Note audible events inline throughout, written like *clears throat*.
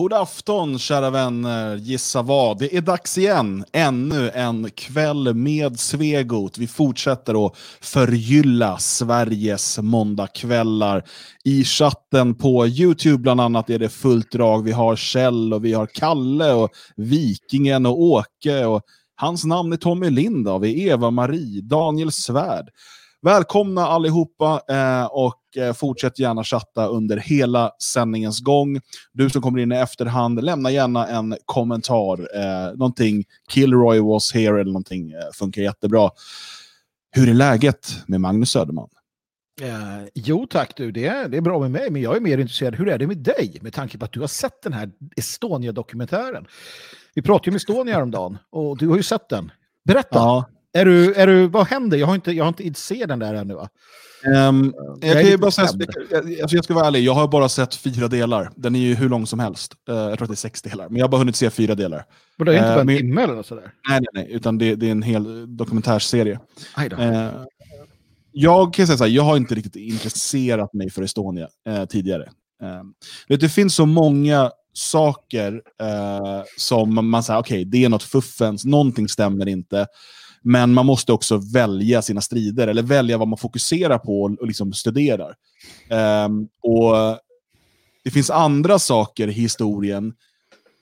God afton kära vänner, gissa vad? Det är dags igen. Ännu en kväll med Svegot. Vi fortsätter att förgylla Sveriges måndagkvällar. I chatten på YouTube bland annat är det fullt drag. Vi har Kjell och vi har Kalle och Vikingen och Åke. Och hans namn är Tommy Lind. Vi är Eva-Marie, Daniel Svärd. Välkomna allihopa eh, och eh, fortsätt gärna chatta under hela sändningens gång. Du som kommer in i efterhand, lämna gärna en kommentar. Eh, någonting, Kilroy was here eller någonting eh, funkar jättebra. Hur är läget med Magnus Söderman? Eh, jo tack du, det är, det är bra med mig, men jag är mer intresserad, hur är det med dig? Med tanke på att du har sett den här Estonia-dokumentären. Vi pratade ju om Estonia häromdagen och du har ju sett den. Berätta! Ja. Är du, är du, vad händer? Jag har inte, jag har inte sett den där ännu va? Um, jag, jag, kan bara säga, jag, alltså jag ska vara ärlig, jag har bara sett fyra delar. Den är ju hur lång som helst. Uh, jag tror att det är sex delar, men jag har bara hunnit se fyra delar. Men det är inte uh, bara en men, timme eller sådär? Nej, nej, nej, utan det, det är en hel dokumentärserie. Uh, jag kan säga så här, jag har inte riktigt intresserat mig för Estonia uh, tidigare. Uh, det finns så många saker som man säger, okej, okay, det är något fuffens, någonting stämmer inte. Men man måste också välja sina strider, eller välja vad man fokuserar på och, liksom studerar. Um, och Det finns andra saker i historien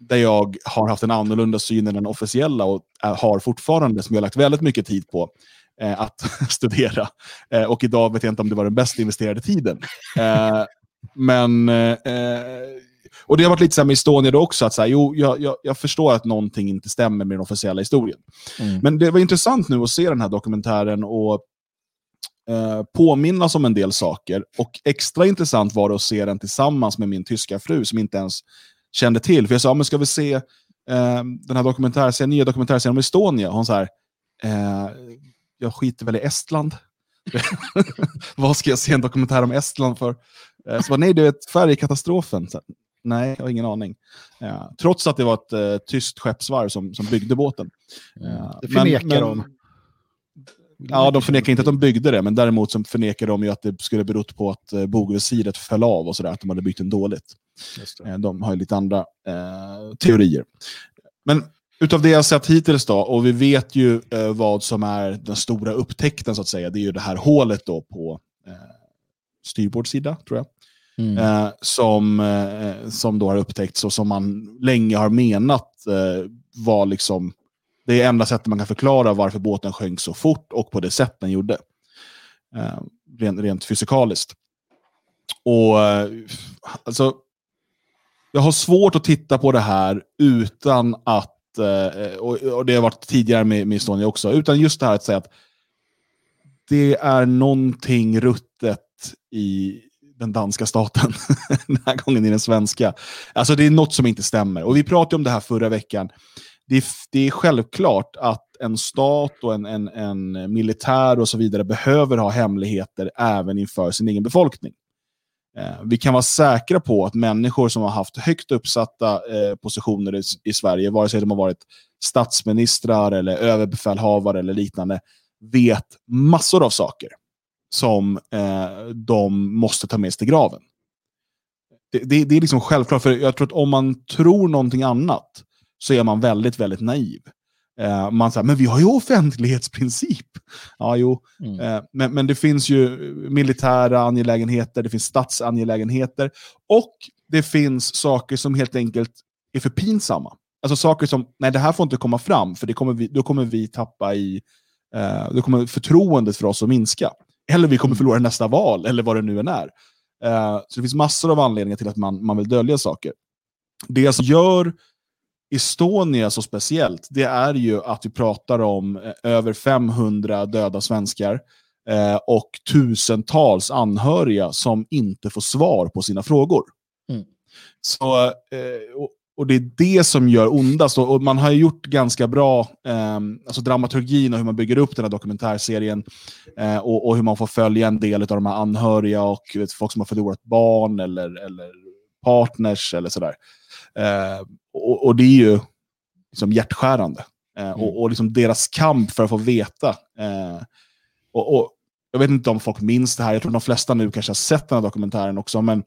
där jag har haft en annorlunda syn än den officiella och har fortfarande, som jag har lagt väldigt mycket tid på eh, att *laughs* studera. Eh, och idag vet jag inte om det var den bäst investerade tiden. Eh, men eh, eh och det har varit lite så med Estonia då också, att så här, jo, jag, jag, jag, förstår att någonting inte stämmer med den officiella historien. Mm. Men det var intressant nu att se den här dokumentären och eh, påminnas om en del saker. Och extra intressant var det att se den tillsammans med min tyska fru som inte ens kände till. För jag sa, men ska vi se eh, den här dokumentärserien, nya dokumentärserien om Estonia? Hon sa eh, jag skiter väl i Estland. *laughs* Vad ska jag se en dokumentär om Estland för? Eh, så bara, nej, du vet, färgkatastrofen. Nej, jag har ingen aning. Ja, trots att det var ett uh, tyst skeppsvarv som, som byggde båten. Ja, det förnekar men, de. Ja, de förnekar inte att de byggde det, men däremot så förnekar de ju att det skulle berott på att uh, bogvisiret föll av och sådär, att de hade byggt den dåligt. Uh, de har ju lite andra uh, teorier. Men utav det jag sett hittills då, och vi vet ju uh, vad som är den stora upptäckten så att säga, det är ju det här hålet då på uh, styrbordssida, tror jag. Mm. Eh, som, eh, som då har upptäckts och som man länge har menat eh, var liksom det enda sättet man kan förklara varför båten sjönk så fort och på det sätt den gjorde. Eh, rent, rent fysikaliskt. Och eh, alltså, jag har svårt att titta på det här utan att, eh, och, och, det har varit tidigare med, med Estonia också, utan just det här att säga att det är någonting ruttet i, den danska staten. *laughs* den här gången i den svenska. Alltså det är något som inte stämmer. Och vi pratade om det här förra veckan. Det är, det är självklart att en stat och en, en, en militär och så vidare behöver ha hemligheter även inför sin egen befolkning. Eh, vi kan vara säkra på att människor som har haft högt uppsatta eh, positioner i, i, Sverige, vare sig de har varit statsministrar eller överbefälhavare eller liknande, vet massor av saker som eh, de måste ta med sig till graven. Det, det, det, är liksom självklart, för jag tror att om man tror någonting annat så är man väldigt, väldigt naiv. Eh, man säger, men vi har ju offentlighetsprincip. Ja, jo. Mm. Eh, men, men det finns ju militära angelägenheter, det finns statsangelägenheter och det finns saker som helt enkelt är för pinsamma. Alltså saker som, nej det här får inte komma fram, för det kommer vi, då kommer vi tappa i, eh, då kommer förtroendet för oss att minska. Eller vi kommer mm. förlora nästa val, eller vad det nu än är. Uh, så det finns massor av anledningar till att man, man vill dölja saker. Det som gör Estonia så speciellt, det är ju att vi pratar om eh, över 500 döda svenskar eh, och tusentals anhöriga som inte får svar på sina frågor. Mm. Så, eh, och, och det är det som gör ondast. Och, man har gjort ganska bra eh, alltså dramaturgin och hur man bygger upp den här dokumentärserien. Eh, och, och, hur man får följa en del av de här anhöriga och vet, folk som har förlorat barn eller, eller partners eller sådär. Eh, och, och, det är ju liksom hjärtskärande. Eh, mm. Och, och liksom deras kamp för att få veta. Eh, och, och, jag vet inte om folk minns det här, jag tror de flesta nu kanske har sett den här dokumentären också, men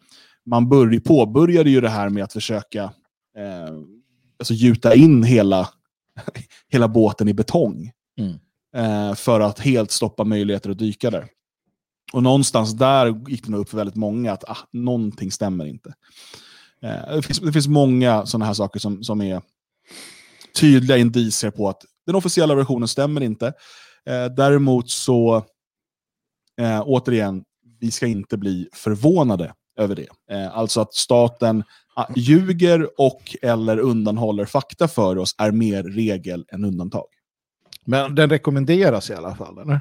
man börj, påbörjade ju det här med att försöka eh, alltså gjuta in hela, *laughs* hela båten i betong. Mm. Eh, för att helt stoppa möjligheter att dyka där. Och någonstans där gick det nog upp för väldigt många att ah, någonting stämmer inte. Eh, det, finns, det finns många sådana här saker som, som är tydliga indicier på att den officiella versionen stämmer inte. Eh, däremot så, eh, återigen, vi ska inte bli förvånade över det. Eh, alltså att staten ljuger och eller undanhåller fakta för oss är mer regel än undantag. Men den rekommenderas i alla fall, eller?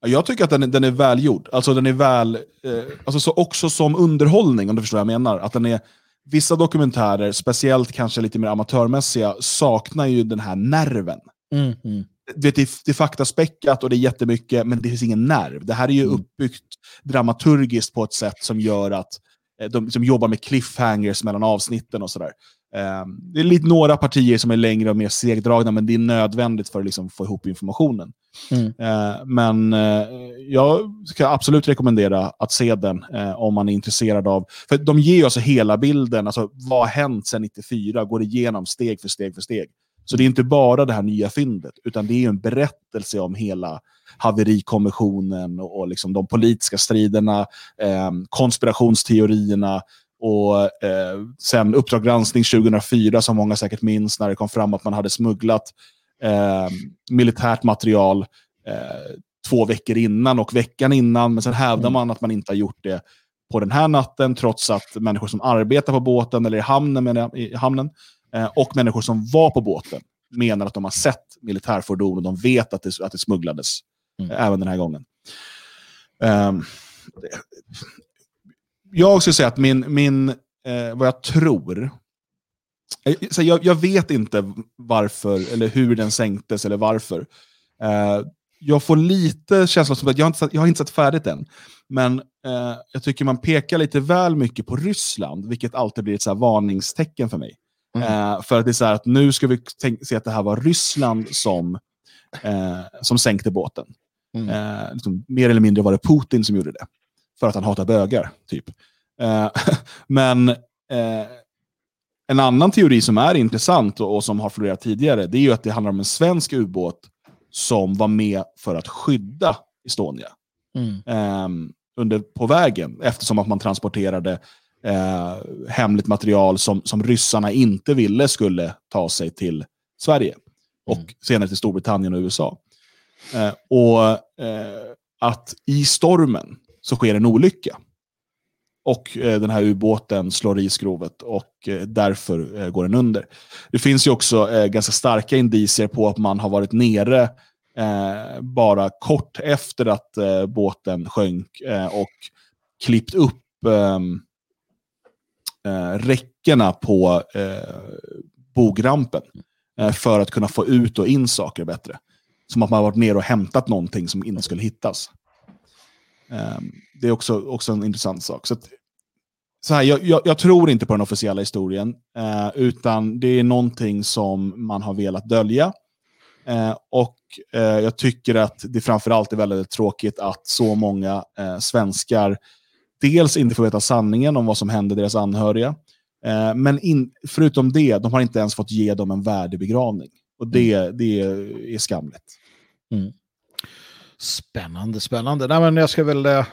Jag tycker att den, den är välgjord. Alltså den är väl, eh, alltså så också som underhållning, om du förstår vad jag menar. Att den är, vissa dokumentärer, speciellt kanske lite mer amatörmässiga, saknar ju den här nerven. Mm, mm. Det, det, det är faktaspäckat och det är jättemycket, men det finns ingen nerv. Det här är ju mm. uppbyggt dramaturgiskt på ett sätt som gör att de som jobbar med cliffhangers mellan avsnitten och sådär. Um, det är lite några partier som är längre och mer segdragna, men det är nödvändigt för att liksom få ihop informationen. Mm. Uh, men uh, jag ska absolut rekommendera att se den om man är intresserad av... För de ger alltså hela bilden, alltså vad har hänt sedan 94, går igenom steg för steg för steg. Så det är inte bara det här nya fyndet, utan det är en berättelse om hela haverikommissionen och, och liksom de politiska striderna, eh, konspirationsteorierna, och eh, sen Uppdrag granskning 2004, som många säkert minns, när det kom fram att man hade smugglat eh, militärt material eh, två veckor innan och veckan innan, men sen hävdar mm. man att man inte har gjort det på den här natten, trots att människor som arbetar på båten eller i hamnen, menar, i hamnen och människor som var på båten menar att de har sett militärfordon och de vet att det, att det smugglades mm. Eh, även den här gången. Um, jag skulle säga att min, min eh, vad jag tror, eh, så jag, jag, vet inte varför eller hur den sänktes eller varför. Eh, jag får lite känslan som att jag har inte, jag har inte sett färdigt än. Men eh, jag tycker man pekar lite väl mycket på Ryssland, vilket alltid blir ett så varningstecken för mig. Mm. Eh, för att det är så här att nu ska vi se att det här var Ryssland som, eh, som sänkte båten. Mm. Liksom, mer eller mindre var det Putin som gjorde det för att han hatar bögar. typ. Eh, *laughs* men eh, en annan teori som är intressant och, som har florerat tidigare, det är ju att det handlar om en svensk ubåt som var med för att skydda Estonia mm. eh, under, på vägen, eftersom att man transporterade eh, hemligt material som, som ryssarna inte ville skulle ta sig till Sverige och mm. senare till Storbritannien och USA. Eh, och eh, att i stormen så sker en olycka. Och eh, den här ubåten slår i skrovet och eh, därför eh, går den under. Det finns ju också eh, ganska starka indicier på att man har varit nere eh, bara kort efter att eh, båten sjönk och klippt upp eh, räckena på eh, bogrampen eh, för att kunna få ut och in saker bättre. Som att man har varit nere och hämtat någonting som inte skulle hittas. Eh, det är också, också en intressant sak. Så, att, så här, jag, jag, jag, tror inte på den officiella historien, eh, utan det är någonting som man har velat dölja. Eh, och eh, jag tycker att det framförallt är väldigt tråkigt att så många eh, svenskar dels inte får veta sanningen om vad som hände deras anhöriga, eh, men in, förutom det, de har inte ens fått ge dem en värdig begravning. Och det, mm. det är skamligt. Mm. Spännande, spännande. Nej, men jag ska väl äh,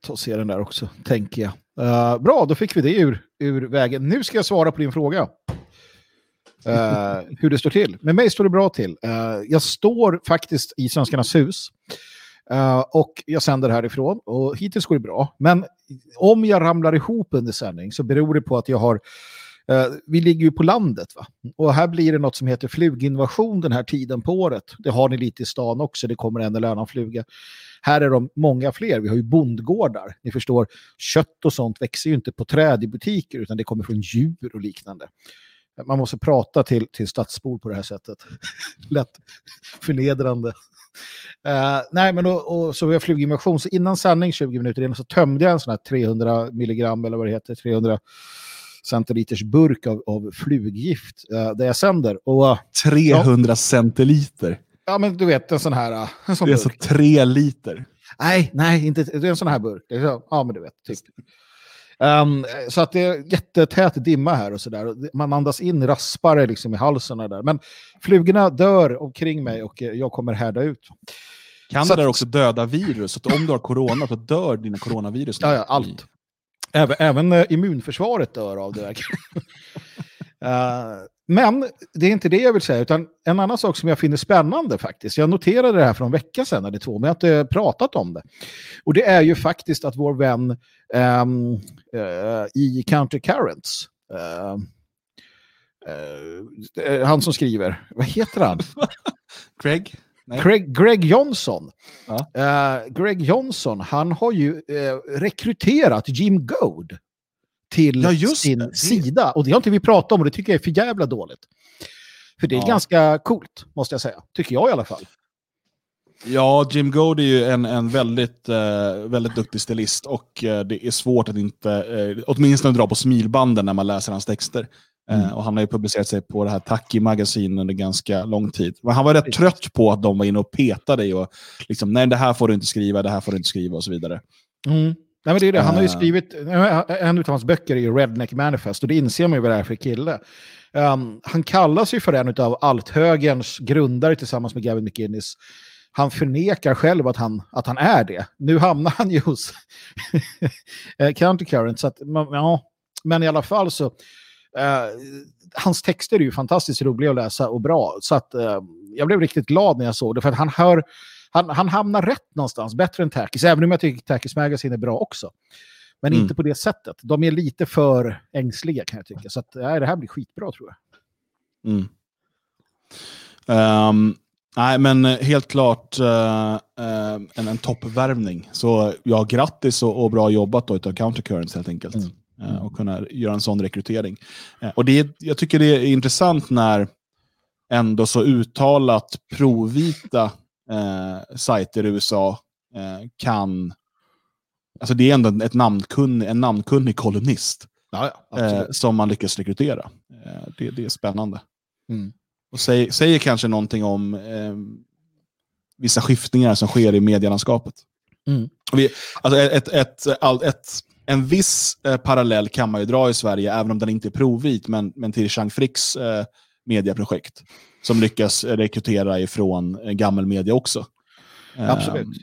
ta se den där också, tänker jag. Uh, bra, då fick vi det ur, ur vägen. Nu ska jag svara på din fråga. Uh, *laughs* hur det står till. Med mig står det bra till. Uh, jag står faktiskt i Svenskarnas hus. Eh, och jag sänder härifrån och hittills går det bra. Men om jag ramlar ihop under sändning så beror det på att jag har Uh, vi ligger ju på landet va? och här blir det något som heter fluginvasion den här tiden på året. Det har ni lite i stan också, det kommer en eller annan fluga. Här är de många fler, vi har ju bondgårdar. Ni förstår, kött och sånt växer ju inte på träd i butiker utan det kommer från djur och liknande. Man måste prata till, till stadsbor på det här sättet. *laughs* Lätt förnedrande. Uh, nej, men och, och, så vi har fluginvasion. Så innan sändning 20 minuter innan så tömde jag en sån här 300 milligram eller vad det heter, 300 centiliters burk av, av fluggift uh, där jag sänder. Och, uh, 300 ja. centiliter? Ja, men du vet en sån här... Eh, en sån det är burk. så tre liter? Nej, nej, inte, det är en sån här burk. Ja, men du vet. Typ. Um, så att det är jättetät dimma här och sådär. Man andas in raspare liksom i halsen. där. Men flugorna dör omkring mig och jag kommer härda ut. Kan så det där också döda virus? Så att om du har corona så dör dina coronavirus? Ja, ja allt. Även, även uh, immunförsvaret dör av det. uh, *laughs* men det är inte det jag vill säga, utan en annan sak som jag finner spännande faktiskt. Jag noterade det här för en vecka sedan eller två, men jag har inte pratat om det. Och det är ju faktiskt att vår vän um, uh, i Counter Currents, han som skriver, vad heter han? *laughs* Craig? Greg, Greg, Johnson. Ja. Uh, Greg Johnson, han har ju uh, rekryterat Jim Goad till ja, sin det. sida. Och det har inte vi pratat om och det tycker jag är för jävla dåligt. För det är ja. ganska coolt, måste jag säga. Tycker jag i alla fall. Ja, Jim Goad är ju en, en väldigt, eh, väldigt duktig stilist och eh, det är svårt att inte, eh, åtminstone dra på smilbanden när man läser hans texter. Eh, mm. och han har ju publicerat sig på det här Taki magasin under ganska lång tid. Men han var rätt trött på att de var inne och petade i och liksom, nej det här får du inte skriva, det här får du inte skriva och så vidare. Mm. Nej, men det är det. Han har ju eh. skrivit, en av hans böcker är ju Redneck Manifest och det inser man ju vad det är för kille. Um, han kallas ju för en av althögerns grundare tillsammans med Gavin McInnes. Han förnekar själv att han, att han är det. Nu hamnar han ju hos *laughs* Countercurrent. Så att, ja, men i alla fall så Uh, hans texter är ju fantastiskt roliga att läsa och bra. Så att, uh, jag blev riktigt glad när jag såg det. För att han, hör, han, han hamnar rätt någonstans, bättre än Takis. Även om jag tycker Takis Magazine är bra också. Men mm. inte på det sättet. De är lite för ängsliga kan jag tycka. Så att, ja, det här blir skitbra tror jag. Mm. Um, nej, men helt klart uh, uh, en, en toppvärvning. Så ja, grattis och, och bra jobbat då utav Countercurrents helt enkelt. Mm. Eh, mm. och kunna göra en sån rekrytering. Eh, och det, jag tycker det är intressant när ändå så uttalat provvita eh, sajter i USA eh, kan... Alltså det är ändå ett namnkunnig, en namnkunnig kolumnist ja, ja, eh, som man lyckas rekrytera. Eh, det, det är spännande. Mm. Och säg, säger kanske någonting om vissa skiftningar som sker i medielandskapet. Mm. Vi, alltså ett, ett, ett, ett en viss eh, parallell kan man ju dra i Sverige, även om den inte är provvit, men, men till Jean Fricks eh, mediaprojekt. Som lyckas rekrytera ifrån eh, gammal media också. Absolut. Um,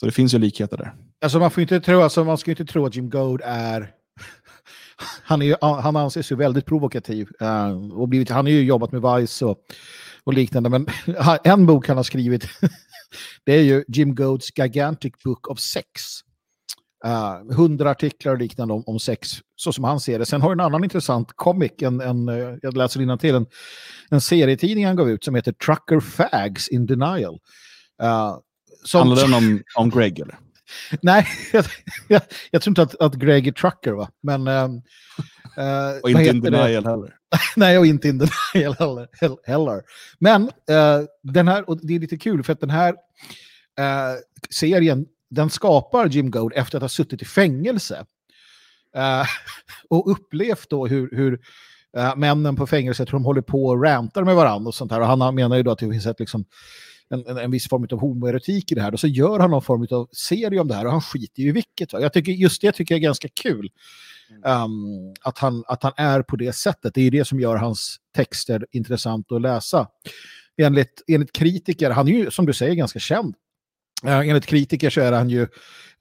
så det finns ju likheter där. Alltså man, får inte tro, alltså man ska inte tro att Jim Goad är han, är han anses ju väldigt provokativ. Uh, och blivit, han har ju jobbat med Vice och, och liknande. Men *laughs* en bok han har skrivit, *laughs* det är ju Jim Goats Gigantic Book of Sex. Uh, hundra artiklar och liknande om, om sex, så som han ser det. Sen har en annan intressant comic, en, en, eh, jag läser till en, en serietidning han gav ut som heter Trucker Fags in Denial. Uh, som... Handlar den om, om Greg eller? *laughs* Nej, jag, jag, jag, tror inte att, att Greg är trucker va, men... Uh, och inte in denial det? heller. *laughs* Nej, och inte in denial heller. heller. Men uh, den här, och det är lite kul för att den här uh, serien den skapar Jim Goad efter att ha suttit i fängelse. *laughs* Och upplevt då hur, hur männen på fängelset hur de håller på och rantar med varandra och sånt här. Och han menar ju då att det finns ett, liksom, en, en, en viss form av homoerotik i det här. Och så gör han någon form av serie om det här och han skiter ju i vilket. Va? Jag tycker, just det tycker jag är ganska kul. Um, att, han, att han är på det sättet. Det är det som gör hans texter intressant att läsa. Enligt, enligt kritiker, han är ju som du säger ganska känd Uh, enligt kritiker så är han ju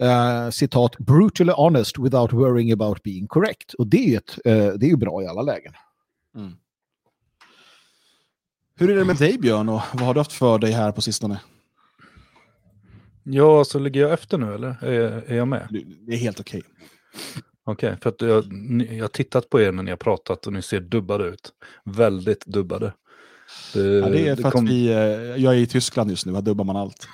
uh, citat brutally honest without worrying about being correct. Och det är, ett, uh, det är ju bra i alla lägen. Mm. Hur är det med dig Björn och vad har du haft för dig här på sistone? Ja, så ligger jag efter nu eller är, är jag med? Det är helt okej. Okay. Okej, okay, för att jag, jag har tittat på er när ni har pratat och ni ser dubbade ut. Väldigt dubbade. Det, ja, det är för det kom... att vi, jag är i Tyskland just nu, här dubbar man allt.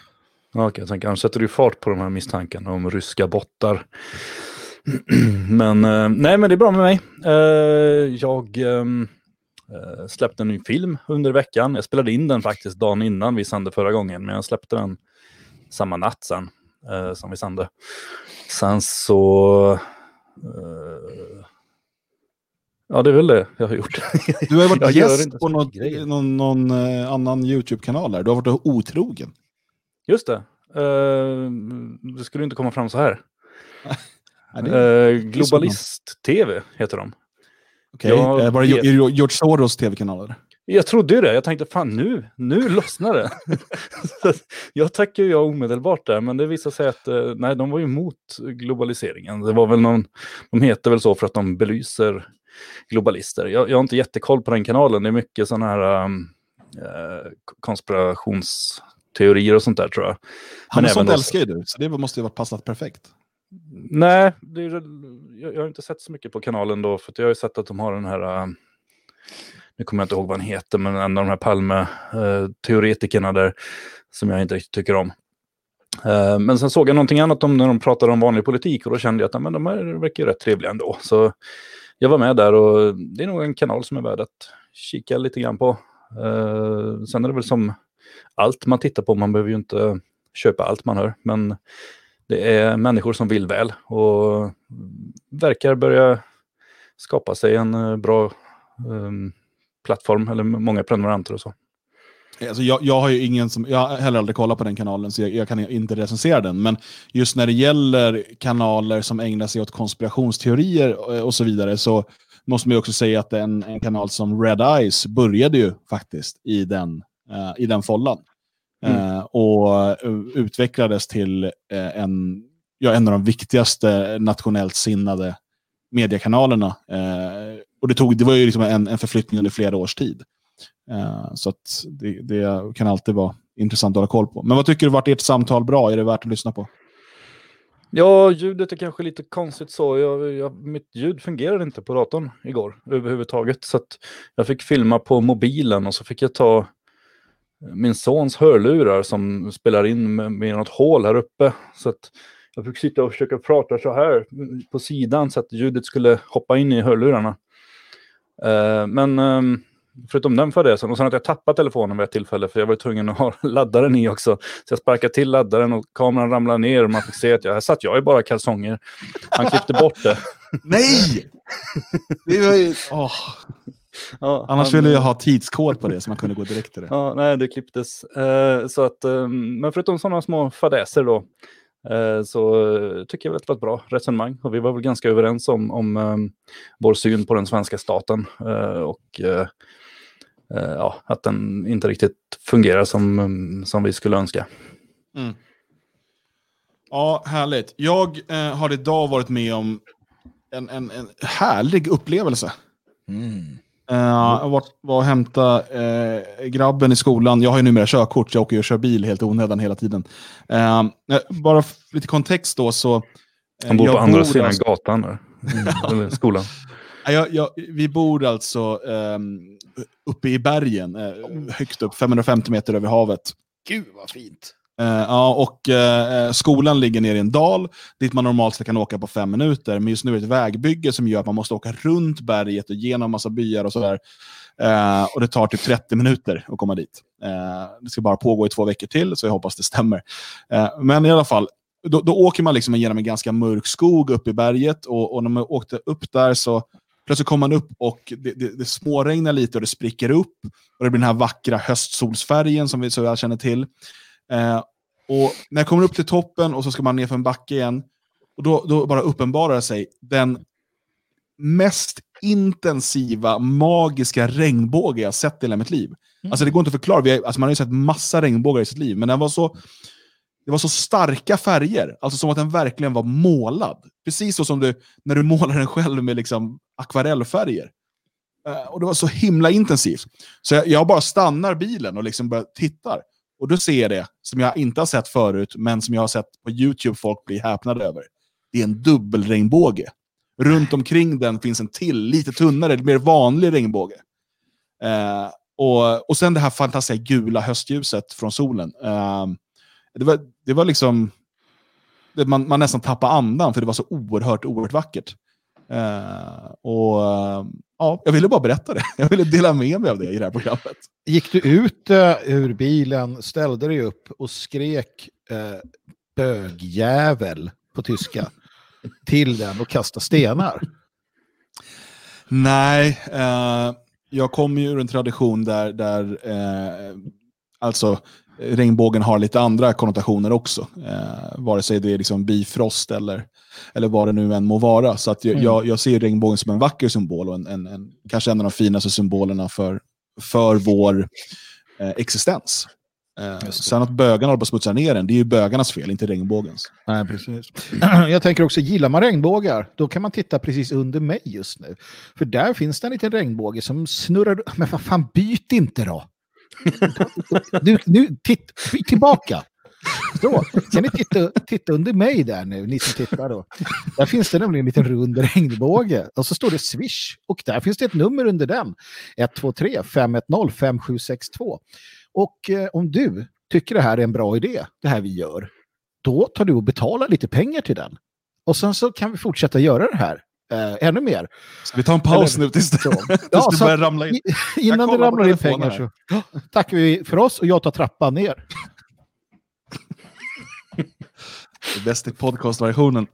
Okej, sen kanske sätter du fart på de här misstankarna om ryska bottar. *clears throat* men eh, nej, men det är bra med mig. Eh, jag ehm, eh, släppte en ny film under veckan. Jag spelade in den faktiskt dagen innan vi sände förra gången, men jag släppte den samma natt sen som vi sände. Sen så... Ja, det är väl det jag har gjort. Du har varit *laughs* gäst på något, någon, någon, annan YouTube-kanal där. Du har varit otrogen. Just det. Uh, det skulle inte komma fram så här. *laughs* Uh, Globalist-TV heter de. Okej, okay. var det George Soros tv-kanal? Jag trodde ju det. Jag tänkte fan nu, nu lossnar det. *laughs* jag tackade ja omedelbart där, men det visade sig att eh, nej, de var ju emot globaliseringen. Det var väl någon, de heter väl så för att de belyser globalister. Jag, jag har inte jättekoll på den kanalen. Det är mycket sådana här um, konspirationsteorier och sånt där tror jag. Men, men sånt älskar ju du, så det måste ju ha passat perfekt. Nej, är, jag, jag, har inte sett så mycket på kanalen då, för jag har ju sett att de har den här äh, nu kommer jag inte ihåg vad han heter, men en av de här Palme-teoretikerna där som jag inte riktigt tycker om. Äh, men sen såg jag någonting annat om när de pratade om vanlig politik och då kände jag att men, de här verkar ju rätt trevliga ändå. Så jag var med där och det är nog en kanal som är värd att kika lite grann på. Äh, sen är det väl som allt man tittar på, man behöver ju inte köpa allt man hör, men det är människor som vill väl och verkar börja skapa sig en eh, bra um, plattform eller många prenumeranter och så. Alltså jag, jag, har ju ingen som, jag har heller aldrig kollat på den kanalen så jag, jag, kan inte recensera den. Men just när det gäller kanaler som ägnar sig åt konspirationsteorier eh, och så vidare så måste man ju också säga att en, en kanal som Red Eyes började ju faktiskt i den, uh, i den follan. Mm. Uh, och utvecklades till uh, en, ja, en av de viktigaste nationellt sinnade mediekanalerna och det, tog, det var ju liksom en, en förflyttning under flera års tid. Så att det, det, kan alltid vara intressant att hålla koll på. Men vad tycker du, vart ert samtal bra? Är det värt att lyssna på? Ja, ljudet är kanske lite konstigt så. Jag, jag, mitt ljud fungerade inte på datorn igår överhuvudtaget. Så jag fick filma på mobilen och så fick jag ta min sons hörlurar som spelar in med, med något hål här uppe. Så att jag fick sitta och försöka prata så här på sidan så att ljudet skulle hoppa in i hörlurarna. Uh, men um, förutom den fadäsen, och sen att jag tappade telefonen vid ett tillfälle för jag var tvungen att ha *laughs* laddaren i också. Så jag sparkade till laddaren och kameran ramlade ner och man fick se att jag, här satt jag i bara kalsonger. Han klippte bort det. Nej! *laughs* Det var ju... Oh. Ja, Annars han, ville jag ha tidskod på det så man kunde gå direkt till det. *laughs* Ja, nej, det klipptes. Uh, så att, um, men förutom sådana små fadäser då, Eh, så tycker jag att det var ett bra resonemang. Och vi var väl ganska överens om, om um, vår syn på den svenska staten. Uh, och ja, att den inte riktigt fungerar som, um, som vi skulle önska. Mm. Ja, härligt. Jag har idag varit med om en, en, en härlig upplevelse. Mm. Uh, jag var, var och hämtade uh, grabben i skolan. Jag har ju numera körkort, jag åker och kör bil helt onödan hela tiden. Uh, bara lite kontext då så... Han bor på andra bor sidan alltså... gatan där, *laughs* mm, skolan. Jag, jag, vi bor alltså um, uppe i bergen, högst upp, 550 meter över havet. Gud vad fint. Uh, ja, och uh, skolan ligger nere i en dal dit man normalt kan åka på fem minuter. Men just nu är det ett vägbygge som gör att man måste åka runt berget och genom massa byar och sådär. Uh, och det tar typ 30 minuter att komma dit. det ska bara pågå i två veckor till, så jag hoppas det stämmer. men i alla fall, då, då, åker man liksom genom en ganska mörk skog upp i berget och, och när man åkte upp där så plötsligt kommer man upp och det, det, det småregnar lite och det spricker upp. Och det blir den här vackra höstsolsfärgen som vi så väl känner till. Eh, och när jag kommer upp till toppen och så ska man ner för en backe igen, och då, då bara uppenbarar sig den mest intensiva, magiska regnbåge jag sett i hela mitt liv. Mm. Alltså det går inte att förklara. Vi har, alltså man har ju sett massa regnbågar i sitt liv, men den var så, det var så starka färger. Alltså som att den verkligen var målad. Precis så som du, när du målar den själv med liksom akvarellfärger. Uh, och det var så himla intensivt. Så jag, jag bara stannar bilen och liksom bara tittar. Och då ser jag det, som jag inte har sett förut, men som jag har sett på YouTube folk bli häpnade över. Det är en dubbelregnbåge. Runt omkring den finns en till, lite tunnare, mer vanlig regnbåge. Eh, och, och sen det här fantastiska gula höstljuset från solen. Eh, det, var, det var liksom... Det, man, man nästan tappade andan, för det var så oerhört, oerhört vackert. Eh, och eh, ja, Jag ville bara berätta det. Jag ville dela med mig av det i det här programmet. Gick du ut uh, ur bilen, ställde dig upp och skrek bögjävel på tyska *laughs* till den och kastade stenar? Nej, jag kommer ju ur en tradition där, där alltså regnbågen har lite andra konnotationer också. Eh, vare sig det är liksom bifrost eller, eller vad det nu än må vara. Så att jag, mm. jag, jag ser regnbågen som en vacker symbol och en, en, en, kanske en av de finaste symbolerna för, för vår eh, existens. Eh, sen att bögarna håller på att smutsa ner den, det är ju bögarnas fel, inte regnbågens. Nej, precis. *clears throat* Jag tänker också, gillar man regnbågar, då kan man titta precis under mig just nu. För där finns det en liten regnbåge som snurrar... Men vad fan, byt inte då! Du, nu, titt, tillbaka! Så, kan ni titta, titta under mig där nu, ni som tittar då. Där finns det nämligen en liten rund regnbåge. Och så står det Swish. Och där finns det ett nummer under den. 123 510 5762. Och eh, om du tycker det här är en bra idé, det här vi gör, då tar du och betalar lite pengar till den. Och sen så kan vi fortsätta göra det här eh, ännu mer. Ska vi ta en paus Eller, nu tills, det, *laughs* tills ja, det börjar ramla in? Innan det ramlar in pengar så tackar vi för oss och jag tar trappan ner. *laughs* det bästa i podcastversionen.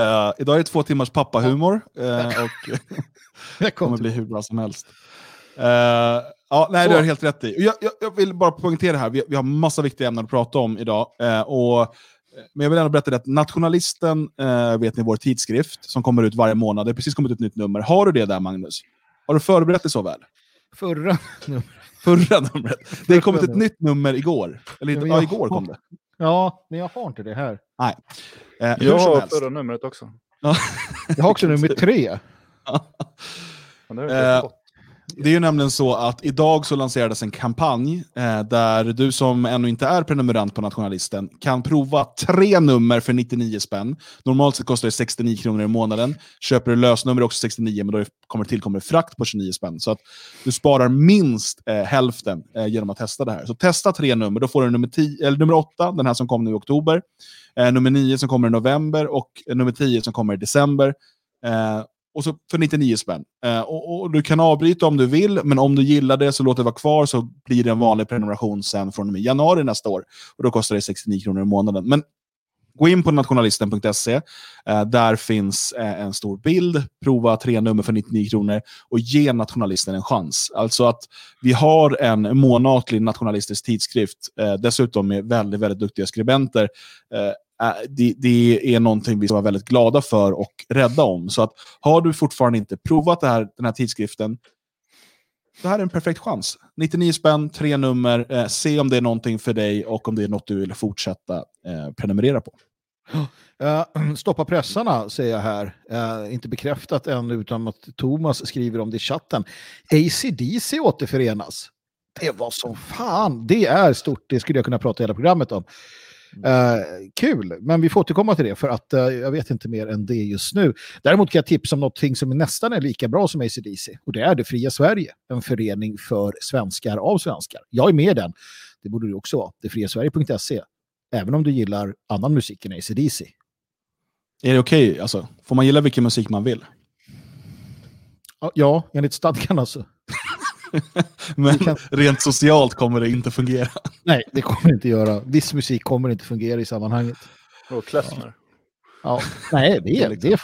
Uh, idag är det två timmars pappahumor uh, och *laughs* det kommer bli hur bra som helst. Uh, Ja, nej, så. det har helt rätt i. Jag, jag, jag, vill bara poängtera här, vi, vi, har massa viktiga ämnen att prata om idag. Eh, och, men jag vill ändå berätta att Nationalisten, eh, vet ni, vår tidskrift, som kommer ut varje månad. Det har precis kommit ett nytt nummer. Har du det där, Magnus? Har du förberett dig så väl? Förra numret. Förra numret. Det har kommit ett nytt nummer igår. Eller ja, ja, igår kom det. Ja, men jag har inte det här. Nej. Eh, jag har förra numret också. jag har också nummer tre. ja, det är det är ju nämligen så att idag så lanserades en kampanj eh, där du som ännu inte är prenumerant på Nationalisten kan prova tre nummer för 99 spänn. Normalt sett kostar det 69 kronor i månaden. Köper du lösnummer också 69, men då kommer det tillkommer frakt på 29 spänn. Så att du sparar minst eh, hälften eh, genom att testa det här. Så testa tre nummer, då får du nummer, tio, eller nummer 8, den här som kom nu i oktober, eh, nummer 9 som kommer i november och nummer 10 som kommer i december. Eh, och så för 99 spänn. Eh, och, och, Du kan avbryta om du vill, men om du gillar det så låt det vara kvar så blir det en vanlig prenumeration sen från och med januari nästa år. Och Då kostar det 69 kronor i månaden. Men gå in på nationalisten.se. Eh, där finns eh, en stor bild. Prova tre nummer för 99 kronor och ge Nationalisten en chans. Alltså att vi har en månatlig nationalistisk tidskrift, eh, dessutom med väldigt, väldigt duktiga skribenter eh, Äh, det, det, är någonting vi ska vara väldigt glada för och rädda om. Så att har du fortfarande inte provat här, den här tidskriften, det här är en perfekt chans. 99 spänn, tre nummer, eh, se om det är någonting för dig och om det är något du vill fortsätta eh, prenumerera på. Uh, *gasps* *clears throat* stoppa pressarna, säger jag här. Uh, inte bekräftat än, utan att Thomas skriver om det i chatten. ACDC återförenas. Det var som fan. Det är stort, det skulle jag kunna prata hela programmet om. Uh, kul, men vi får återkomma till det för att uh, jag vet inte mer än det just nu. Däremot kan jag tipsa om något som nästan är lika bra som ACDC och det är Det fria Sverige, en förening för svenskar av svenskar. Jag är med i den, det borde du också vara, detfriasverige.se, även om du gillar annan musik än ACDC. Är det okej? Okay? Alltså, får man gilla vilken musik man vill? Ja, enligt stadgan alltså. *laughs* Men kan... rent socialt kommer det inte fungera. Nej, det kommer det inte göra. Viss musik kommer inte fungera i sammanhanget. Och Klezmer. Ja. Nej, det är det.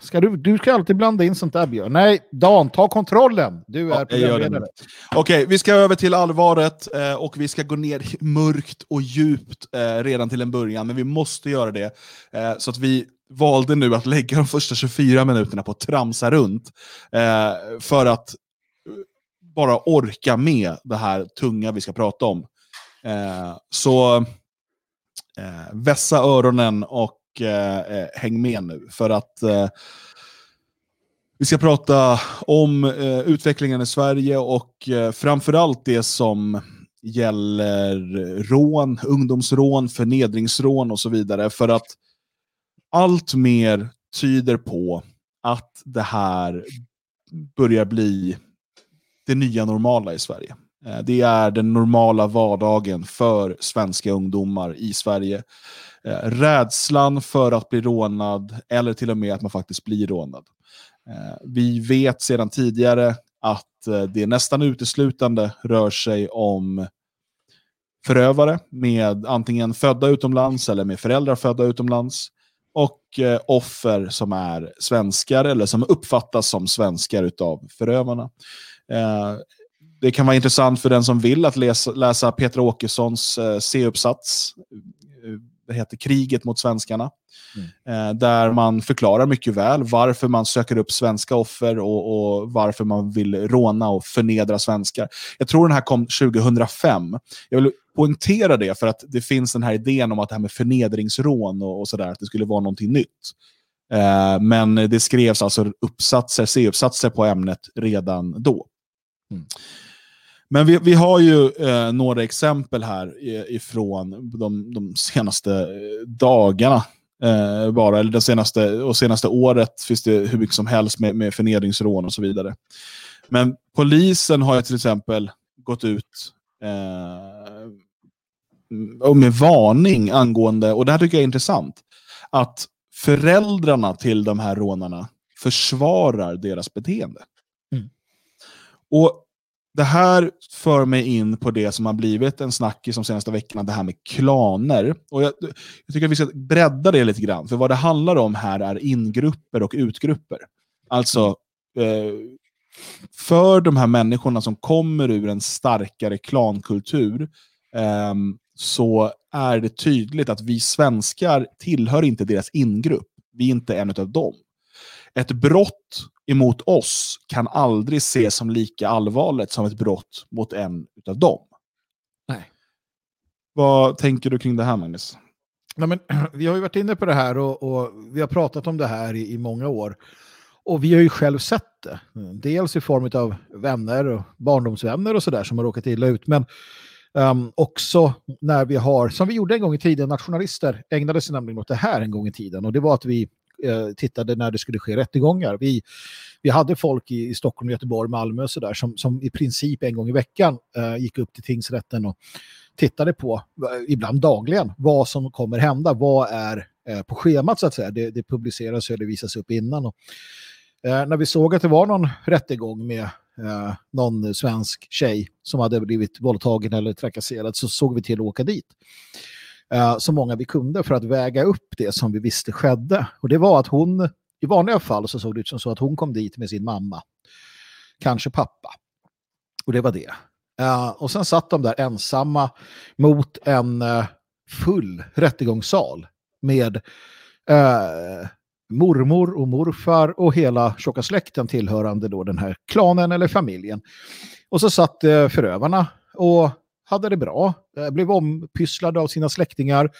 Ska du, du ska alltid blanda in sånt där, Björn. Nej, Dan, ta kontrollen. Du är ja, programledare. Okej, vi ska över till allvaret eh, och vi ska gå ner mörkt och djupt eh, redan till en början, men vi måste göra det. Eh, så att vi valde nu att lägga de första 24 minuterna på att tramsa runt. Eh, för att bara orka med det här tunga vi ska prata om. Eh, så eh, vässa öronen och eh, eh häng med nu. För att eh, vi ska prata om eh, utvecklingen i Sverige och eh, framförallt det som gäller rån, ungdomsrån, förnedringsrån och så vidare. För att allt mer tyder på att det här börjar bli det nya normala i Sverige. Eh, det är den normala vardagen för svenska ungdomar i Sverige. Eh, rädslan för att bli rånad eller till och med att man faktiskt blir rånad. Eh, vi vet sedan tidigare att det nästan uteslutande rör sig om förövare med antingen födda utomlands eller med föräldrar födda utomlands och offer som är svenskar eller som uppfattas som svenskar av förövarna. Eh, det kan vara intressant för den som vill att läsa, läsa Petra Åkessons eh, C-uppsats. Eh, det heter Kriget mot svenskarna. Mm. Där man förklarar mycket väl varför man söker upp svenska offer och, och, varför man vill råna och förnedra svenskar. Jag tror den här kom 2005. Jag vill poängtera det för att det finns den här idén om att det här med förnedringsrån och, och sådär, att det skulle vara någonting nytt. Eh, men det skrevs alltså uppsatser, C-uppsatser på ämnet redan då. Mm. Men vi, vi har ju eh, några exempel här ifrån de, de senaste eh, dagarna. Eh, bara, eller det senaste, och senaste året finns det hur mycket som helst med, med förnedringsrån och så vidare. Men polisen har ju till exempel gått ut eh, med varning angående, och det här tycker jag är intressant, att föräldrarna till de här rånarna försvarar deras beteende. Och det här för mig in på det som har blivit en snackis de senaste veckorna, det här med klaner. Och jag, jag, tycker att vi ska bredda det lite grann, för vad det handlar om här är ingrupper och utgrupper. Alltså, eh, för de här människorna som kommer ur en starkare klankultur, eh, så är det tydligt att vi svenskar tillhör inte deras ingrupp. Vi är inte en av dem. Ett brott emot oss kan aldrig ses som lika allvarligt som ett brott mot en av dem. Nej. Vad tänker du kring det här, Magnus? Nej, men, *clears throat* vi har ju varit inne på det här och, och vi har pratat om det här i, i, många år. Och vi har ju själv sett det. Dels i form av vänner och barndomsvänner och sådär som har råkat illa ut. Men um, också när vi har, som vi gjorde en gång i tiden, nationalister ägnade sig nämligen åt det här en gång i tiden. Och det var att vi Eh, tittade när det skulle ske rättegångar. Vi, vi hade folk i, i Stockholm, Göteborg, Malmö och sådär som, som i princip en gång i veckan eh, gick upp till tingsrätten och tittade på, eh, ibland dagligen, vad som kommer hända. Vad är eh, på schemat så att säga. Det, det publiceras och det visas upp innan. Och, eh, när vi såg att det var någon rättegång med eh, någon svensk tjej som hade blivit våldtagen eller trakasserad så såg vi till att åka dit eh, så många vi kunde för att väga upp det som vi visste skedde. Och det var att hon, i vanliga fall så såg det ut som så att hon kom dit med sin mamma, kanske pappa. Och det var det. Eh, och sen satt de där ensamma mot en eh, full rättegångssal med eh, mormor och morfar och hela tjocka släkten tillhörande då den här klanen eller familjen. Och så satt förövarna och hade det bra, eh, blev ompysslade av sina släktingar.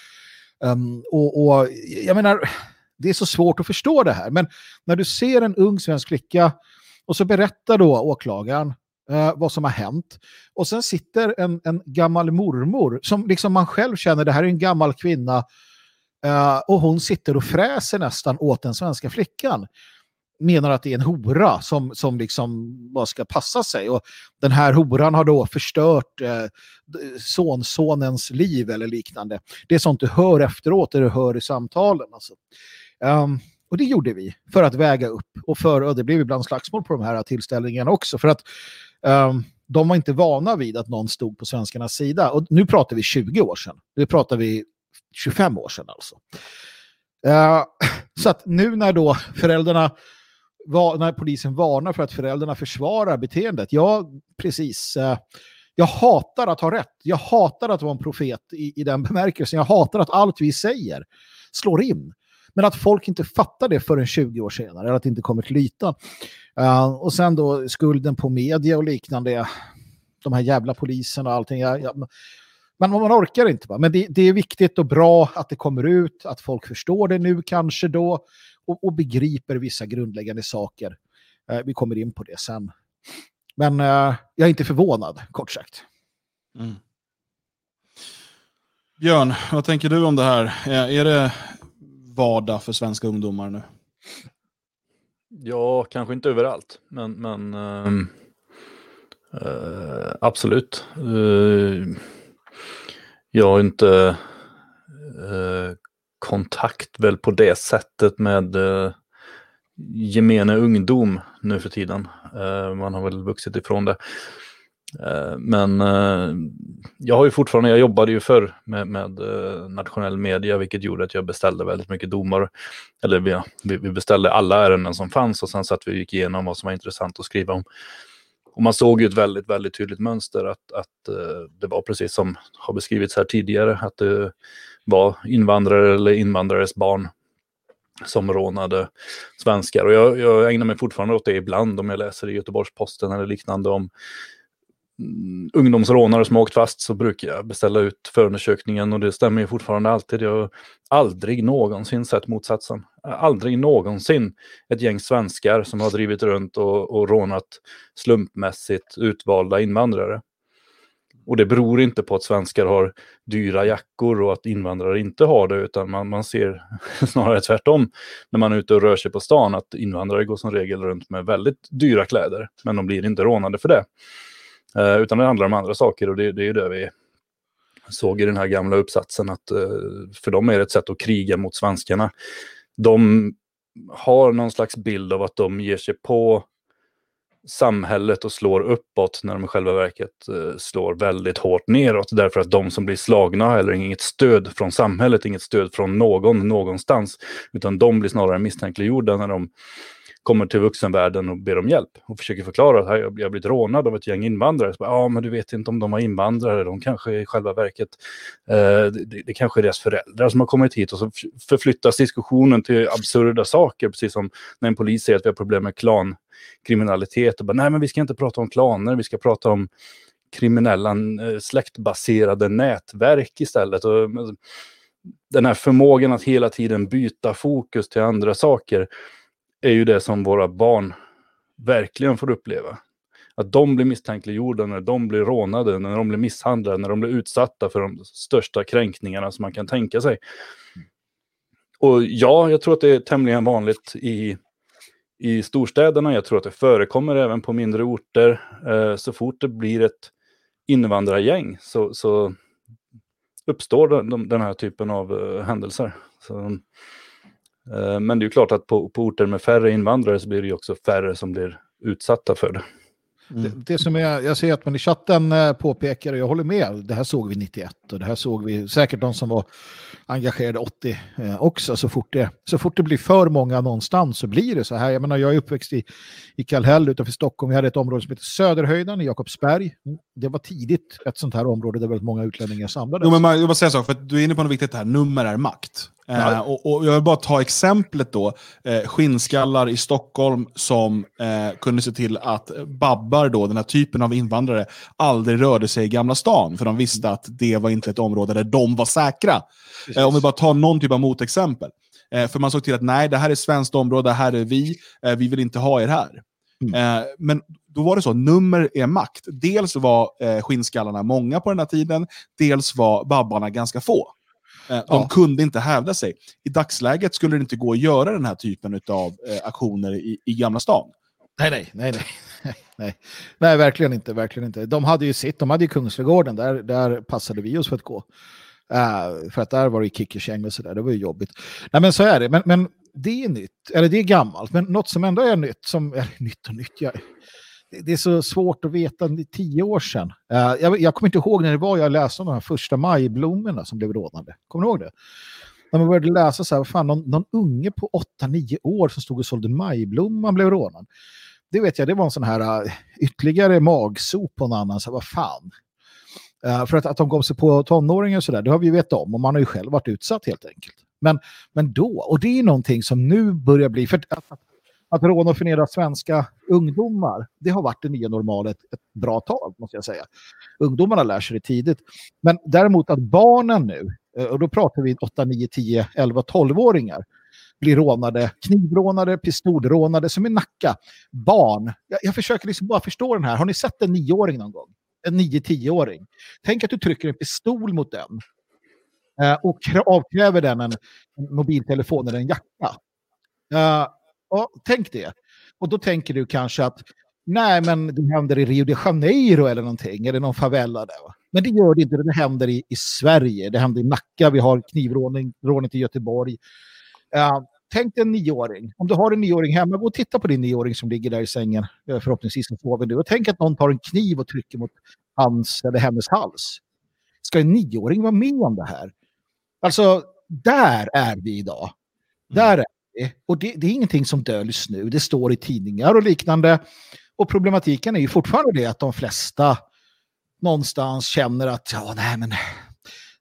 Um, och, och, jag menar, det är så svårt att förstå det här. Men när du ser en ung svensk flicka och så berättar då åklagaren uh, vad som har hänt. Och sen sitter en, en gammal mormor som liksom man själv känner, det här är en gammal kvinna. Uh, och hon sitter och fräser nästan åt den svenska flickan menar att det är en hora som, som liksom bara ska passa sig. Och den här horan har då förstört eh, sonsonens liv eller liknande. Det är sånt du hör efteråt, det du hör i samtalen. Alltså. Um, och det gjorde vi för att väga upp. Och, för, och det blev ibland slagsmål på de här tillställningarna också. För att um, de var inte vana vid att någon stod på svenskarnas sida. Och nu pratar vi 20 år sedan. Nu pratar vi 25 år sedan alltså. Uh, så att nu när då föräldrarna när polisen varnar för att föräldrarna försvarar beteendet. Ja, precis. Eh, jag hatar att ha rätt. Jag hatar att vara en profet i, i den bemärkelsen. Jag hatar att allt vi säger slår in. Men att folk inte fattar det förrän 20 år senare, eller att det inte kommer till ytan. Uh, och sen då skulden på media och liknande. De här jävla poliserna och allting. Jag, jag, men man orkar inte. Va? Men det, det, är viktigt och bra att det kommer ut, att folk förstår det nu kanske då och, och begriper vissa grundläggande saker. Eh, vi kommer in på det sen. Men eh, jag är inte förvånad, kort sagt. Mm. Björn, vad tänker du om det här? Är det vardag för svenska ungdomar nu? Ja, kanske inte överallt, men, men äh, äh, absolut. Äh, jag har inte kontakt väl på det sättet med eh, gemene ungdom nu för tiden. Eh, man har väl vuxit ifrån det. Eh, men eh, jag har ju fortfarande, jag jobbade ju förr med, med eh, nationell media vilket gjorde att jag beställde väldigt mycket domar. Eller vi, vi beställde alla ärenden som fanns och sen satt vi och gick igenom vad som var intressant att skriva om. Och man såg ju ett väldigt, väldigt tydligt mönster att, att eh, det var precis som har beskrivits här tidigare, att det var invandrare eller invandrares barn som rånade svenskar. Och jag, jag ägnar mig fortfarande åt det ibland om jag läser i Göteborgs-Posten eller liknande om mm, ungdomsrånare som har åkt fast så brukar jag beställa ut förundersökningen och det stämmer ju fortfarande alltid. Jag har aldrig någonsin sett motsatsen. Aldrig någonsin ett gäng svenskar som har drivit runt och, och rånat slumpmässigt utvalda invandrare. Och det beror inte på att svenskar har dyra jackor och att invandrare inte har det, utan man, man ser *laughs* snarare tvärtom när man är ute och rör sig på stan, att invandrare går som regel runt med väldigt dyra kläder, men de blir inte rånade för det. Eh, utan det handlar om andra saker och det, det är det vi såg i den här gamla uppsatsen, att eh, för dem är det ett sätt att kriga mot svenskarna. De har någon slags bild av att de ger sig på samhället och slår uppåt när de i själva verket eh, slår väldigt hårt neråt. Därför att de som blir slagna har heller inget stöd från samhället, inget stöd från någon någonstans. Utan de blir snarare misstänkliggjorda när de kommer till vuxenvärlden och ber om hjälp och försöker förklara att jag har blivit rånad av ett gäng invandrare. Ja, men du vet inte om de var invandrare, de kanske i själva verket, eh, det, det kanske är deras föräldrar som har kommit hit och så förflyttas diskussionen till absurda saker, precis som när en polis säger att vi har problem med klankriminalitet och bara, nej men vi ska inte prata om klaner, vi ska prata om kriminella eh, släktbaserade nätverk istället. Och, eh, den här förmågan att hela tiden byta fokus till andra saker är ju det som våra barn verkligen får uppleva. Att de blir misstänkliggjorda, när de blir rånade, när de blir misshandlade, när de blir utsatta för de största kränkningarna som man kan tänka sig. Och ja, jag tror att det är tämligen vanligt i, i storstäderna. Jag tror att det förekommer även på mindre orter. Eh, så fort det blir ett invandrargäng så, så uppstår den, den här typen av eh, händelser. Så, men det är klart att på, på orter med färre invandrare så blir det ju också färre som blir utsatta för det. Mm. Det, det, som är, jag ser att man i chatten eh, påpekar, och jag håller med, det här såg vi 91 och det här såg vi säkert de som var engagerade 80 eh, också. Så fort, det, så fort det blir för många någonstans så blir det så här. Jag menar, jag är uppväxt i, i Kallhäll utanför Stockholm. Vi hade ett område som heter Söderhöjden i Jakobsberg. Det var tidigt ett sånt här område där väldigt många utlänningar samlades. Jo, men man, jag vill säga så, för du är inne på något viktigt här. Nummer är makt. Eh, och, och, jag vill bara ta exemplet då, eh, skinnskallar i Stockholm som eh, kunde se till att babbar, då, den här typen av invandrare, aldrig rörde sig i Gamla stan, för de visste att det var inte ett område där de var säkra. Eh, om vi bara tar någon typ av motexempel. Eh, för man såg till att nej, det här är svenskt område, här är vi, eh, vi vill inte ha er här. Mm. men då var det så, nummer är makt. Dels var eh, skinnskallarna många på den här tiden, dels var babbarna ganska få. Eh, de ja. kunde inte hävda sig. I dagsläget skulle det inte gå att göra den här typen av eh, aktioner i, i Gamla stan. Nej, nej, nej, nej. *laughs* nej. Nej, verkligen inte, verkligen inte. De hade ju sitt, de hade ju Kungsträdgården, där, där passade vi oss för att gå. Uh, för att där var det kickerkäng och sådär, det var ju jobbigt. Nej, men så är det. Men, men det är nytt, eller det är gammalt, men något som ändå är nytt, som är nytt och nytt, jag, det är så svårt att veta det är tio år sedan. Uh, jag, jag kommer inte ihåg när det var jag läste om de här första majblommorna som blev rådande. Kommer du ihåg det? När man började läsa så här, vad fan, någon, någon unge på 8-9 år som stod och sålde majblomman blev rånad. Det vet jag, det var en sån här uh, ytterligare magsop på någon annan. Så vad fan. Uh, för att, att de gav sig på tonåringar och sådär, det har vi ju vetat om. Och man har ju själv varit utsatt helt enkelt. Men, men då, och det är någonting som nu börjar bli, för att, att att råna och förnedra svenska ungdomar, det har varit det nya normalet ett bra tag, måste jag säga. Ungdomarna lär sig det tidigt. Men däremot att barnen nu, eh, och då pratar vi 8, 9, 10, 11, 12-åringar, blir rånade, knivrånade, pistolrånade som i Nacka. Barn, jag, jag försöker liksom bara förstå den här. Har ni sett en nioåring någon gång? En 9-10-åring. Tänk att du trycker en pistol mot den eh, och avkräver den en, en mobiltelefon eller en jacka. Eh, tänk det. Och då tänker du kanske att nej, men det händer i Rio de Janeiro eller någonting, eller någon favela där. Va? Men det gör det inte, det händer i, i Sverige, det händer i Nacka, vi har knivrånet i Göteborg. Uh, tänk dig en nioåring, om du har en nioåring hemma, gå och titta på din nioåring som ligger där i sängen, eh, förhoppningsvis sover du, och tänk att någon tar en kniv och trycker mot hans eller hennes hals. Ska en nioåring vara med om det här? Alltså, där är vi idag. Där är och det, det, är ingenting som döljs nu. Det står i tidningar och liknande. Och problematiken är ju fortfarande det att de flesta någonstans känner att ja, nej men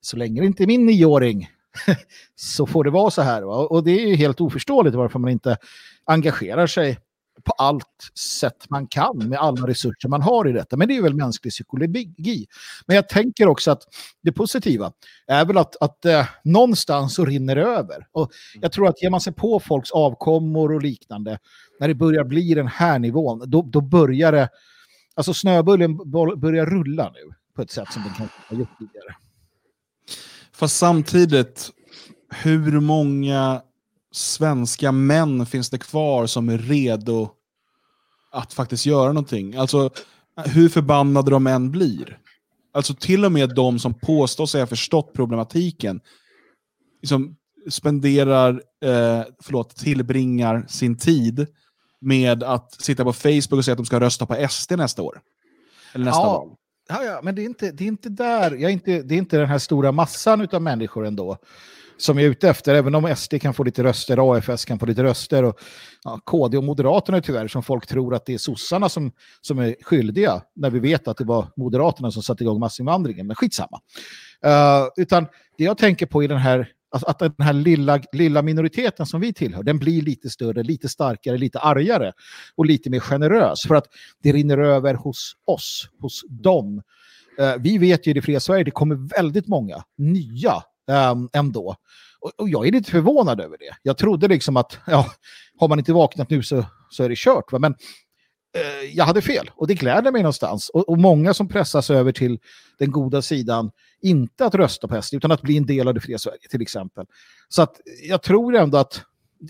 så länge det inte är min nioåring *laughs* så får det vara så här. Va? Och det är ju helt oförståeligt varför man inte engagerar sig på allt sätt man kan med alla resurser man har i detta. Men det är väl mänsklig psykologi. Men jag tänker också att det positiva är väl att, att eh, någonstans så rinner det över. Och jag tror att ger man sig på folks avkommor och liknande, när det börjar bli den här nivån, då, då börjar det, alltså snöbullen börjar rulla nu på ett sätt som den kanske har gjort tidigare. Fast samtidigt, hur många svenska män finns det kvar som är redo att faktiskt göra någonting? Alltså, hur förbannade de än blir. Alltså till och med de som påstår sig ha förstått problematiken liksom spenderar, eh, förlåt, tillbringar sin tid med att sitta på Facebook och säga att de ska rösta på SD nästa år. Eller nästa ja, val. Ja, ja, men det är, inte, det är inte där, jag är inte, det är inte den här stora massan av människor ändå som är ute efter, även om SD kan få lite röster, AFS kan få lite röster och ja, KD och Moderaterna tyvärr som folk tror att det är sossarna som, som är skyldiga när vi vet att det var Moderaterna som satte igång massinvandringen, men skitsamma. Uh, utan det jag tänker på i den här att, att den här lilla, lilla minoriteten som vi tillhör, den blir lite större, lite starkare, lite argare och lite mer generös för att det rinner över hos oss, hos dem. Eh, vi vet ju i det fria Sverige, det kommer väldigt många nya eh, ändå. Och, och, jag är lite förvånad över det. Jag trodde liksom att, ja, har man inte vaknat nu så, så är det kört. Va? Men eh, jag hade fel och det gläder mig någonstans. Och, och, många som pressas över till den goda sidan, inte att rösta på SD, utan att bli en del av det fria Sverige till exempel. Så att jag tror ändå att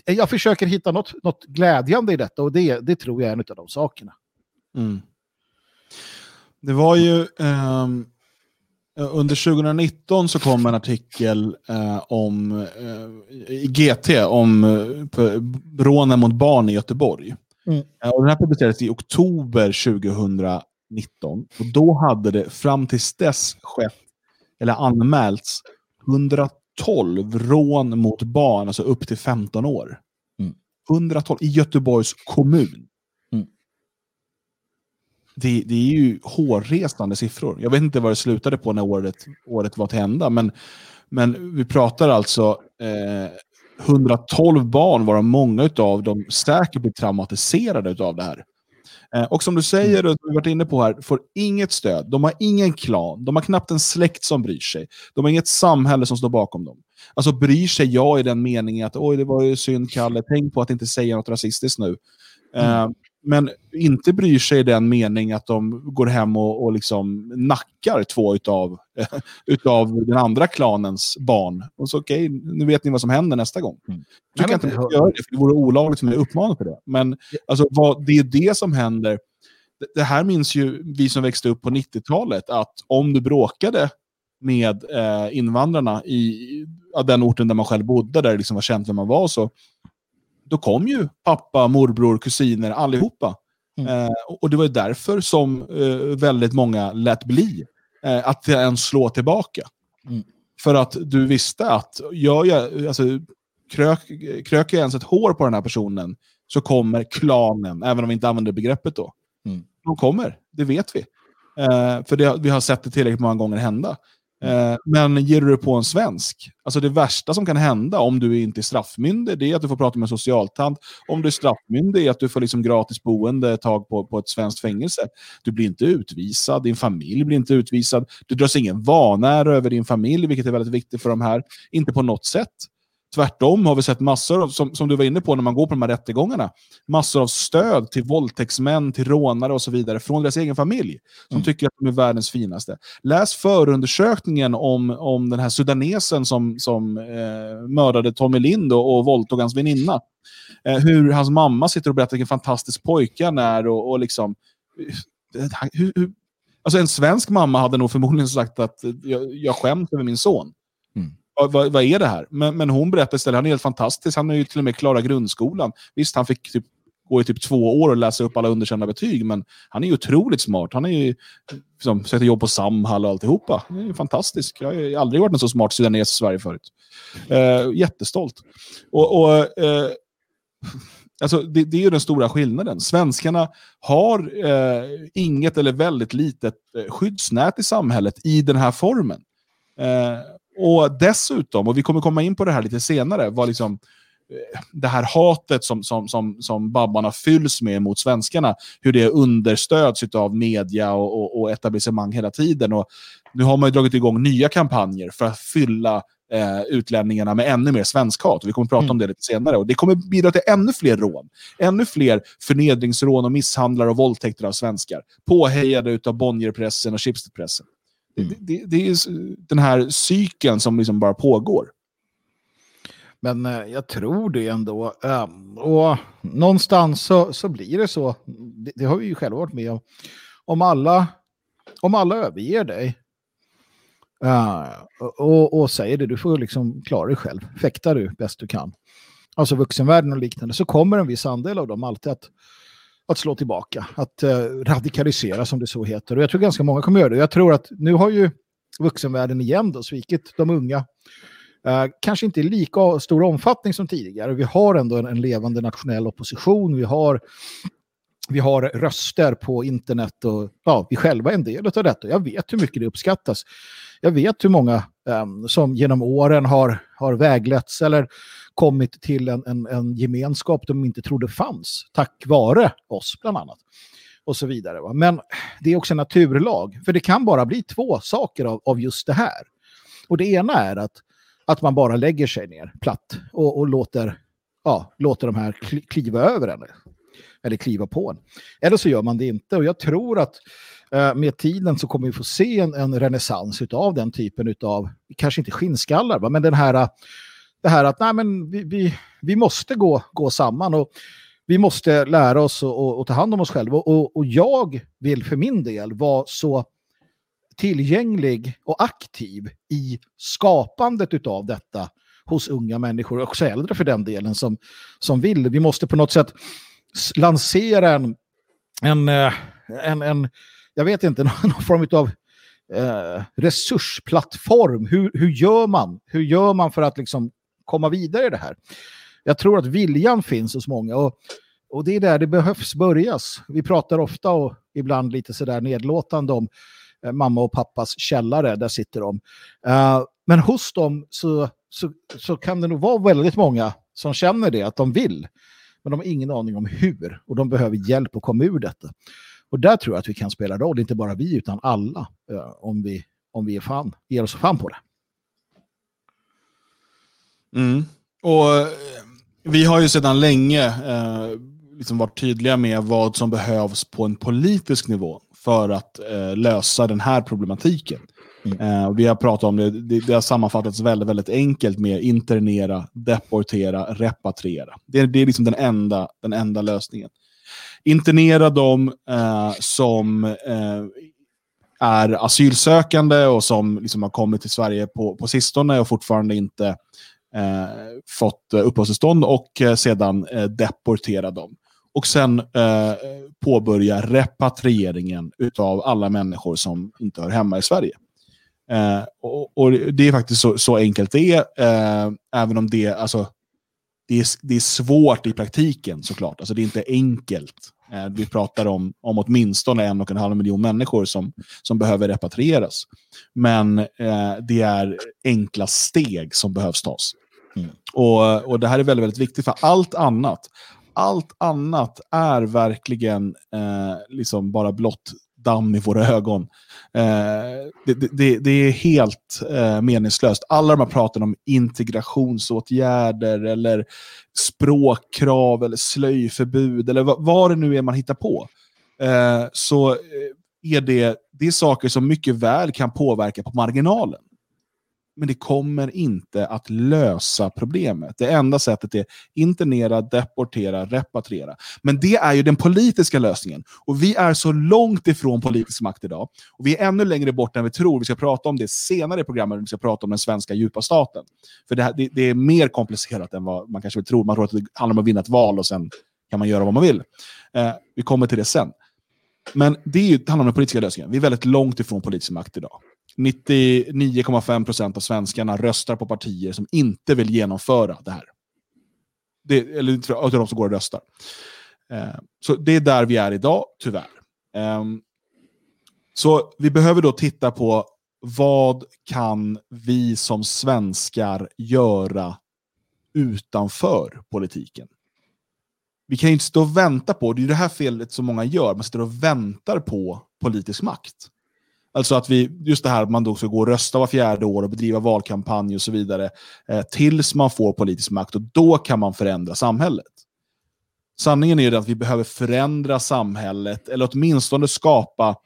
eh, jag försöker hitta något, något glädjande i detta och det, det tror jag är en av de sakerna. Mm. Det var ju ehm, Eh, under 2019 så kom en artikel eh, om, eh, i GT om eh, eh rånen mot barn i Göteborg. Mm. Eh, och den här publicerades i oktober 2019. Och då hade det fram till dess skett, eller anmälts, 112 rån mot barn, alltså upp till 15 år. Mm. 112 i Göteborgs kommun det, det, är ju hårresande siffror. Jag vet inte vad det slutade på när året, året var till ända, men, men vi pratar alltså eh, 112 barn, varav många av dem säkert blir traumatiserade av det här. Eh, och som du säger, och du har varit inne på här, får inget stöd. De har ingen klan, de har knappt en släkt som bryr sig. De har inget samhälle som står bakom dem. Alltså bryr sig jag i den meningen att oj, det var ju synd, Kalle, tänk på att inte säga något rasistiskt nu. Mm. Uh, men inte bryr sig i den mening att de går hem och, och liksom nackar två utav, *laughs* utav den andra klanens barn. Och så okej, okay, nu vet ni vad som händer nästa gång. Mm. Jag kan inte göra det, för det vore olagligt som jag uppmanar på det. Men alltså, vad, det är det som händer. Det, här minns ju vi som växte upp på 90-talet, att om du bråkade med eh, invandrarna i ja, den orten där man själv bodde, där det liksom var känt vem man var, så då kom ju pappa, morbror, kusiner, allihopa. Mm. Eh, och det var därför som eh, väldigt många lät bli eh, att ens slå tillbaka. Mm. För att du visste att gör jag, alltså, krök, kröker jag ens ett hår på den här personen så kommer klanen, även om vi inte använder begreppet då. Mm. De kommer, det vet vi. Eh, för det, vi har sett det tillräckligt många gånger hända. Eh, men ger du det på en svensk, alltså det värsta som kan hända om du inte är straffmyndig, det är att du får prata med en socialtant. Om du är straffmyndig är att du får liksom gratis boende ett tag på, på ett svenskt fängelse. Du blir inte utvisad, din familj blir inte utvisad. Du dras ingen vanära över din familj, vilket är väldigt viktigt för de här. Inte på något sätt. Tvärtom har vi sett massor av, som, som du var inne på när man går på de här rättegångarna, massor av stöd till våldtäktsmän, till rånare och så vidare från deras egen familj. Som mm. tycker att de är världens finaste. Läs förundersökningen om, om den här sudanesen som, som eh, mördade Tommy Lind och, och våldtog hans väninna. Eh, hur hans mamma sitter och berättar vilken fantastisk pojke han är och, och liksom... Eh, hur, hur, alltså en svensk mamma hade nog förmodligen sagt att jag, jag skäms över min son vad, vad, är det här? Men, men hon berättar istället, han är helt fantastisk. Han har ju till och med klarat grundskolan. Visst, han fick typ gå i typ två år och läsa upp alla underkända betyg, men han är ju otroligt smart. Han är ju liksom, söker jobb på Samhall och alltihopa. Han är ju fantastisk. Jag har aldrig varit en så smart sydanes i Sverige förut. Eh, jättestolt. Och, och eh, Alltså, det, det är ju den stora skillnaden. Svenskarna har eh, inget eller väldigt litet eh, skyddsnät i samhället i den här formen. Eh, och dessutom, och vi kommer komma in på det här lite senare, var liksom eh, det här hatet som, som, som, som babbarna fylls med mot svenskarna, hur det understöds av media och, och, och etablissemang hela tiden. Och nu har man ju dragit igång nya kampanjer för att fylla eh, utlänningarna med ännu mer svenskhat. Vi kommer att prata mm. om det lite senare. Och det kommer bidra till ännu fler rån. Ännu fler förnedringsrån och misshandlar och våldtäkter av svenskar. Påhejade av Bonnierpressen och Schibstedpressen. Mm. Det, det, är den här cykeln som liksom bara pågår. Men eh, jag tror det ändå. Um, och någonstans så, så blir det så. Det, det, har vi ju själva varit med om. Om alla, om alla överger dig uh, och, och säger det, du får liksom klara dig själv. Fäktar du bäst du kan. Alltså vuxenvärlden och liknande. Så kommer en viss andel av dem alltid att att slå tillbaka, att eh, radikalisera som det så heter. Och jag tror ganska många kommer göra det. Jag tror att nu har ju vuxenvärlden igen då svikit de unga. Eh, kanske inte i lika stor omfattning som tidigare. Vi har ändå en, en levande nationell opposition. Vi har, vi har röster på internet och ja, vi själva är en del av detta. Jag vet hur mycket det uppskattas. Jag vet hur många eh, som genom åren har, har vägletts eller kommit till en, en, en gemenskap de inte trodde fanns, tack vare oss bland annat. Och så vidare. Va? Men det är också en naturlag, för det kan bara bli två saker av, av just det här. Och det ena är att, att man bara lägger sig ner platt och, och låter, ja, låter de här kliva över en. Eller kliva på en. Eller så gör man det inte. Och jag tror att eh, med tiden så kommer vi få se en, en renässans av den typen av, kanske inte skinnskallar, va? men den här det här att nej, men vi, vi, vi måste gå, gå samman och vi måste lära oss att ta hand om oss själva. Och, och jag vill för min del vara så tillgänglig och aktiv i skapandet av detta hos unga människor, och också äldre för den delen, som, som vill. Vi måste på något sätt lansera en, en, eh, en, en jag vet inte, *laughs* någon form av eh, resursplattform. Hur, hur gör man? Hur gör man för att liksom komma vidare i det här. Jag tror att viljan finns hos många och, och det är där det behövs börjas. Vi pratar ofta och ibland lite sådär nedlåtande om eh, mamma och pappas källare, där sitter de. Uh, men hos dem så, så, så kan det nog vara väldigt många som känner det, att de vill. Men de har ingen aning om hur och de behöver hjälp att komma ur detta. Och där tror jag att vi kan spela roll, inte bara vi utan alla, uh, om vi, om vi är fan, ger oss fan på det. Mm. Och eh, vi har ju sedan länge eh, liksom varit tydliga med vad som behövs på en politisk nivå för att eh, lösa den här problematiken. Mm. Eh, vi har pratat om det, det, det, har sammanfattats väldigt, väldigt enkelt med internera, deportera, repatriera. Det, det är liksom den enda, den enda lösningen. Internera dem eh, som eh, är asylsökande och som liksom har kommit till Sverige på, på sistone och fortfarande inte Eh, fått eh, uppehållstillstånd och eh, sedan eh, deportera dem. Och sen eh, påbörja repatrieringen av alla människor som inte hör hemma i Sverige. Eh, och, och, Det är faktiskt så, så enkelt det är, eh, även om det, alltså, det, är, det är svårt i praktiken såklart. Alltså, det är inte enkelt. Eh, vi pratar om, om åtminstone en och en halv miljon människor som, som behöver repatrieras. Men eh, det är enkla steg som behövs tas. Mm. Och, och Det här är väldigt, väldigt viktigt, för allt annat allt annat är verkligen eh, liksom bara blått damm i våra ögon. Eh, det, det, det, är helt eh, meningslöst. Alla de här pratar om integrationsåtgärder eller språkkrav eller slöjförbud eller vad, vad det nu är man hittar på. Eh, så eh, är det, det är saker som mycket väl kan påverka på marginalen men det kommer inte att lösa problemet. Det enda sättet är internera, deportera, repatriera. Men det är ju den politiska lösningen. Och vi är så långt ifrån politisk makt idag. Och vi är ännu längre bort än vi tror. Vi ska prata om det senare i programmet. Vi ska prata om den svenska djupa staten. För det, här, det, det är mer komplicerat än vad man kanske vill tro. Man tror att det handlar om att vinna ett val och sen kan man göra vad man vill. Eh, vi kommer till det sen. Men det, är ju, det handlar om den politiska lösningen. Vi är väldigt långt ifrån politisk makt idag. 99,5 procent av svenskarna röstar på partier som inte vill genomföra det här. Det, eller av de som går och röstar. Eh, så det är där vi är idag, tyvärr. Eh, så vi behöver då titta på vad kan vi som svenskar göra utanför politiken? Vi kan ju inte stå och vänta på, det är ju det här felet som många gör, man sitter och väntar på politisk makt. Alltså att vi, just det här att man då ska gå och rösta var fjärde år och bedriva valkampanj och så vidare, eh, tills man får politisk makt och då kan man förändra samhället. Sanningen är ju att vi behöver förändra samhället, eller åtminstone skapa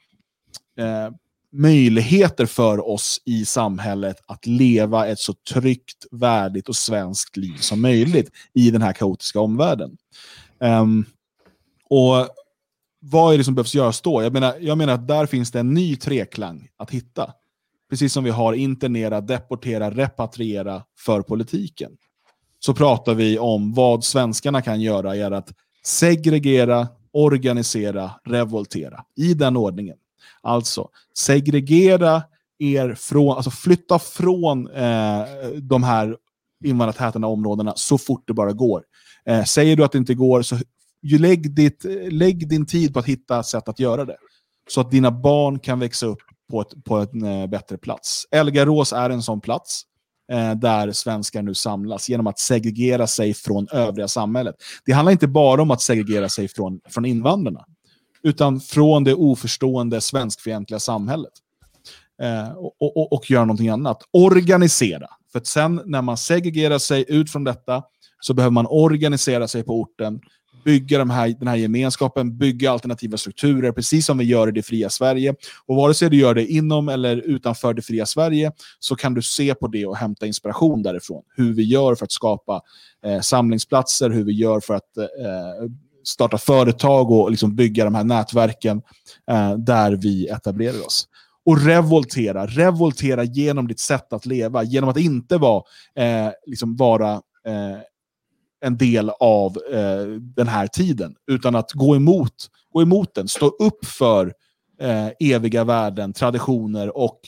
eh, möjligheter för oss i samhället att leva ett så tryggt, värdigt och svenskt liv som möjligt i den här kaotiska omvärlden. Um, och vad är det som behövs göras då? Jag menar, jag menar att där finns det en ny treklang att hitta. Precis som vi har internera, deportera, repatriera för politiken. Så pratar vi om vad svenskarna kan göra är att segregera, organisera, revoltera. I den ordningen. Alltså, segregera er från, alltså flytta från eh, de här invandrartäta områdena så fort det bara går. Eh, säger du att det inte går, så ju lägg, ditt, lägg din tid på att hitta sätt att göra det. Så att dina barn kan växa upp på, ett, på en eh, bättre plats. Elgarås är en sån plats eh, där svenskar nu samlas genom att segregera sig från övriga samhället. Det handlar inte bara om att segregera sig från, från invandrarna, utan från det oförstående svenskfientliga samhället. Eh, och, och, och göra någonting annat. Organisera. För att sen när man segregerar sig ut från detta så behöver man organisera sig på orten, bygga de här, den här gemenskapen, bygga alternativa strukturer, precis som vi gör i det fria Sverige. Och vare sig du gör det inom eller utanför det fria Sverige så kan du se på det och hämta inspiration därifrån. Hur vi gör för att skapa eh, samlingsplatser, hur vi gör för att eh, starta företag och liksom bygga de här nätverken eh, där vi etablerar oss. Och revoltera, revoltera genom ditt sätt att leva, genom att inte vara, eh, liksom vara eh, en del av eh, den här tiden, utan att gå emot, gå emot den, stå upp för eh, eviga värden, traditioner och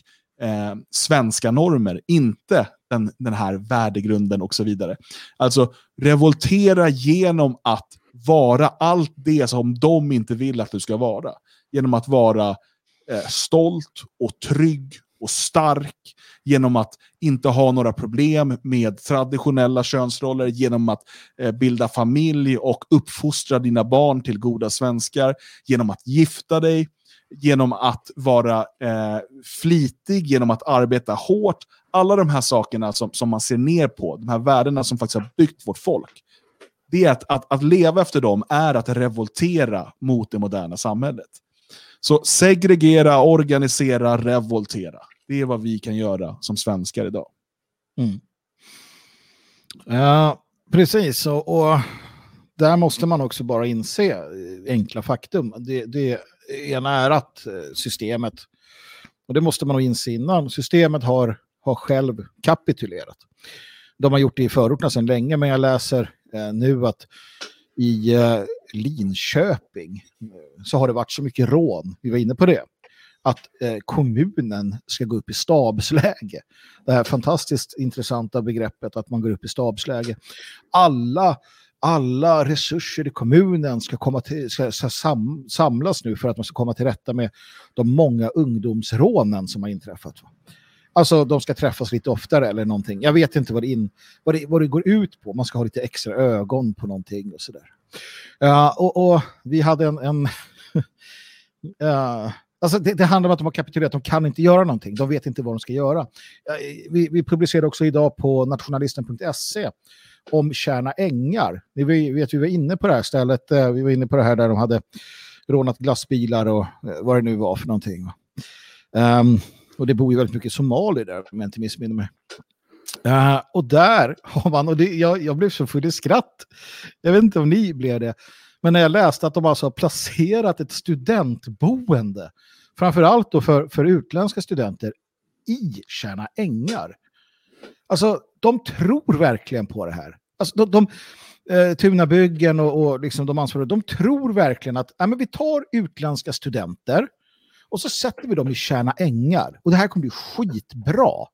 eh, svenska normer, inte den, den här värdegrunden och så vidare. Alltså revoltera genom att vara allt det som de inte vill att du ska vara. Genom att vara eh, stolt och trygg och stark, genom att inte ha några problem med traditionella könsroller, genom att eh, bilda familj och uppfostra dina barn till goda svenskar, genom att gifta dig, genom att vara eh, flitig, genom att arbeta hårt. Alla de här sakerna som, som man ser ner på, de här värdena som faktiskt har byggt vårt folk. Det är att, att, att leva efter dem är att revoltera mot det moderna samhället. Så segregera, organisera, revoltera. Det är vad vi kan göra som svenskar idag. Mm. Ja, precis. Och, och, där måste man också bara inse enkla faktum. Det, det ena är att eh, systemet, och det måste man nog inse innan, systemet har, har själv kapitulerat. De har gjort det i förorterna sedan länge, men jag läser eh, nu att i eh, Linköping så har det varit så mycket rån, vi var inne på det, att eh, kommunen ska gå upp i stabsläge. Det här fantastiskt intressanta begreppet att man går upp i stabsläge. Alla alla resurser i kommunen ska, komma till, ska, ska sam, samlas nu för att man ska komma till rätta med de många ungdomsrånen som har inträffat. Alltså de ska träffas lite oftare eller någonting. Jag vet inte vad det, in, vad det, vad det går ut på. Man ska ha lite extra ögon på någonting och sådär. Uh, och, och, vi hade en... en *laughs* uh, Alltså det, det, handlar om att de har kapitulerat, de kan inte göra någonting, de vet inte vad de ska göra. Vi, vi publicerade också idag på nationalisten.se om Kärna Ängar. Ni vet, vi var inne på det här stället, eh, vi var inne på det här där de hade rånat glassbilar och eh, vad det nu var för någonting. Um, och det bor ju väldigt mycket somalier där, om jag inte missminner mig. Uh, och där har man, och det, jag, jag blev så full i skratt. Jag vet inte om ni blev det. Men när jag läste att de alltså har placerat ett studentboende, framförallt då för, för utländska studenter, i Kärna Ängar. Alltså, de tror verkligen på det här. Alltså, de, de eh, Tunabyggen och, och liksom de ansvariga, de tror verkligen att äh, men vi tar utländska studenter och så sätter vi dem i Kärna Ängar. Och det här kommer bli skitbra.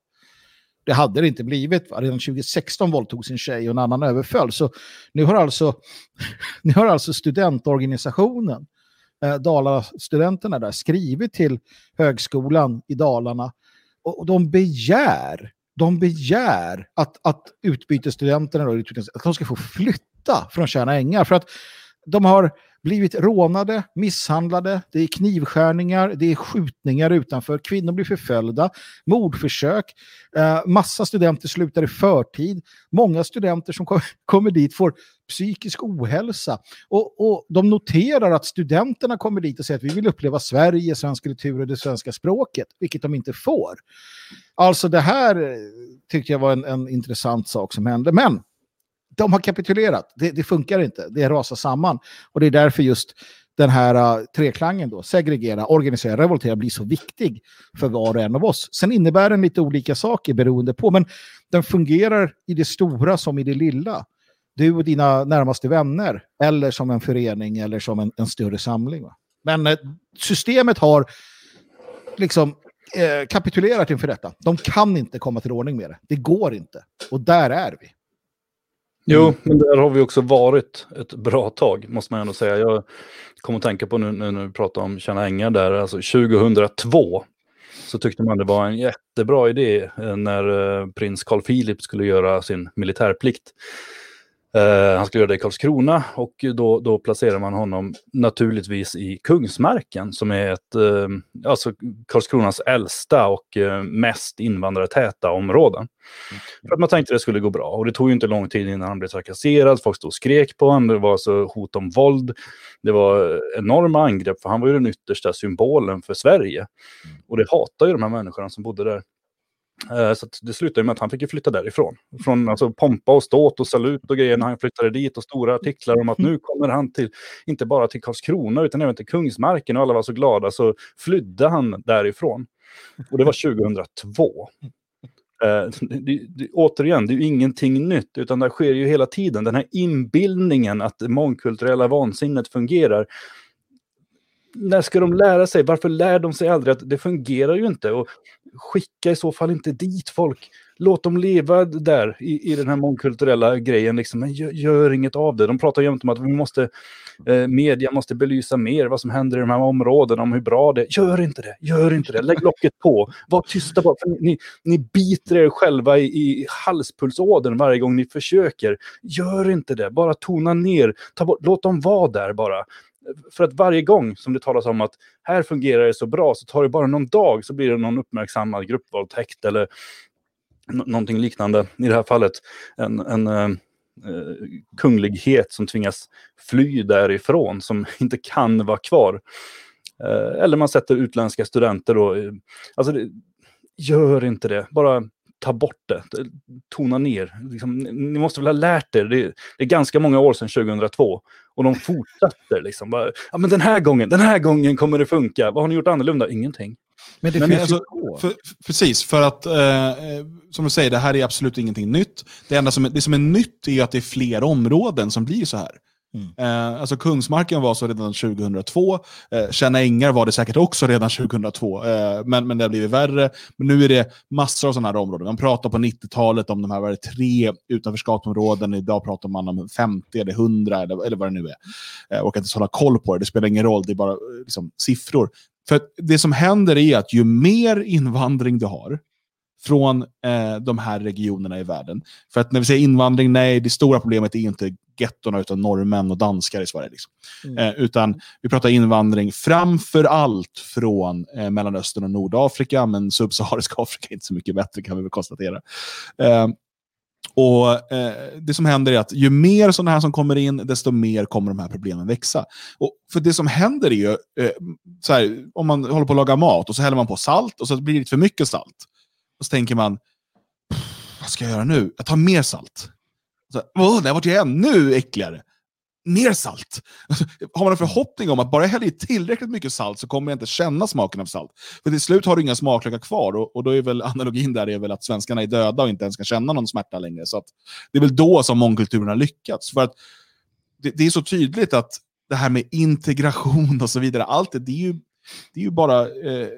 Det hade det inte blivit. Va? Redan 2016 våldtog sin tjej och en annan överföll. Så nu har alltså, *laughs* nu har alltså studentorganisationen, eh, Dalastudenterna där, skrivit till högskolan i Dalarna och de begär de begär att, att utbytesstudenterna då, att de ska få flytta från Tjärna Ängar. För att de har blivit rånade, misshandlade, det är knivskärningar, det är skjutningar utanför, kvinnor blir förföljda, mordförsök, eh, massa studenter slutar i förtid, många studenter som kom, *laughs* kommer dit får psykisk ohälsa. Och, och de noterar att studenterna kommer dit och säger att vi vill uppleva Sverige, svensk kultur och det svenska språket, vilket de inte får. Alltså det här eh, tyckte jag var en, en intressant sak som hände. Men de har kapitulerat. Det, det, funkar inte. Det rasar samman. Och det är därför just den här uh, treklangen då, segregera, organisera, revoltera, blir så viktig för var och en av oss. Sen innebär den lite olika saker beroende på, men den fungerar i det stora som i det lilla. Du och dina närmaste vänner, eller som en förening, eller som en, en större samling. Va? Men uh, systemet har liksom eh, kapitulerat inför detta. De kan inte komma till ordning med det. Det går inte. Och där är vi. Jo, mm. men där har vi också varit ett bra tag, måste man ändå säga. Jag kommer att tänka på nu, nu när vi pratar om Tjärna Ängar där, alltså 2002 så tyckte man det var en jättebra idé eh, när eh, prins Carl Philip skulle göra sin militärplikt. Uh, han skulle göra det i Karlskrona och då, då placerar man honom naturligtvis i Kungsmarken som är ett, uh, alltså Karlskronas äldsta och uh, mest invandrartäta områden. Mm. För att man tänkte att det skulle gå bra och det tog inte lång tid innan han blev trakasserad, folk stod och skrek på honom, det var alltså hot om våld, det var enorma angrepp för han var ju den yttersta symbolen för Sverige. Mm. Och det hatar ju de här människorna som bodde där. Eh, så det slutade med att han fick flytta därifrån. Från alltså, pompa och ståt och salut och grejer när han flyttade dit och stora artiklar om att nu kommer han till, inte bara till Karlskrona utan även till Kungsmarken och alla var så glada så flydde han därifrån. Och det var 2002. Eh, det, det, återigen, det är ju ingenting nytt, utan det sker ju hela tiden. Den här inbildningen att det mångkulturella vansinnet fungerar när ska de lära sig? Varför lär de sig aldrig att det fungerar ju inte? Och skicka i så fall inte dit folk. Låt dem leva där i, i den här mångkulturella grejen. Liksom. Men gör, gör inget av det. De pratar jämt om att vi måste, eh, media måste belysa mer vad som händer i de här områdena, om hur bra det är. Gör inte det, gör inte det. Lägg locket på. Var tysta bara. För ni, ni biter er själva i, i halspulsådern varje gång ni försöker. Gör inte det. Bara tona ner. Ta bort, låt dem vara där bara för att varje gång som det talas om att här fungerar det så bra så tar det bara någon dag så blir det någon uppmärksammad gruppvåldtäkt eller någonting liknande. I det här fallet en, en eh, eh kunglighet som tvingas fly därifrån som *laughs* inte kan vara kvar. Eh, eller man sätter utländska studenter då. Eh, alltså, det, gör inte det. Bara ta bort det, tona ner. Liksom, ni måste väl ha lärt er, det, det, är ganska många år sedan 2002. Och de fortsätter liksom. Bara, ja, men den här gången, den här gången kommer det funka. Vad har ni gjort annorlunda? Ingenting. Men det men finns alltså, för, precis, för att eh, som du säger, det här är absolut ingenting nytt. Det enda som, det som är nytt är att det är fler områden som blir så här. Mm. Eh, alltså Kungsmarken var så redan 2002. Eh, Tjärna Ängar var det säkert också redan 2002. Eh, men, men det har blivit värre. Men nu är det massor av sådana här områden. Man pratar på 90-talet om de här var det tre utanförskapsområden. Idag pratar man om 50 eller 100 eller, eller vad det nu är. Eh, och att inte hålla koll på det. Det spelar ingen roll, det är bara eh, liksom, siffror. För det som händer är att ju mer invandring du har, från eh, de här regionerna i världen. För att när vi säger invandring, nej, det stora problemet är inte gettorna utan norrmän och danskar i Sverige. Liksom. Mm. Eh, utan vi pratar invandring framför allt från eh, Mellanöstern och Nordafrika, men subsahariska *laughs* Afrika är inte så mycket bättre kan vi väl konstatera. Eh, och eh, Det som händer är att ju mer sådana här som kommer in, desto mer kommer de här problemen växa. Och för det som händer är ju, eh, så här, om man håller på att laga mat och så häller man på salt och så blir det lite för mycket salt. Och så tänker man, vad ska jag göra nu? Jag tar mer salt. Så, Åh, det har varit ännu äckligare. Mer salt. *laughs* Har man en förhoppning om att bara jag häller i tillräckligt mycket salt så kommer jag inte känna smaken av salt. För till slut har du inga smaklökar kvar och, och då är väl analogin där är väl att svenskarna är döda och inte ens kan känna någon smärta längre. Så det är väl då som mångkulturen har lyckats. För att det, det, är så tydligt att det här med integration och så vidare, allt det, det är ju, det är ju bara eh,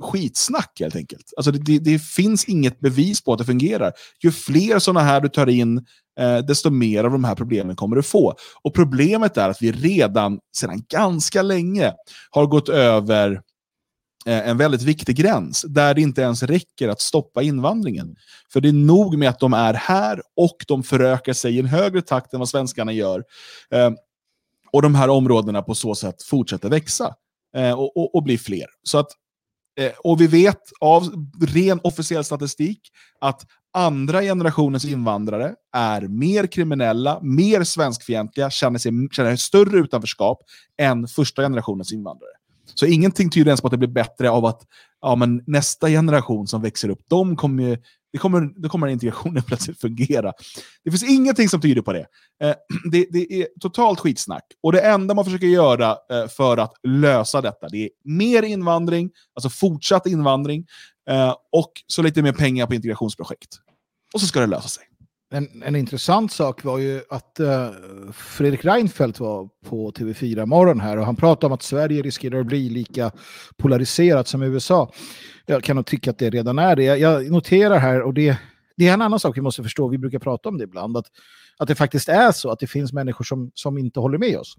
skitsnack helt enkelt. Alltså det, det, det, finns inget bevis på att det fungerar. Ju fler sådana här du tar in, eh, desto mer av de här problemen kommer du få. Och problemet är att vi redan sedan ganska länge har gått över eh, en väldigt viktig gräns där det inte ens räcker att stoppa invandringen. För det är nog med att de är här och de förökar sig i en högre takt än vad svenskarna gör. Eh, och de här områdena på så sätt fortsätter växa eh, och, och, och bli fler. Så att Eh, och vi vet av ren officiell statistik att andra generationens invandrare är mer kriminella, mer svenskfientliga, känner, sig, känner större utanförskap än första generationens invandrare. Så ingenting tyder ens på att det blir bättre av att ja, men nästa generation som växer upp, de kommer ju det kommer, då kommer integrationen *laughs* plötsligt fungera. Det finns ingenting som tyder på det. Eh, *clears throat* det. det. är totalt skitsnack. Och det enda man försöker göra eh, för att lösa detta, det är mer invandring, alltså fortsatt invandring, eh, och så lite mer pengar på integrationsprojekt. Och så ska det lösa sig. En, en intressant sak var ju att uh, Fredrik Reinfeldt var på TV4 morgon här och han pratade om att Sverige riskerar att bli lika polariserat som USA. Jag kan nog tycka att det redan är det. Jag, jag noterar här, och det, det är en annan sak vi måste förstå, vi brukar prata om det ibland, att, att det faktiskt är så att det finns människor som, som inte håller med oss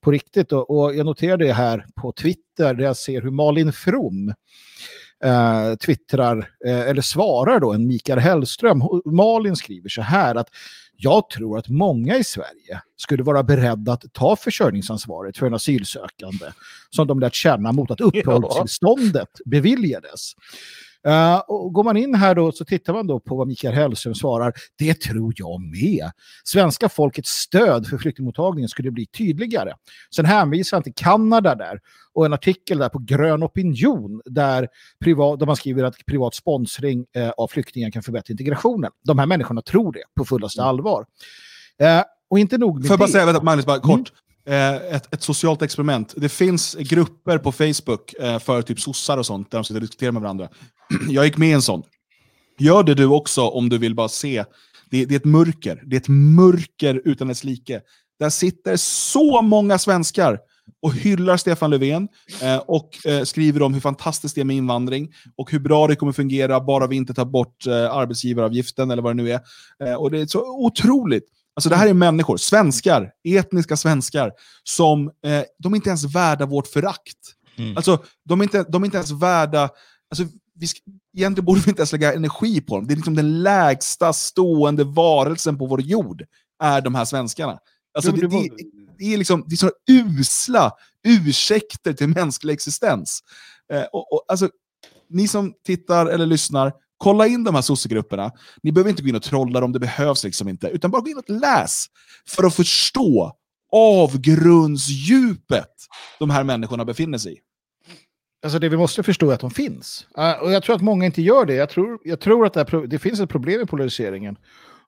på riktigt. Och, och jag noterar det här på Twitter där jag ser hur Malin From eh, twittrar, eh, eller svarar då en Mikael Hellström. Malin skriver så här att jag tror att många i Sverige skulle vara beredda att ta försörjningsansvaret för en asylsökande som de lärt känna mot att *laughs* uppehållstillståndet beviljades. Uh, och går man in här då så tittar man då på vad Mikael Hellström svarar. Det tror jag med. Svenska folkets stöd för flyktingmottagningen skulle bli tydligare. Sen hänvisar han till Kanada där och en artikel där på Grön opinion där, privat, där man skriver att privat sponsring uh, av flyktingar kan förbättra integrationen. De här människorna tror det på fullaste mm. allvar. Uh, och inte nog med Får jag bara säga, vänta, Magnus, bara kort. Mm. Eh, ett, ett, socialt experiment. Det finns grupper på Facebook eh, för typ sossar och sånt, där de sitter och diskuterar med varandra. *clears throat* Jag gick med i en sån. Gör det du också om du vill bara se. Det, det är ett mörker. Det är ett mörker utan dess like. Där sitter så många svenskar och hyllar Stefan Löfven eh, och eh, skriver om hur fantastiskt det är med invandring och hur bra det kommer fungera bara vi inte tar bort eh, arbetsgivaravgiften eller vad det nu är. Eh, och Det är så otroligt. Alltså det här är människor, svenskar, etniska svenskar, som eh, de är inte ens värda vårt förakt. Mm. Alltså, de är, inte, de är inte ens värda... Alltså, vi ska, egentligen borde vi inte ens lägga energi på dem. Det är liksom den lägsta stående varelsen på vår jord, är de här svenskarna. Alltså, det, det, det, är liksom, det är så usla ursäkter till mänsklig existens. Eh, och, och, alltså, ni som tittar eller lyssnar, Kolla in de här sossegrupperna. Ni behöver inte gå in och trolla dem, det behövs liksom inte. Utan bara gå in och läs för att förstå avgrundsdjupet de här människorna befinner sig i. Alltså det vi måste förstå är att de finns. Uh, och jag tror att många inte gör det. Jag tror, jag tror att det, här, det finns ett problem i polariseringen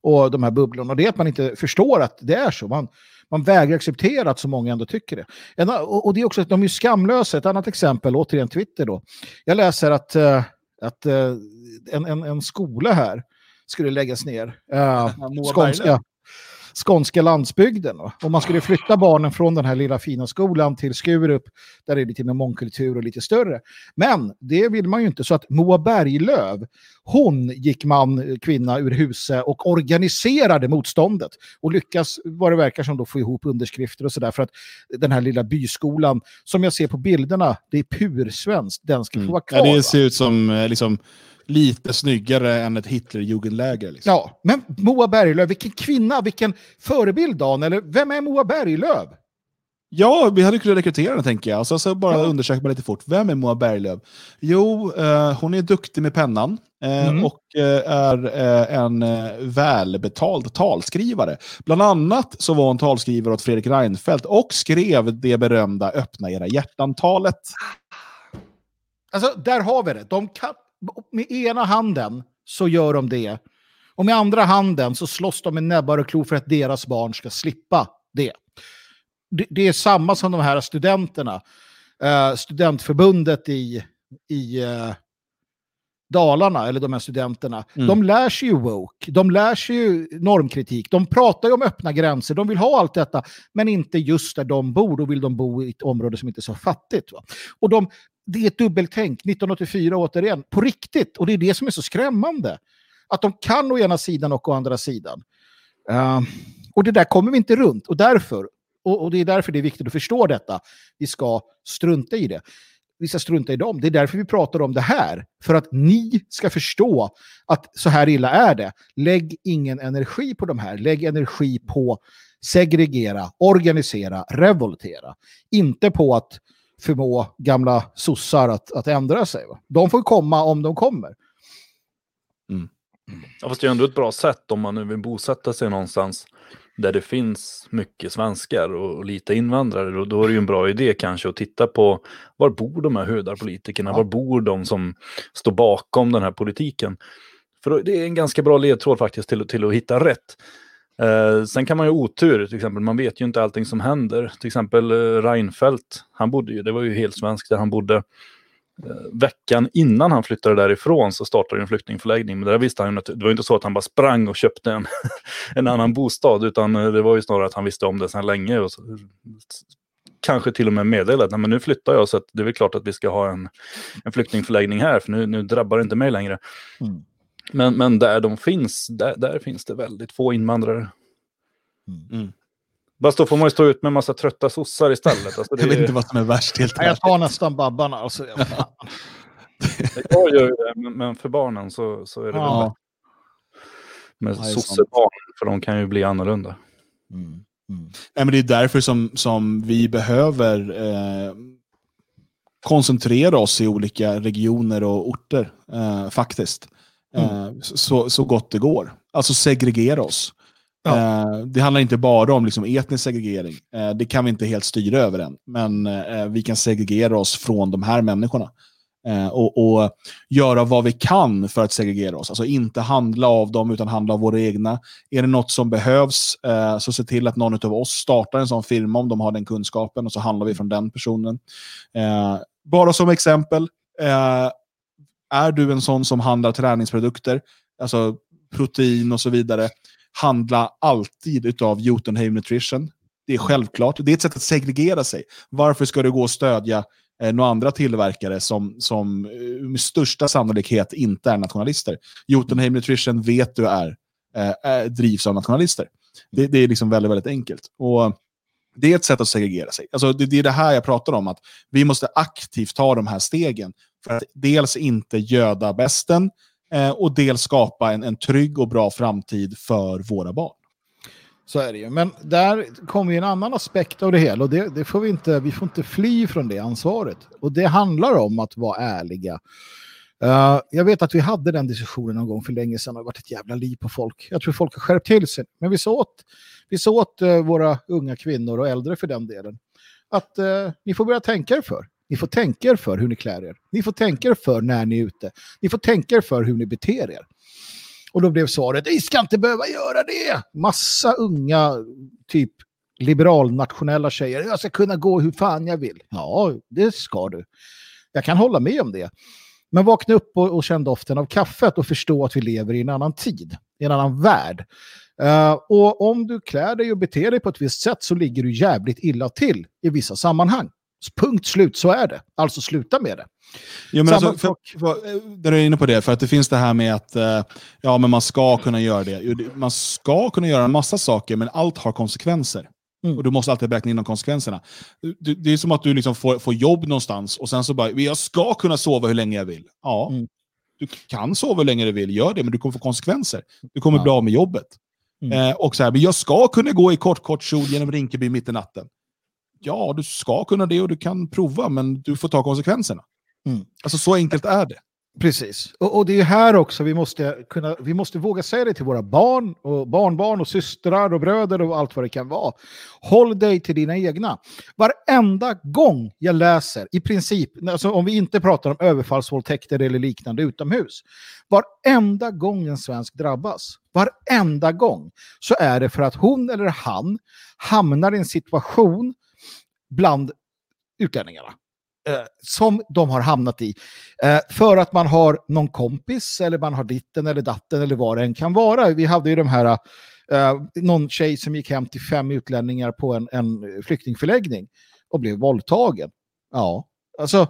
och de här bubblorna. Och det är att man inte förstår att det är så. Man, man vägrar acceptera att så många ändå tycker det. En, och, och, det är också att de är skamlösa. Ett annat exempel, återigen Twitter då. Jag läser att uh, att uh, en, en, en skola här skulle läggas ner. Uh, skånska, skånska landsbygden. Och man skulle flytta barnen från den här lilla fina skolan till Skurup där det är lite mer mångkultur och lite större. Men det vill man ju inte. Så att Moa Berglöv, hon gick man, kvinna, ur huset och organiserade motståndet. Och lyckas, vad det verkar som, då få ihop underskrifter och sådär. För att den här lilla byskolan, som jag ser på bilderna, det är pursvenskt. Den ska få vara kvar. Ja, det ser ut som eh, liksom lite snyggare än ett Hitlerjugendläger. Liksom. Ja, men Moa Berglöf, vilken kvinna, vilken förebild Dan, eller vem är Moa Berglöf? Ja, vi hade kunnat rekrytera henne tänker jag. Så, så bara ja. undersöka bara lite fort. Vem är Moa Berglöf? Jo, eh, hon är duktig med pennan eh, mm. och eh, är eh, en eh, välbetald talskrivare. Bland annat så var hon talskrivare åt Fredrik Reinfeldt och skrev det berömda Öppna era hjärtan-talet. Alltså, där har vi det. De kan, med ena handen så gör de det. Och med andra handen så slåss de med näbbar och klor för att deras barn ska slippa det. Det, det är samma som de här studenterna. Uh, studentförbundet i, i uh, Dalarna, eller de här studenterna, mm. de lär sig ju woke, de lär sig ju normkritik, de pratar ju om öppna gränser, de vill ha allt detta, men inte just där de bor, då vill de bo i ett område som inte är så fattigt. Va? Och de det är ett dubbeltänk, 1984 återigen, på riktigt. Och det är det som är så skrämmande. Att de kan å ena sidan och å andra sidan. Uh, och det där kommer vi inte runt. Och därför, och, och, det är därför det är viktigt att förstå detta, vi ska strunta i det. Vi ska strunta i dem. Det är därför vi pratar om det här. För att ni ska förstå att så här illa är det. Lägg ingen energi på de här. Lägg energi på segregera, organisera, revoltera. Inte på att förmå gamla sossar att, att ändra sig. Va? De får komma om de kommer. Mm. Ja, fast det är ändå ett bra sätt om man nu vill bosätta sig någonstans där det finns mycket svenskar och, och lite invandrare. Och då är det ju en bra idé kanske att titta på var bor de här hödarpolitikerna? Ja. Var bor de som står bakom den här politiken? För det är en ganska bra ledtråd faktiskt till, till att hitta rätt. Eh, sen kan man ju ha otur, till exempel. Man vet ju inte allting som händer. Till exempel eh, Reinfeldt, han bodde ju, det var ju helt svenskt där han bodde. Eh, veckan innan han flyttade därifrån så startade en flyktingförläggning. Men där visste han ju att det var inte så att han bara sprang och köpte en, *laughs* en annan bostad, utan eh, det var ju snarare att han visste om det sedan länge. Och så, kanske till och med meddelat att nu flyttar jag så att det är väl klart att vi ska ha en, en flyktingförläggning här, för nu, nu drabbar det inte mig längre. Mm. Men, men där de finns, där, där finns det väldigt få invandrare. Mm. mm. Fast då får man ju stå ut med en massa trötta sossar istället. Alltså det jag vet inte vad som är värst helt Jag tar nästan Babbarna. Alltså. jag *laughs* gör ju det, men för barnen så, så är det ja. väl med sossebarn, för de kan ju bli annorlunda. Mm. Mm. Nej, men det är därför som, som vi behöver eh, koncentrera oss i olika regioner och orter, eh, faktiskt. Mm. Eh, så, så gott det går. Alltså segregera oss. Ja. Eh, det handlar inte bara om liksom, etnisk segregering. Eh, det kan vi inte helt styra över än. Men vi kan segregera oss från de här människorna. Och, och, göra vad vi kan för att segregera oss. Alltså inte handla av dem, utan handla av våra egna. Är det något som behövs, så se till att någon av oss startar en sån firma om de har den kunskapen och så handlar vi från den personen. Bara som exempel, är du en sån som handlar träningsprodukter, alltså protein och så vidare, handla alltid av Jotunheim Nutrition. Det är självklart. Det är ett sätt att segregera sig. Varför ska du gå och stödja eh, några andra tillverkare som, som eh, med största sannolikhet inte är nationalister? Jotunheim Nutrition vet du är, eh, eh, drivs av nationalister. Det, det, är liksom väldigt, väldigt enkelt. Och det är ett sätt att segregera sig. Alltså det, det, är det här jag pratar om, att vi måste aktivt ta de här stegen för att dels inte göda besten eh, och dels skapa en, en trygg och bra framtid för våra barn. Så är det ju. Men där kommer ju en annan aspekt av det hela och det, det, får vi inte, vi får inte fly från det ansvaret. Och det handlar om att vara ärliga. Uh, jag vet att vi hade den diskussionen någon gång för länge sedan och det har varit ett jävla liv på folk. Jag tror folk har skärpt till sig. Men vi sa åt, vi sa åt uh, våra unga kvinnor och äldre för den delen att uh, ni får börja tänka er för. Ni får tänka er för hur ni klär er. Ni får tänka er för när ni är ute. Ni får tänka er för hur ni beter er. Och då blev svaret, ni ska inte behöva göra det. Massa unga, typ liberalnationella tjejer. Jag ska kunna gå hur fan jag vill. Ja, det ska du. Jag kan hålla med om det. Men vakna upp och, och känn doften av kaffet och förstå att vi lever i en annan tid, i en annan värld. Uh, och om du klär dig och beter dig på ett visst sätt så ligger du jävligt illa till i vissa sammanhang. Punkt slut, så är det. Alltså sluta med det. Jo, men alltså, för, för, där är inne på det, för att det finns det här med att uh, ja, men man ska kunna göra det. Man ska kunna göra en massa saker, men allt har konsekvenser. Mm. Och du måste alltid räkna in de konsekvenserna. Det, det är som att du liksom får, får jobb någonstans och sen så bara, jag ska kunna sova hur länge jag vill. Ja, mm. du kan sova hur länge du vill, gör det, men du kommer få konsekvenser. Du kommer ja. bli av med jobbet. Mm. Eh, och så här, men jag ska kunna gå i kort, kort kjol genom Rinkeby mitt i natten ja, du ska kunna det och du kan prova, men du får ta konsekvenserna. Mm. Alltså så enkelt är det. Precis. Och, och, det är här också vi måste, kunna, vi måste våga säga det till våra barn och barnbarn och systrar och bröder och allt vad det kan vara. Håll dig till dina egna. Varenda gång jag läser, i princip, alltså om vi inte pratar om överfallsvåldtäkter eller liknande utomhus, varenda gång en svensk drabbas, varenda gång, så är det för att hon eller han hamnar i en situation bland utlänningarna eh, som de har hamnat i. Eh, för att man har någon kompis eller man har ditten eller datten eller vad det än kan vara. Vi hade ju de här, eh, någon tjej som gick hem till fem utlänningar på en, en flyktingförläggning och blev våldtagen. Ja, alltså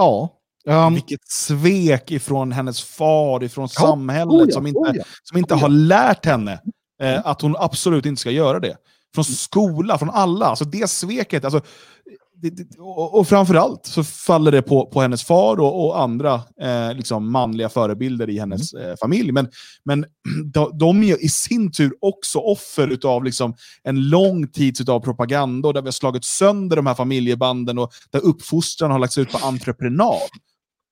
Ja. Um, Vilket svek ifrån hennes far, ifrån ja, samhället, oh ja, som inte, oh ja, som inte oh har lärt henne eh, att hon absolut inte ska göra det. Från skola, från alla. Alltså det sveket. Alltså, och, och framförallt så faller det på, på hennes far och, och andra eh, liksom manliga förebilder i hennes mm. eh, familj. Men, men *clears throat* de, de, är i sin tur också offer av liksom en lång tids av propaganda och där vi har slagit sönder de här familjebanden och där uppfostran har lagts ut på entreprenad.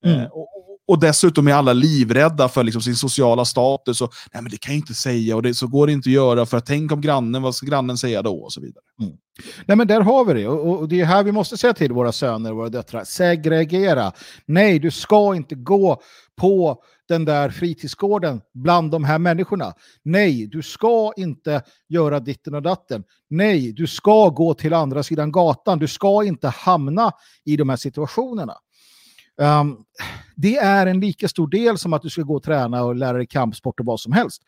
Mm. Eh, och, och dessutom är alla livrädda för liksom sin sociala status. Och, Nej, men det kan jag inte säga och det, så går det inte att göra för att tänk om grannen, vad ska grannen säga då? Och så vidare. Mm. Nej, men där har vi det. Och, och, det är här vi måste säga till våra söner och våra döttrar. Segregera. Nej, du ska inte gå på den där fritidsgården bland de här människorna. Nej, du ska inte göra ditten och datten. Nej, du ska gå till andra sidan gatan. Du ska inte hamna i de här situationerna. Um, det är en lika stor del som att du ska gå och träna och lära dig kampsport och vad som helst.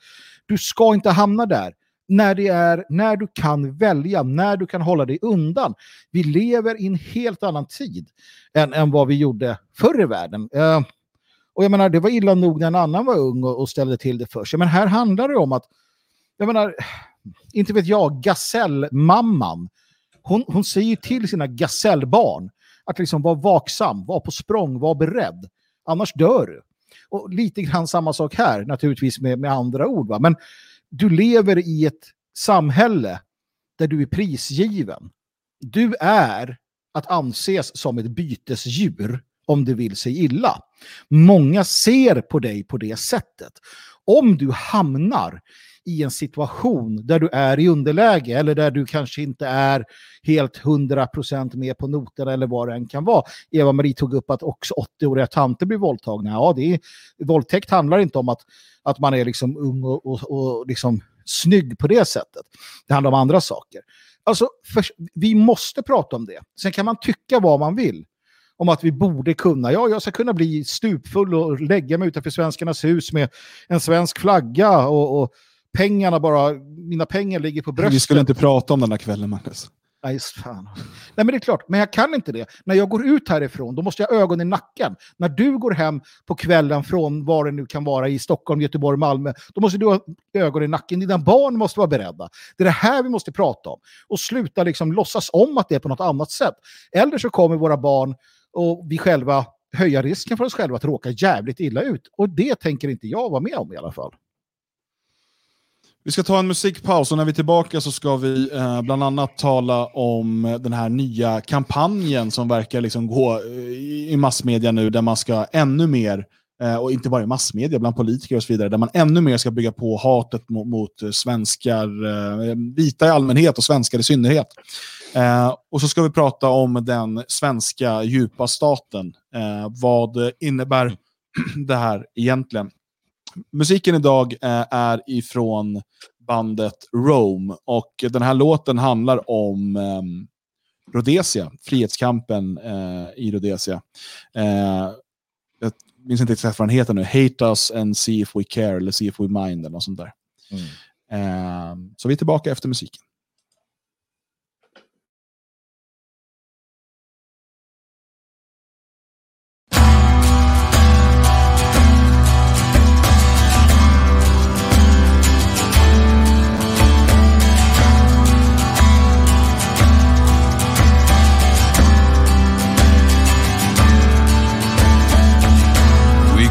Du ska inte hamna där när, det är, när du kan välja, när du kan hålla dig undan. Vi lever i en helt annan tid än, än vad vi gjorde förr i världen. Uh, och jag menar, det var illa nog när en annan var ung och, och ställde till det för sig. Men här handlar det om att, jag menar, inte vet jag, gasellmamman, hon, hon säger till sina gasellbarn att liksom vara vaksam, vara på språng, vara beredd. Annars dör du. Och lite grann samma sak här, naturligtvis med, med andra ord. Va? Men du lever i ett samhälle där du är prisgiven. Du är att anses som ett bytesdjur om du vill sig illa. Många ser på dig på det sättet. Om du hamnar i en situation där du är i underläge eller där du kanske inte är helt 100% med på noterna eller vad det än kan vara. Eva-Marie tog upp att också 80-åriga tanter blir våldtagna. Ja, det är, våldtäkt handlar inte om att, att man är liksom ung och, och, och liksom snygg på det sättet. Det handlar om andra saker. Alltså, för, vi måste prata om det. Sen kan man tycka vad man vill om att vi borde kunna. Ja, jag ska kunna bli stupfull och lägga mig utanför svenskarnas hus med en svensk flagga och, och pengarna bara, mina pengar ligger på bröstet. Vi skulle inte prata om den här kvällen, Magnus. Nej, fan. Nej, men det är klart, men jag kan inte det. När jag går ut härifrån, då måste jag ha ögon i nacken. När du går hem på kvällen från var det nu kan vara i Stockholm, Göteborg, Malmö, då måste du ha ögon i nacken. Dina barn måste vara beredda. Det är det här vi måste prata om. Och sluta liksom låtsas om att det är på något annat sätt. Eller så kommer våra barn och vi själva höja risken för oss själva att råka jävligt illa ut. Och det tänker inte jag vara med om i alla fall. Vi ska ta en musikpaus och när vi är tillbaka så ska vi eh, bland annat tala om den här nya kampanjen som verkar liksom gå eh, i massmedia nu där man ska ännu mer, eh, och inte bara i massmedia, bland politiker och så vidare, där man ännu mer ska bygga på hatet mot, mot svenskar, eh, vita i allmänhet och svenskar i synnerhet. Eh, och så ska vi prata om den svenska djupa staten. Eh, vad innebär *clears throat* det här egentligen? Musiken idag eh, är ifrån bandet Rome och den här låten handlar om eh, Rhodesia, frihetskampen eh, i Rhodesia. Eh, jag minns inte exakt vad den heter nu, Hate us and see if we care eller see if we mind eller något sånt där. Mm. Ehm, så vi är tillbaka efter musiken.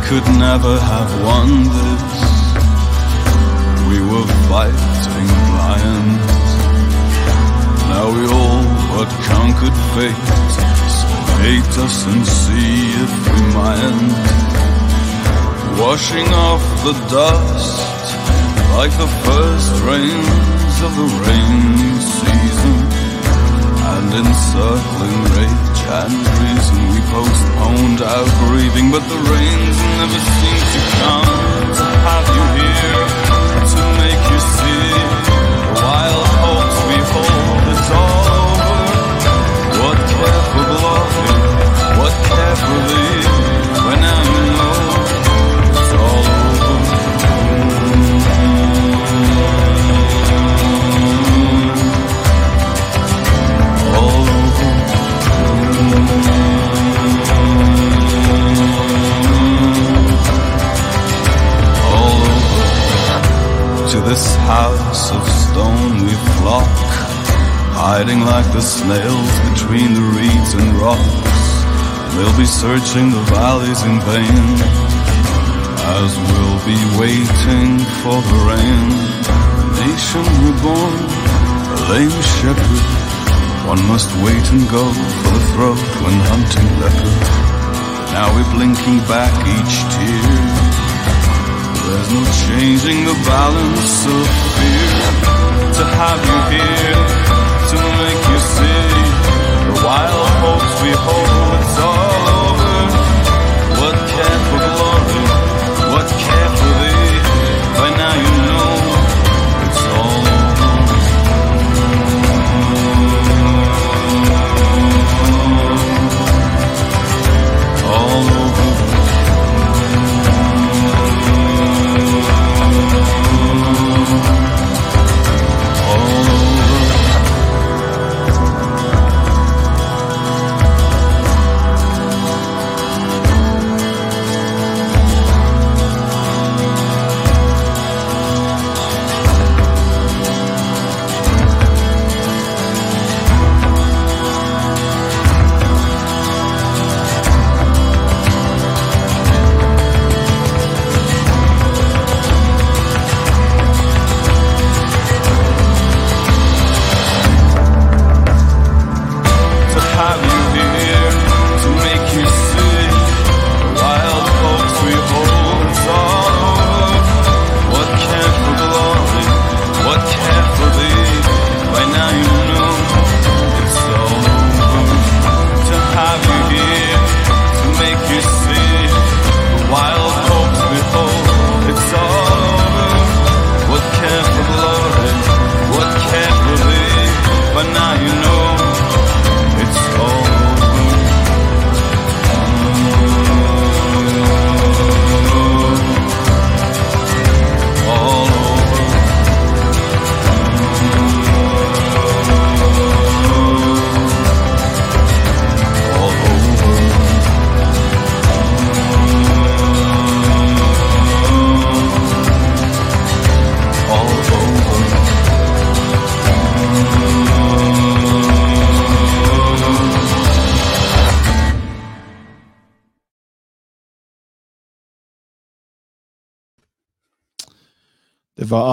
Could never have won this. We were fighting lions. Now we all but conquered fate. So hate us and see if we mind. Washing off the dust like the first rains of the rainy season. And encircling rage and reason we postponed our grieving, but the rains never seem to come house of stone we flock, hiding like the snails between the reeds and rocks. They'll be searching the valleys in vain, as we'll be waiting for the rain. Nation reborn, a lame shepherd. One must wait and go for the throat when hunting leopard. Now we're blinking back each tear. There's no changing the balance of fear to have you here to make you see the wild hopes we hold. It's all over. What care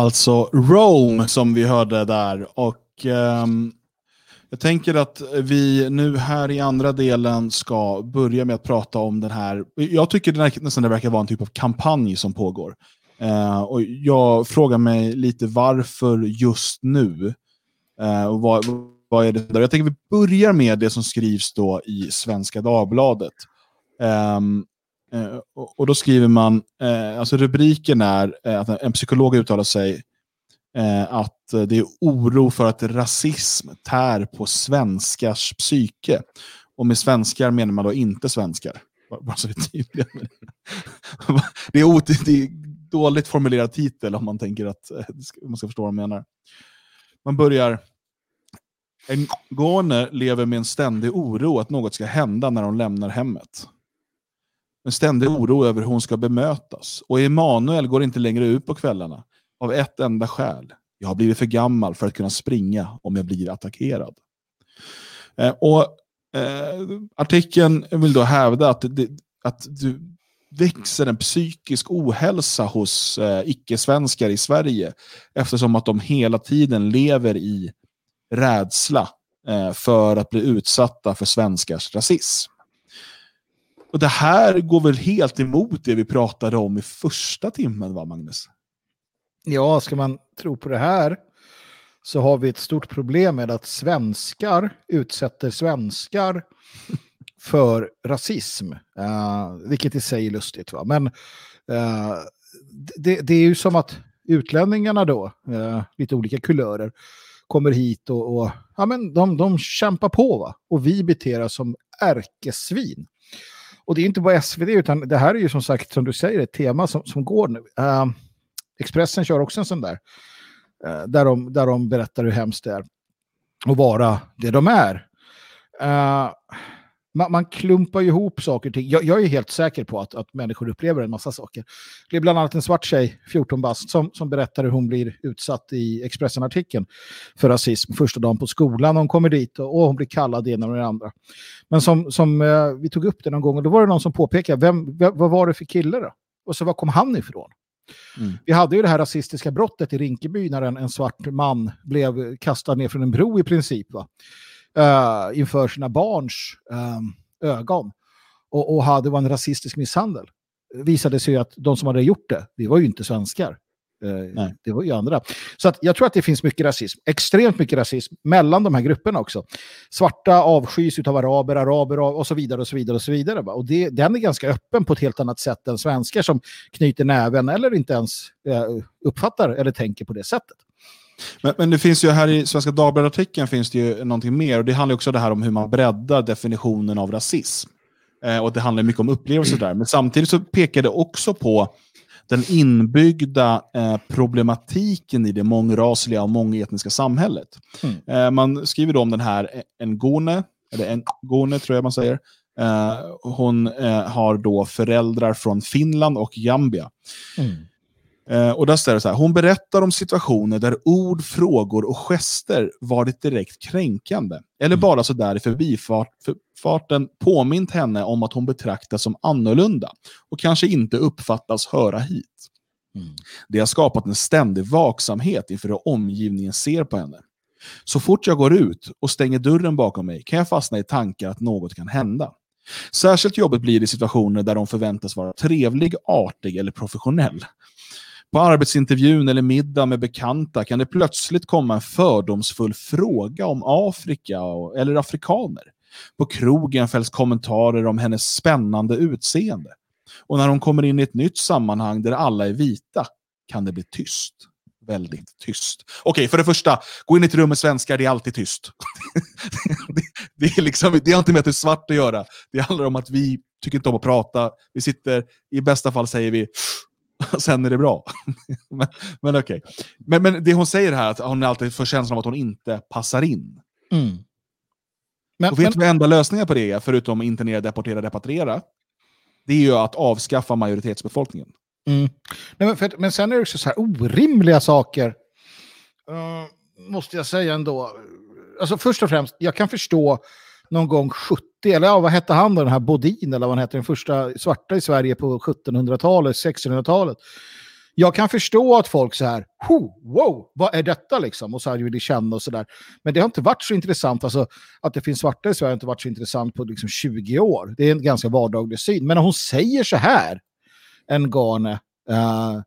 alltså Rome som vi hörde där. Och um, jag tänker att vi nu här i andra delen ska börja med att prata om den här. Jag tycker det här, nästan det verkar vara en typ av kampanj som pågår. Uh, och jag frågar mig lite varför just nu. Uh, och vad, vad är det där? Jag tänker vi börjar med det som skrivs då i Svenska Dagbladet. Um, Eh, och, och då skriver man, eh, alltså rubriken är eh, att en psykolog uttalar sig eh, att det är oro för att rasism tär på svenskars psyke. Och med svenskar menar man då inte svenskar. Bara- så vi är *laughs* det. är en det är dåligt formulerad titel om man tänker att eh, ska- om man ska förstå vad man menar. Man börjar en gåne lever med en ständig oro att något ska hända när hon lämnar hemmet. En ständig oro över hur hon ska bemötas. Och Emanuel går inte längre ut på kvällarna. Av ett enda skäl. Jag har blivit för gammal för att kunna springa om jag blir attackerad. Eh, och eh, Artikeln vill då hävda att det, att du växer en psykisk ohälsa hos eh, icke-svenskar i Sverige eftersom att de hela tiden lever i rädsla eh, för att bli utsatta för svenskars rasism. Och det här går väl helt emot det vi pratade om i första timmen, va Magnus? Ja, ska man tro på det här så har vi ett stort problem med att svenskar utsätter svenskar *laughs* för rasism. Uh, vilket i sig är lustigt. Va? Men uh, det, det är ju som att utlänningarna då, uh, lite olika kulörer, kommer hit och, och ja, men de, de kämpar på. Va? Och vi beter oss som ärkesvin. Och det är inte bara SvD, utan det här är ju som sagt, som du säger, ett tema som, som går nu. Uh, Expressen kör också en sån där. Uh, där, de, där de berättar hur hemskt det är att vara det de är. Uh, man, man klumpar ju ihop saker och ting. Jag, jag är helt säker på att, att människor upplever en massa saker. Det är bland annat en svart tjej, 14 bast, som, som berättar hur hon blir utsatt i Expressen-artikeln för rasism första dagen på skolan. Hon kommer dit och, och hon blir kallad det ena och det andra. Men som, som eh, vi tog upp det någon gång och då var det någon som påpekade, vem, vem, vad var det för kille då? Och så var kom han ifrån? Mm. Vi hade ju det här rasistiska brottet i Rinkeby när en, en svart man blev kastad ner från en bro i princip. Va? Uh, inför sina barns uh, ögon. Och, och hade var en rasistisk misshandel. Det visade sig att de som hade gjort det, det var ju inte svenskar. Eh, det var ju andra. Så att jag tror att det finns mycket rasism, extremt mycket rasism mellan de här grupperna också. Svarta avskys av araber, araber och så vidare och så vidare och så vidare. Och det, den är ganska öppen på ett helt annat sätt än svenskar som knyter näven eller inte ens uppfattar eller tänker på det sättet. Men, men, det finns ju här i Svenska Dagbladet-artikeln finns det ju någonting mer och det handlar också det här om hur man breddar definitionen av rasism. Eh, och det handlar mycket om upplevelser där. Men samtidigt så pekar det också på den inbyggda eh, problematiken i det mångrasliga och mångetniska samhället. Mm. Eh, man skriver då om den här Ngone, eller Ngone tror jag man säger. Eh, hon eh, har då föräldrar från Finland och Gambia. Mm. Eh, och där står det så här, hon berättar om situationer där ord, frågor och gester varit direkt kränkande. Eller mm. bara så där i förbifarten påmint henne om att hon betraktas som annorlunda och kanske inte uppfattas höra hit. Mm. Det har skapat en ständig vaksamhet inför hur omgivningen ser på henne. Så fort jag går ut och stänger dörren bakom mig kan jag fastna i tankar att något kan hända. Särskilt jobbigt blir det i situationer där de förväntas vara trevlig, artig eller professionell. På arbetsintervjun eller middag med bekanta kan det plötsligt komma en fördomsfull fråga om Afrika och, eller afrikaner. På krogen fälls kommentarer om hennes spännande utseende. Och när hon kommer in i ett nytt sammanhang där alla är vita kan det bli tyst. Väldigt tyst. Okej, okay, för det första, gå in i ett rum med svenskar, det är alltid tyst. *laughs* det, det, är liksom, det har inte med att det är svart att göra. Det handlar om att vi tycker inte om att prata. Vi sitter, i bästa fall säger vi *laughs* sen är det bra. *laughs* men men okej. Okay. Men, men det hon säger här, att hon alltid får känslan av att hon inte passar in. Mm. Men, och vet du vad enda lösningen på det är, förutom internera, deportera, repatriera? Det är ju att avskaffa majoritetsbefolkningen. Mm. Nej, men, för, men sen är det också så här orimliga saker. Uh, måste jag säga ändå. Alltså först och främst, jag kan förstå någon gång 70, eller ja, vad hette han då, den här Bodin, eller vad han hette, den första svarta i Sverige på 1700-talet, 1600-talet. Jag kan förstå att folk så här, wow, vad är detta liksom? Och så här vill de känna och så där. Men det har inte varit så intressant, alltså att det finns svarta i Sverige har inte varit så intressant på liksom 20 år. Det är en ganska vardaglig syn. Men när hon säger så här, en Garne, uh,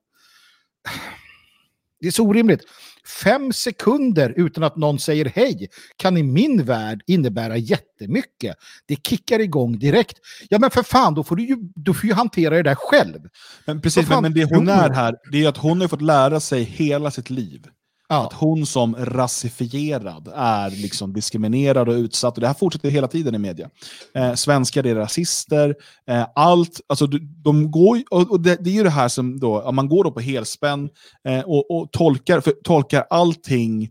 det är så orimligt. Fem sekunder utan att någon säger hej kan i min värld innebära jättemycket. Det kickar igång direkt. Ja men för fan, då får du ju, du får ju hantera det där själv. Men precis, men, men det hon är här, det är att hon har fått lära sig hela sitt liv Ja. Att hon som rasifierad är liksom diskriminerad och utsatt. Och det här fortsätter hela tiden i media. Eh, svenskar är rasister. Eh, allt, alltså de går, och det, det, är ju det här som då, man går då på helspänn eh, och, och, tolkar, för, tolkar allting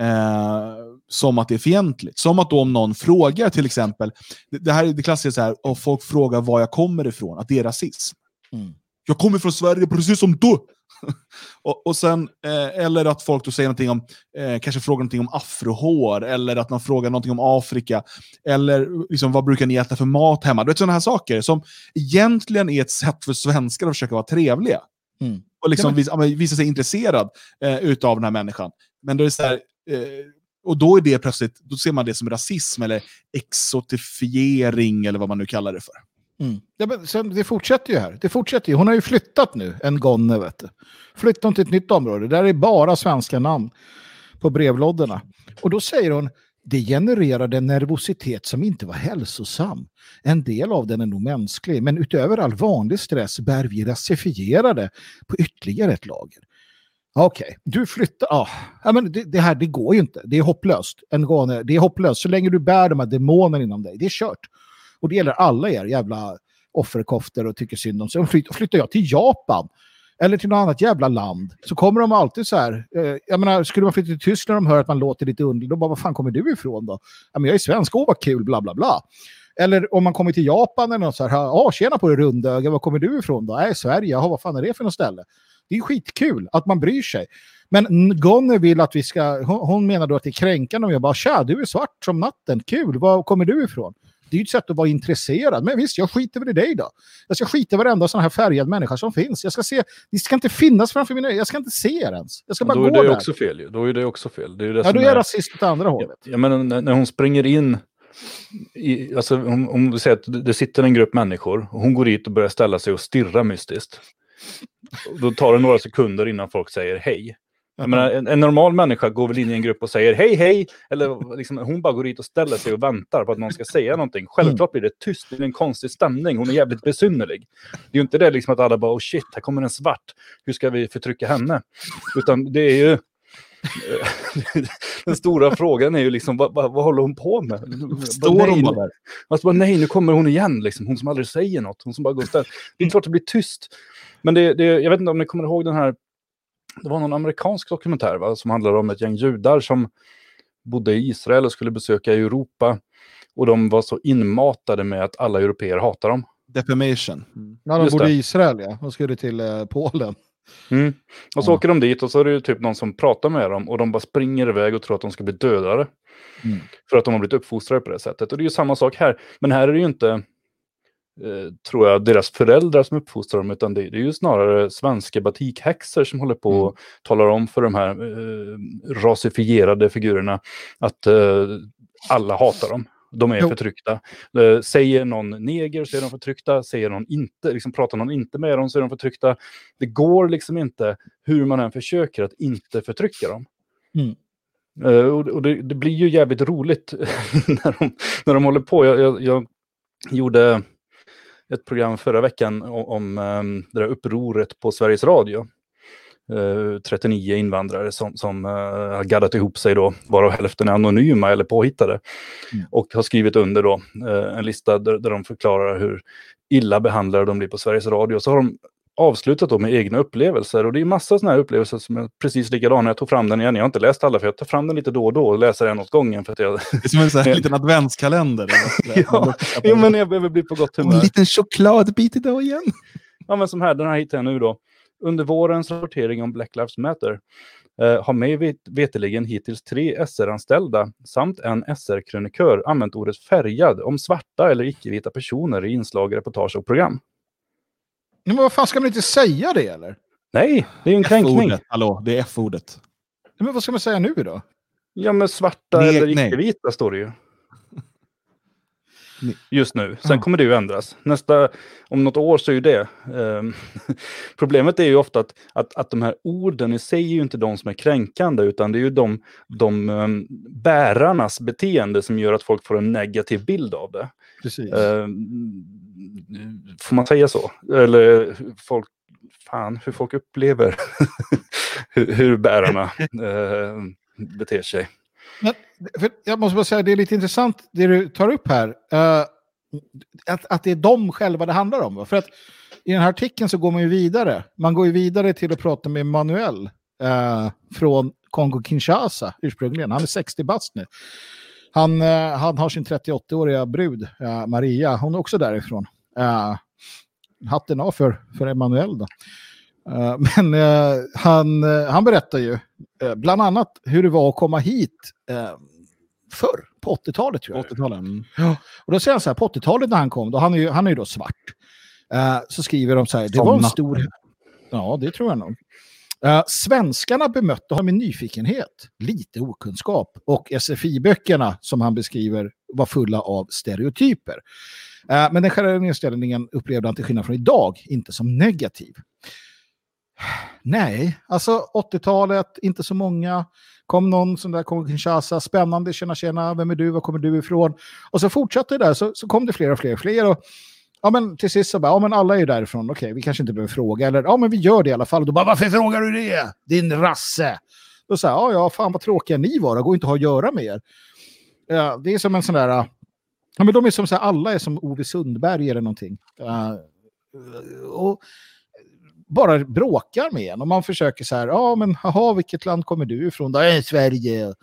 eh, som att det är fientligt. Som att då om någon frågar till exempel, det, det här är det klassiska så här, och folk frågar var jag kommer ifrån, att det är rasism. Mm. Jag kommer från Sverige precis som du. *laughs* och, och sen, eh, eller att folk då säger någonting om, eh, kanske frågar någonting om afrohår, eller att man frågar någonting om Afrika, eller liksom, vad brukar ni äta för mat hemma? Du vet sådana här saker som egentligen är ett sätt för svenskar att försöka vara trevliga. Mm. Och liksom visa, visa sig intresserad eh, utav den här människan. Men då är så här, eh, och då är det plötsligt, då ser man det som rasism eller exotifiering eller vad man nu kallar det för. Mm. Ja, men sen, det fortsätter ju här. Det fortsätter ju. Hon har ju flyttat nu, en Gonne. Vet du. Flyttat till ett nytt område. Där är bara svenska namn på brevlådorna. Och då säger hon, det genererade en nervositet som inte var hälsosam. En del av den är nog mänsklig, men utöver all vanlig stress bär vi rasifierade på ytterligare ett lager. Okej, okay. du flyttar... Ah. Ja, men det, det, här det går ju inte. Det är hopplöst. En gång, det är hopplöst. Så länge du bär de här demonerna inom dig, det är kört. Och det gäller alla er jävla offerkofter och tycker synd om sig. Flytt, flyttar jag till Japan eller till något annat jävla land så kommer de alltid så här. Eh, jag menar, skulle man flytta till Tyskland och de hör att man låter lite underlig, då bara, vad fan kommer du ifrån då? Ja, men jag är svensk, åh vad kul, bla bla bla. Eller om man kommer till Japan eller något så här, ja tjena på det rundöga, var kommer du ifrån då? Nej, Sverige, ja, vad fan är det för något ställe? Det är skitkul att man bryr sig. Men Gonne vill att vi ska, hon, hon menar då att det är kränkande om jag bara, tja, du är svart som natten, kul, var kommer du ifrån? Det är ju ett sätt att vara intresserad. Men visst, jag skiter väl i dig då. Jag ska skita i varenda sån här färgad människa som finns. Jag ska se, det ska inte finnas framför mina Jag ska inte se er ens. Jag ska bara då gå är det där. också fel ju. Då är det också fel. Det är det ja, då är jag rasist åt andra Ja, hållet. jag menar, när, när hon springer in, i, alltså, om, om vi säger att det sitter en grupp människor och hon går dit och börjar ställa sig och stirra mystiskt. Då tar det några sekunder innan folk säger hej. Jag menar, en, en normal människa går väl in i en grupp och säger hej hej, eller liksom, hon bara går dit och ställer sig och väntar på att någon ska säga någonting. Självklart blir det tyst, det är en konstig stämning, hon är jävligt besynnerlig. Det är ju inte det liksom att alla bara oh shit, här kommer en svart, hur ska vi förtrycka henne? Utan det är ju *laughs* den stora frågan är ju liksom, vad, vad, vad håller hon på med? Står hon bara där? Alltså bara, nej, nu kommer hon igen, liksom. hon som aldrig säger något. Hon som bara går och ställer. Det är klart det blir tyst. Men det, det, jag vet inte om ni kommer ihåg den här, det var någon amerikansk dokumentär va, som handlade om ett gäng judar som bodde i Israel och skulle besöka Europa. Och de var så inmatade med att alla europeer hatar dem. Defamation. Mm. Ja, de Just bodde det. i Israel, ja. De skulle till eh, Polen. Mm. Och så Ja. åker de dit och så är det ju typ någon som pratar med dem och de bara springer iväg och tror att de ska bli dödade. Mm. För att de har blivit uppfostrade på det sättet. Och det är ju samma sak här. Men här är det ju inte, tror jag, deras föräldrar som uppfostrar dem, utan det, det är ju snarare svenska batikhäxor som håller på Mm. och talar om för de här eh, rasifierade figurerna att eh, alla hatar dem. De är Jo. förtryckta. Eh, säger någon neger så är de förtryckta. Säger någon inte, liksom pratar någon inte med dem så är de förtryckta. Det går liksom inte, hur man än försöker, att inte förtrycka dem. Mm. Eh, och och det, det blir ju jävligt roligt *laughs* när, de, när de håller på. Jag, jag, jag gjorde ett program förra veckan om, om ehm, det där upproret på Sveriges Radio. Eh, 39 invandrare som, som eh, har gaddat ihop sig då, varav hälften är anonyma eller påhittade. Mm. Och har skrivit under då eh, en lista där, där de förklarar hur illa behandlade de blir på Sveriges Radio. Så har de avslutat då med egna upplevelser. Och det är massa sådana här upplevelser som är precis likadana. Jag tog fram den igen. Jag har inte läst alla för jag tar fram den lite då och då och läser en åt gången. För att jag, Det är som en sån här *laughs* liten adventskalender. Ja, jo, men jag behöver bli på gott humör. en liten chokladbit idag igen. Ja, men som här, den här hittar jag nu då. Under vårens rapportering om Black Lives Matter eh, har mig vet, veteligen hittills tre SR-anställda samt en SR-krönikör använt ordet färgad om svarta eller icke-vita personer i inslag, reportage och program. Men vad fan, ska man inte säga det eller? Nej, det är ju en kränkning. Hallå, det är F-ordet. Men vad ska man säga nu då? Ja, men svarta Nej, eller icke-vita står det ju. Nej. *laughs* Just nu. Sen kommer det ju ändras. Nästa, om något år så är ju det. ehm, *laughs* problemet är ju ofta att, att, att de här orden i sig är ju inte de som är kränkande, utan det är ju de, de ehm, bärarnas beteende som gör att folk får en negativ bild av det. Precis. Ehm, får man säga så? Eller folk, fan, hur folk upplever *laughs* hur, hur bärarna eh, beter sig. Men, för jag måste bara säga, det är lite intressant det du tar upp här. eh, att, att det är de själva det handlar om. va? För att i den här artikeln så går man ju vidare. Man går ju vidare till att prata med Manuel eh, från Kongo-Kinshasa ursprungligen. Han är 60 bast nu. Han, eh, han har sin 38-åriga brud, eh, Maria. Hon är också därifrån. Uh, hatten av för, för Emanuel då. Eh, men eh, han, eh, han berättar ju eh, bland annat hur det var att komma hit förr, på 80-talet tror jag. 80-talet. Mm. Och då säger han så här, på 80-talet när han kom, då, han, är ju, han är ju då svart, Eh, så skriver de så här, det var en stor... Ja, det tror jag nog. Eh, svenskarna bemötte honom med nyfikenhet, lite okunskap och SFI-böckerna som han beskriver var fulla av stereotyper. Uh, men den generella inställningen upplevde han till skillnad från idag inte som negativ. Nej, alltså 80-talet, inte så många. Kom någon som där kom Kinshasa, spännande, tjena tjena, vem är du, var kommer du ifrån? Och så fortsatte det där, så, så kom det fler och fler och fler. Och, ja, men till sist så bara, ja men alla är ju därifrån, okej, vi kanske inte behöver fråga. Eller, ja men vi gör det i alla fall. Då bara, varför frågar du det? Din rasse! Då sa jag, ja ja, fan vad tråkiga ni var, det går inte att ha att göra med er. Ja, det är som en sån där, ja men de är som så här, alla är som Ove Sundberg eller någonting. Ja, och bara bråkar med en. Och man försöker så här, ja men haha, vilket land kommer du ifrån? Då är Sverige.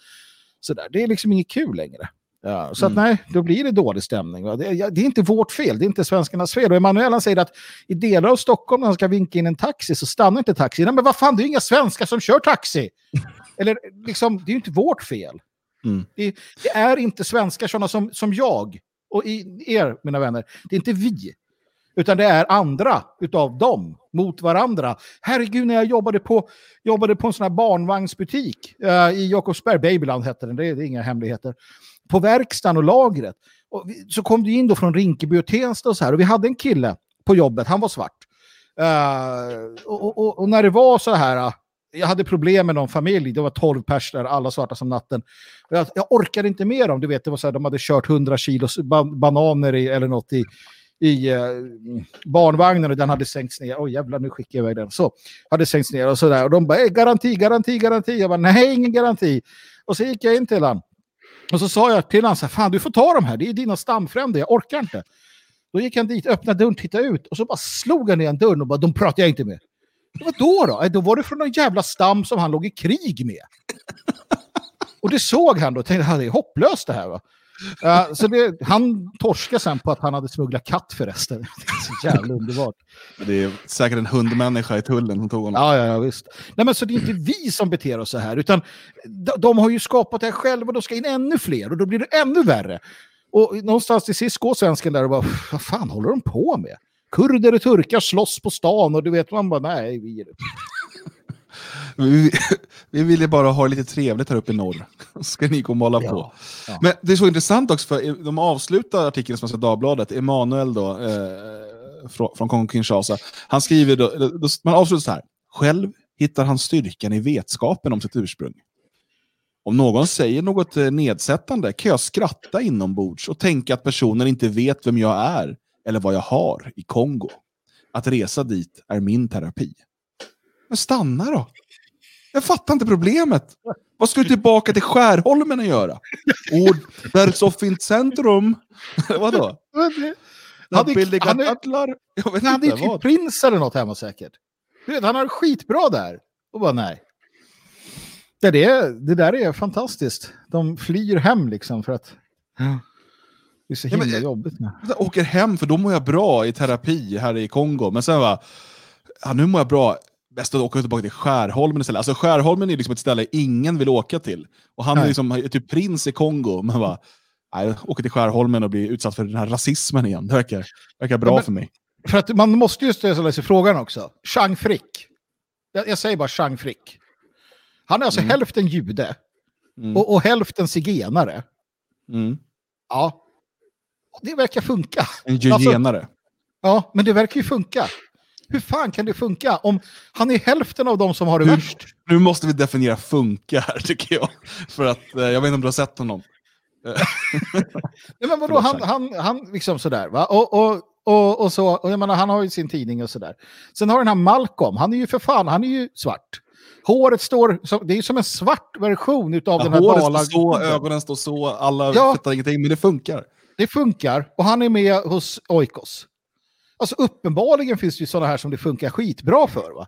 Så där. Det är liksom inget kul längre. Ja, så att mm. nej, då blir det dålig stämning. Det, det, är inte vårt fel, det är inte svenskarnas fel. Och Emanuel säger att i delar av Stockholm när han ska vinka in en taxi så stannar inte taxi. Nej, men vad fan, det är ju inga svenskar som kör taxi. *laughs* Eller liksom, det är ju inte vårt fel. Mm. Det, det, är inte svenskar sådana som, som jag och i, er, mina vänner. Det är inte vi. Utan det är andra utav dem mot varandra. Herregud, när jag jobbade på, jobbade på en sån här barnvagnsbutik uh, i Jakobsberg, Babyland hette den, det är, det är inga hemligheter på verkstaden och lagret. Och vi, så kom det in då från Rinkeby och Tensta och så här. Och vi hade en kille på jobbet, han var svart. Uh, och, och, och, när det var så här, uh, jag hade problem med någon familj, det var 12 pers där, alla svarta som natten. Jag, jag orkade inte med dem, du vet, det var så här, de hade kört 100 kilo ban bananer i, eller något i, i uh, barnvagnen och den hade sänkts ner. Oj oh, jävlar, nu skickar jag iväg den. Så, hade sänkts ner och sådär. Och de bara, garanti, garanti, garanti. Jag bara, nej, ingen garanti. Och så gick jag in till honom. Och så sa jag till honom, fan du får ta de här, det är dina stamfränder, jag orkar inte. Då gick han dit, öppnade dörren, tittade ut och så bara slog han igen dörren och bara, de pratar jag inte med. Vad då då? Då var det från någon jävla stam som han låg i krig med. Och det såg han då och tänkte, det är hopplöst det här va. Uh, så det, han torskade sen på att han hade smugglat katt förresten. *laughs* Det är så jävla underbart. Det är säkert en hundmänniska i tullen som tog honom. Ja, ja, ja, visst. Nej, men så det är inte vi som beter oss så här, utan de, de har ju skapat det här själva och då ska in ännu fler och då blir det ännu värre. Och någonstans till sist går svensken där och bara, vad fan håller de på med? Kurder och turkar slåss på stan och du vet man bara, nej, vi ger upp. Vi, *laughs* vi ville bara ha lite trevligt här uppe i norr. *laughs* Ska ni komma och hålla ja, på. Ja. Men det är så intressant också, för de avslutar artikeln i Svenska Dagbladet, Emanuel då, eh, från, från Kongo-Kinshasa. Han skriver, då, då, man avslutar så här. Själv hittar han styrkan i vetskapen om sitt ursprung. Om någon säger något eh, nedsättande kan jag skratta inombords och tänka att personen inte vet vem jag är eller vad jag har i Kongo. Att resa dit är min terapi. Men stanna då! Jag fattar inte problemet. Vad ska du tillbaka till Skärholmen och göra? Och där är centrum. *laughs* Vadå? Han gick, han, är, jag vet han gick till prins eller något hemma säkert. Du vet, han har skitbra där. Och bara nej. Det, det, det där är fantastiskt. De flyr hem liksom för att det är så himla ja, men, jobbigt. Jag åker hem för då mår jag bra i terapi här i Kongo. Men sen bara, ja, nu mår jag bra bäst att åka tillbaka till Skärholmen istället. Alltså Skärholmen är liksom ett ställe ingen vill åka till. Och han är liksom typ prins i Kongo. Men bara, nej, åka till Skärholmen och bli utsatt för den här rasismen igen. Det verkar, verkar bra ja, men, för mig. För att man måste ju ställa sig frågan också. Chang Frick. Jag, jag säger bara Chang Frick. Han är alltså mm. hälften jude mm. och, och, hälften zigenare. Mm. Ja, det verkar funka. En jugenare. Alltså, ja, men det verkar ju funka. Hur fan kan det funka om han är hälften av de som har det nu, värst? Nu måste vi definiera funka här *laughs* tycker jag. För att eh, jag vet inte om du har sett honom. *laughs* Nej, men vadå, han, han, han liksom sådär va? Och, och, och, och så, och jag menar, han har ju sin tidning och sådär. Sen har den här Malcolm, han är ju för fan, han är ju svart. Håret står, det är som en svart version av ja, den här Håret står så, ögonen står så, alla ja, fattar ingenting, men det funkar. Det funkar, och han är med hos Oikos. Alltså uppenbarligen finns det ju sådana här som det funkar skitbra för. Va?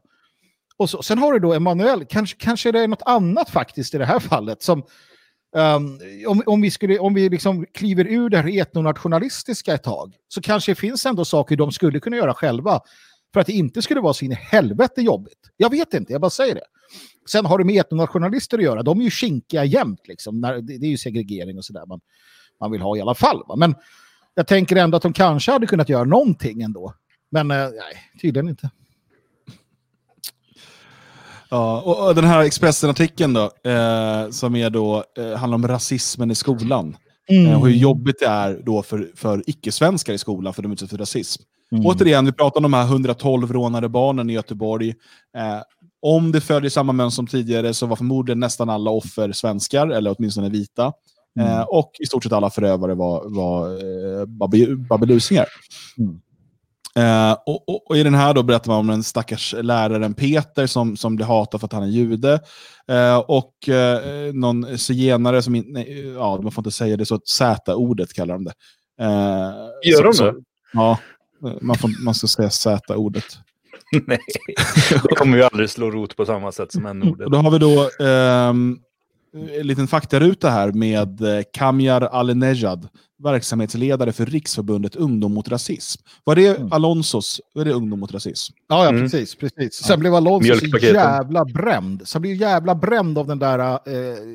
Och så, sen har du då Emanuel, kanske, kanske det är något annat faktiskt i det här fallet som um, om, om vi, skulle, om vi liksom kliver ur det här etnonationalistiska ett tag så kanske det finns ändå saker de skulle kunna göra själva för att det inte skulle vara så in i helvete jobbigt. Jag vet inte, jag bara säger det. Sen har det med etnonationalister att göra, de är ju kinkiga jämt. Liksom. Det, det är ju segregering och sådär man, man vill ha i alla fall. Va? Men jag tänker ändå att de kanske hade kunnat göra någonting ändå. Men eh, nej, tydligen inte. Ja, och, den här Expressen-artikeln då, eh, som är då, eh, handlar om rasismen i skolan. Mm. Eh, och hur jobbigt det är då för, för icke-svenskar i skolan för de utsätts för rasism. Mm. Återigen, vi pratar om de här 112 rånade barnen i Göteborg. Eh, om det följer samma mönster som tidigare så var förmodligen nästan alla offer svenskar, eller åtminstone vita. Mm. Eh, och i stort sett alla förövare var, var eh, babbelusingar. Mm. Eh, och, och, och, I den här då berättar man om den stackars läraren Peter som, som blir hatad för att han är jude. Eh, och eh, någon zigenare som inte, ja, man får inte säga det så, Z-ordet kallar de det. Eh, Gör de det? Ja, man, får, man ska säga Z-ordet. *laughs* Nej, det kommer ju aldrig slå rot på samma sätt som n-ordet. Då har vi då ehm, en liten faktaruta här med eh, Kamjar Alenejad, verksamhetsledare för Riksförbundet Ungdom mot rasism. Var det mm. Alonsos, var det Ungdom mot rasism? Ja, ja mm. precis. precis. Sen ja. blev Alonso så jävla bränd. Så han blev jävla bränd av den där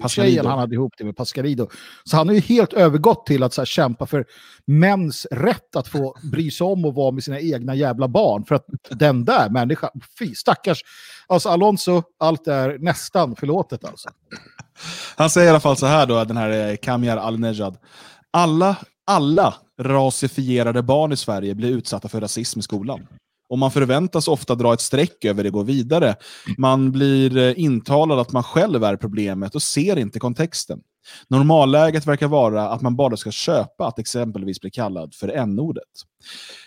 eh, tjejen han hade ihop det med, Pascarido. Så han har ju helt övergått till att så här, kämpa för mäns rätt att få bry sig om och vara med sina egna jävla barn. För att den där människan, fy stackars. Alltså Alonso, allt är nästan förlåtet alltså. Han säger i alla fall så här då, den här eh, Kamjar Al-Nejad. Alla, alla rasifierade barn i Sverige blir utsatta för rasism i skolan. Och man förväntas ofta dra ett streck över det och gå vidare. Man blir eh, intalad att man själv är problemet och ser inte kontexten. Normalläget verkar vara att man bara ska köpa att exempelvis bli kallad för n-ordet.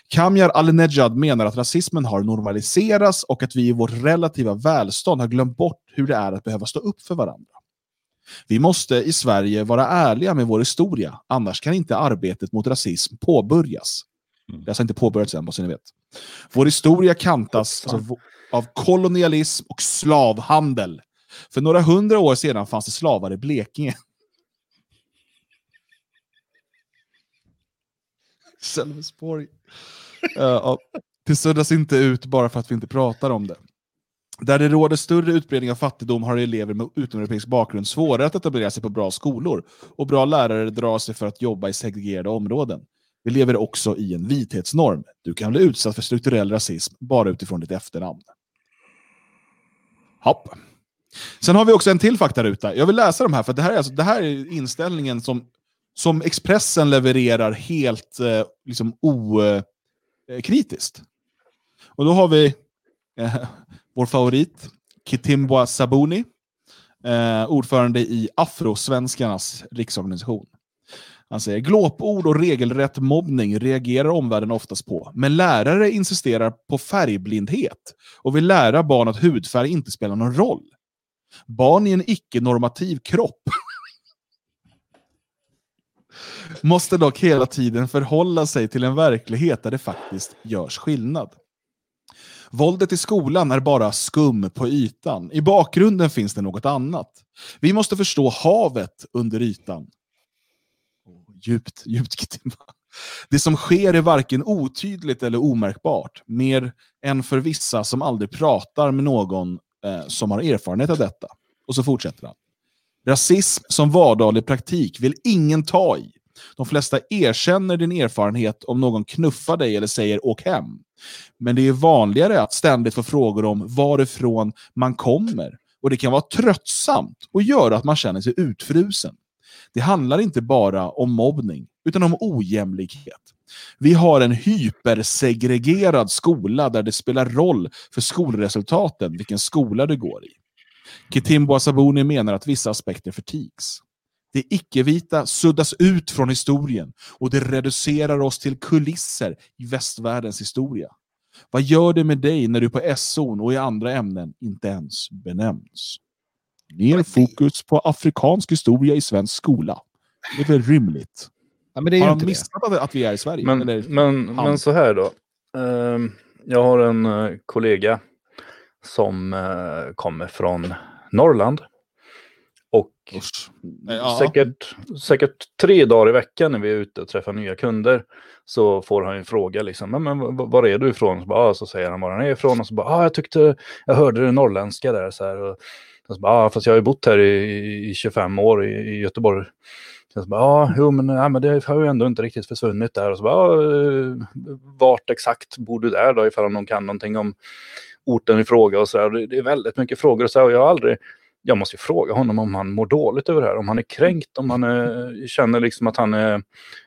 Kamjar Al-Nejad menar att rasismen har normaliserats och att vi i vårt relativa välstånd har glömt bort hur det är att behöva stå upp för varandra. Vi måste i Sverige vara ärliga med vår historia, annars kan inte arbetet mot rasism påbörjas. Mm. Det har alltså inte påbörjats än, så ni vet. Vår historia kantas alltså, av kolonialism och slavhandel. För några hundra år sedan fanns det slavar i Blekinge. Sölvesborg. uh, det suddas inte ut bara för att vi inte pratar om det. Där det råder större utbredning av fattigdom har elever med utomeuropeisk bakgrund svårare att etablera sig på bra skolor och bra lärare drar sig för att jobba i segregerade områden. Vi lever också i en vithetsnorm. Du kan bli utsatt för strukturell rasism bara utifrån ditt efternamn. Hopp. Sen har vi också en till faktaruta. Jag vill läsa de här, för det här är, alltså, det här är inställningen som, som Expressen levererar helt eh, liksom okritiskt. Eh, och då har vi eh, vår favorit, Kitimbwa Sabuni, eh, ordförande i Afrosvenskarnas riksorganisation. Han säger glåpord och regelrätt mobbning reagerar omvärlden oftast på, men lärare insisterar på färgblindhet och vill lära barn att hudfärg inte spelar någon roll. Barn i en icke-normativ kropp *laughs* måste dock hela tiden förhålla sig till en verklighet där det faktiskt görs skillnad. Våldet i skolan är bara skum på ytan. I bakgrunden finns det något annat. Vi måste förstå havet under ytan. Djupt, djupt Det som sker är varken otydligt eller omärkbart, mer än för vissa som aldrig pratar med någon eh, som har erfarenhet av detta. Och så fortsätter han. Rasism som vardaglig praktik vill ingen ta i. De flesta erkänner din erfarenhet om någon knuffar dig eller säger åk hem. Men det är vanligare att ständigt få frågor om varifrån man kommer. Och det kan vara tröttsamt och göra att man känner sig utfrusen. Det handlar inte bara om mobbning, utan om ojämlikhet. Vi har en hypersegregerad skola där det spelar roll för skolresultaten vilken skola du går i. Kitimbo Asabuni menar att vissa aspekter förtigs. Det icke-vita suddas ut från historien och det reducerar oss till kulisser i västvärldens historia. Vad gör det med dig när du på SO och i andra ämnen inte ens benämns? Mer fokus på afrikansk historia i svensk skola. Det är väl rimligt? Ja, men det är har han missat att vi är i Sverige? Men, men, men så här då. Uh, jag har en uh, kollega som uh, kommer från Norrland. Och ja. säkert, säkert tre dagar i veckan när vi är ute och träffar nya kunder så får han en fråga liksom, men, men var är du ifrån? Så, bara, så säger han var han är ifrån och så bara, ah, jag tyckte, jag hörde det norrländska där så här. Och, och så bara, ah, fast jag har ju bott här i, i 25 år i, i Göteborg. Så bara, ah, jo, men, ja, men det har ju ändå inte riktigt försvunnit där. Och så bara, ah, vart exakt bor du där då, ifall någon kan någonting om orten i fråga och så där. Det är väldigt mycket frågor och så här, och jag har aldrig jag måste fråga honom om han mår dåligt över det här. Om han är kränkt, om han är, känner liksom att han är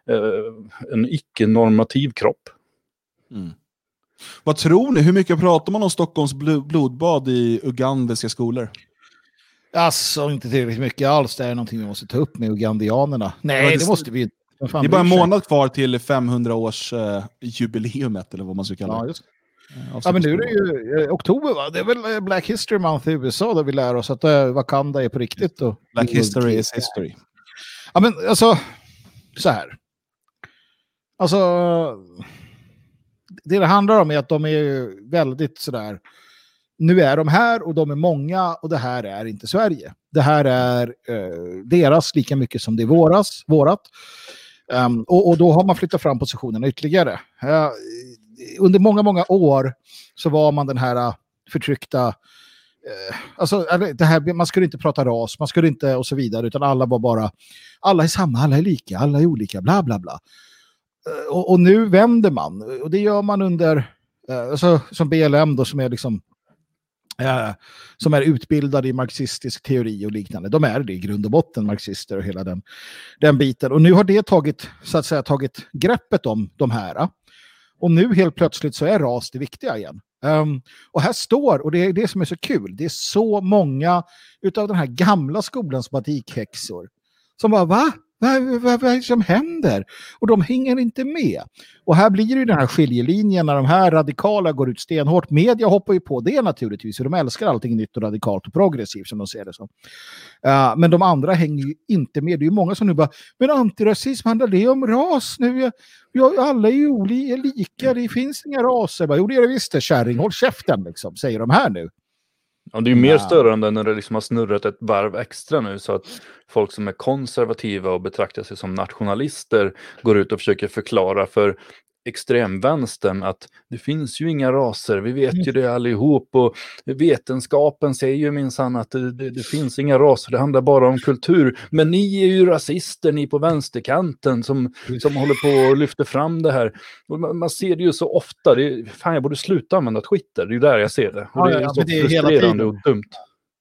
eh, en icke-normativ kropp. Mm. Vad tror ni? Hur mycket pratar man om Stockholms blodbad i ugandiska skolor? Alltså, inte tillräckligt mycket alls. Det är någonting vi måste ta upp med ugandianerna. Nej, det, det måste vi Det är bara en månad kvar till 500 års uh, jubileumet, eller vad man ska kalla det. Ja, Eh, ja, men nu är det ju eh, oktober, va? Det är väl eh, Black History Month i USA där vi lär oss att uh, Wakanda är på riktigt. Och, Black History is history. Ja, men alltså, så här. Alltså, det det handlar om är att de är väldigt sådär nu är de här och de är många och det här är inte Sverige. Det här är eh, deras lika mycket som det är våras, vårat. Um, och, och, då har man flyttat fram positionerna ytterligare. Uh, under många, många år så var man den här äh, förtryckta eh, Alltså, det här, man skulle inte prata ras, man skulle inte och så vidare, utan alla var bara, alla är samma, alla är lika, alla är olika, bla bla bla. Eh, och, och, nu vänder man, och det gör man under, eh, alltså, som BLM då, som är liksom Eh, som är utbildade i marxistisk teori och liknande. De är det i grund och botten, marxister och hela den, den biten. Och nu har det tagit, så att säga, tagit greppet om de här. Och nu helt plötsligt så är ras det viktiga igen. Um, och här står, och det är det som är så kul, det är så många utav den här gamla skolans batikhäxor som bara, va? Vad, vad, vad är det som händer? Och de hänger inte med. Och här blir det ju den här skiljelinjen när de här radikala går ut stenhårt. Media hoppar ju på det naturligtvis, för de älskar allting nytt och radikalt och progressivt som de ser det som. Uh, men de andra hänger ju inte med. Det är ju många som nu bara, men antirasism handlar det om ras nu? Ja, alla är ju lika, det finns inga raser. jo, det gör det visst det, kärring, håll käften, liksom, säger de här nu. Ja, det är ju mer störande när det liksom har snurrat ett varv extra nu så att folk som är konservativa och betraktar sig som nationalister går ut och försöker förklara för extremvänstern att det finns ju inga raser, vi vet ju mm. det allihop och vetenskapen säger ju minsann att det, det, det, finns inga raser, det handlar bara om kultur. Men ni är ju rasister, ni på vänsterkanten som, som håller på och lyfter fram det här. Och man, man ser det ju så ofta, det, fan jag borde sluta använda Twitter, det är ju där jag ser det. Och det är ja, så det är frustrerande och dumt.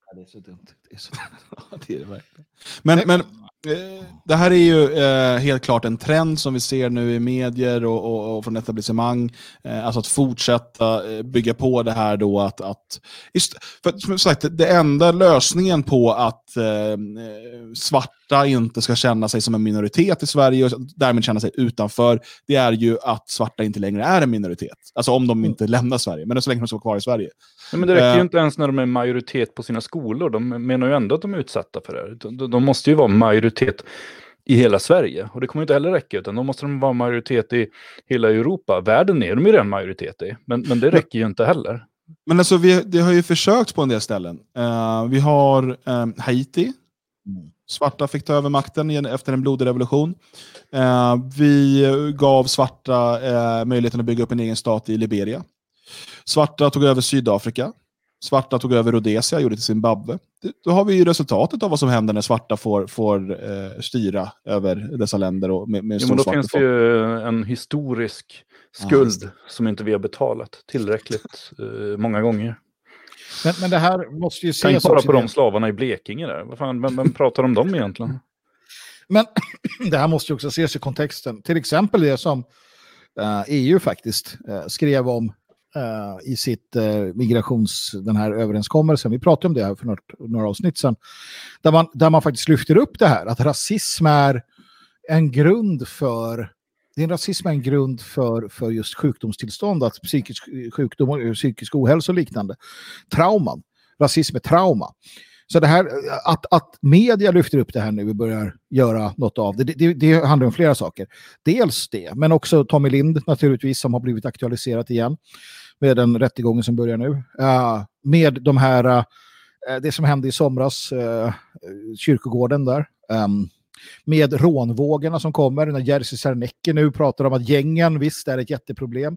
Ja, det är så dumt. Det är, så... *laughs* det är det verkligen. Men, men Eh, det här är ju eh, helt klart en trend som vi ser nu i medier och, och, och från etablissemang. Eh, alltså att fortsätta eh, bygga på det här då att... att för, som sagt, det enda lösningen på att eh, eh svarta inte ska känna sig som en minoritet i Sverige och därmed känna sig utanför, det är ju att svarta inte längre är en minoritet. Alltså om de mm. inte lämnar Sverige, men så länge de vara kvar i Sverige. Nej, men det räcker ju eh. inte ens när de är majoritet på sina skolor. De menar ju ändå att de är utsatta för det. De, de måste ju vara majoritet i hela Sverige. Och det kommer inte heller räcka, utan då måste de vara majoritet i hela Europa. Världen är de ju redan majoritet i, men, men det räcker ju inte heller. Men alltså, vi, det har ju försökt på en del ställen. Uh, vi har um, Haiti. Svarta fick ta över makten efter en blodig revolution. Uh, vi gav svarta uh, möjligheten att bygga upp en egen stat i Liberia. Svarta tog över Sydafrika. Svarta tog över Rhodesia, gjorde till Zimbabwe. Då har vi ju resultatet av vad som händer när svarta får, får eh, styra över dessa länder. Och med, med jo, men då finns det ju en historisk skuld ja, som inte vi har betalat tillräckligt eh, många gånger. Men, men det här måste ju ses... Tänk bara på de slavarna i Blekinge där. Vad fan, vem, vem pratar om dem egentligen? Men *clears throat* det här måste ju också ses i kontexten. Till exempel det som uh, eh, EU faktiskt uh, skrev om uh, i sitt migrations, den här överenskommelsen. Vi pratade om det här för några, några avsnitt sedan. Där man, där man faktiskt lyfter upp det här, att rasism är en grund för din rasism är en grund för, för just sjukdomstillstånd, att psykisk sjukdom, psykisk ohälsa och liknande. Trauman. Rasism är trauma. Så det här, att, att media lyfter upp det här nu och börjar göra något av det, det, det handlar om flera saker. Dels det, men också Tommy Lind naturligtvis som har blivit aktualiserat igen med den rättegången som börjar nu. Uh, med de här, uh, det som hände i somras, uh, kyrkogården där. Um, med rånvågorna som kommer, när Jerzy Sarnecki nu pratar om att gängen visst är ett jätteproblem.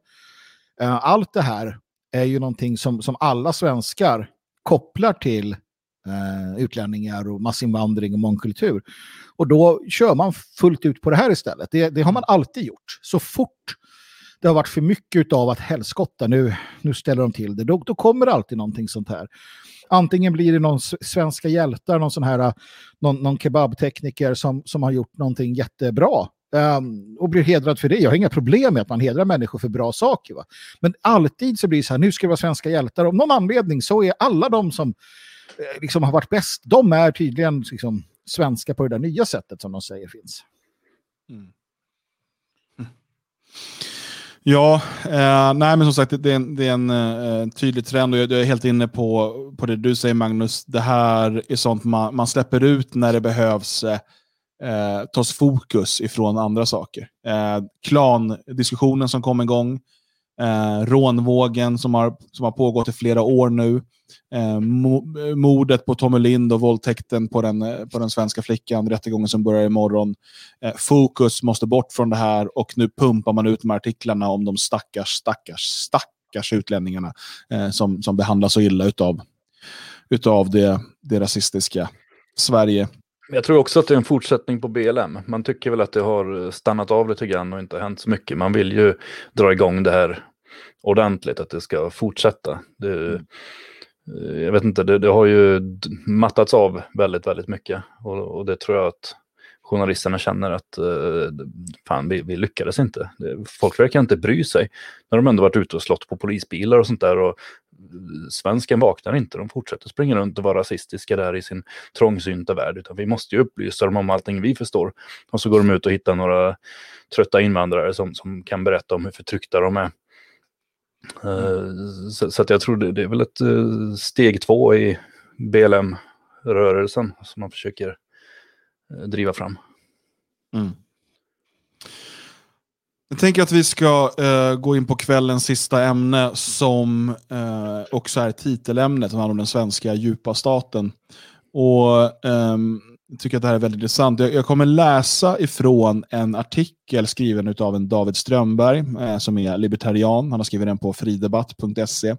Eh, allt det här är ju någonting som, som alla svenskar kopplar till eh, utlänningar och massinvandring och mångkultur. Och då kör man fullt ut på det här istället. Det, det har man alltid gjort. Så fort det har varit för mycket av att helskotta, nu, nu ställer de till det. Då, då kommer det alltid någonting sånt här. Antingen blir det någon svenska hjältar, någon sån här någon, någon kebabtekniker som, som har gjort någonting jättebra um, och blir hedrad för det. Jag har inga problem med att man hedrar människor för bra saker. Va? Men alltid så blir det så här, nu ska det vara svenska hjältar. Om någon anledning så är alla de som eh, liksom har varit bäst, de är tydligen liksom, svenska på det där nya sättet som de säger finns. Mm. *laughs* Ja, eh, nej men som sagt det är en, det är en eh, tydlig trend och jag, jag, är helt inne på, på det du säger Magnus. Det här är sånt man, man släpper ut när det behövs eh, eh tas fokus ifrån andra saker. Eh, klandiskussionen som kom igång eh, rånvågen som har, som har pågått i flera år nu, eh, eh mordet på Tommy Lind och våldtäkten på den, eh, på den svenska flickan, rättegången som börjar imorgon. Eh, fokus måste bort från det här och nu pumpar man ut de här artiklarna om de stackars, stackars, stackars utlänningarna eh, som, som behandlas så illa utav, utav det, det rasistiska Sverige. Jag tror också att det är en fortsättning på BLM. Man tycker väl att det har stannat av lite grann och inte hänt så mycket. Man vill ju dra igång det här ordentligt, att det ska fortsätta. Det, mm. jag vet inte, det, det, har ju mattats av väldigt, väldigt mycket. Och, och det tror jag att journalisterna känner att uh, fan, vi, vi lyckades inte. Folk verkar inte bry sig. När de ändå varit ute och slått på polisbilar och sånt där och svensken vaknar inte, de fortsätter springa runt och vara rasistiska där i sin trångsynta värld, utan vi måste ju upplysa dem om allting vi förstår. Och så går de ut och hittar några trötta invandrare som, som kan berätta om hur förtryckta de är. Uh, så, så, att jag tror det, det är väl ett uh, steg två i BLM-rörelsen som man försöker uh, driva fram. Mm. Jag tänker att vi ska uh, gå in på kvällens sista ämne som uh, också är titelämnet, som handlar om den svenska djupa staten. Och um, Jag tycker att det här är väldigt intressant. Jag, jag kommer läsa ifrån en artikel skriven av en David Strömberg, uh, som är libertarian. Han har skrivit den på fridebatt.se.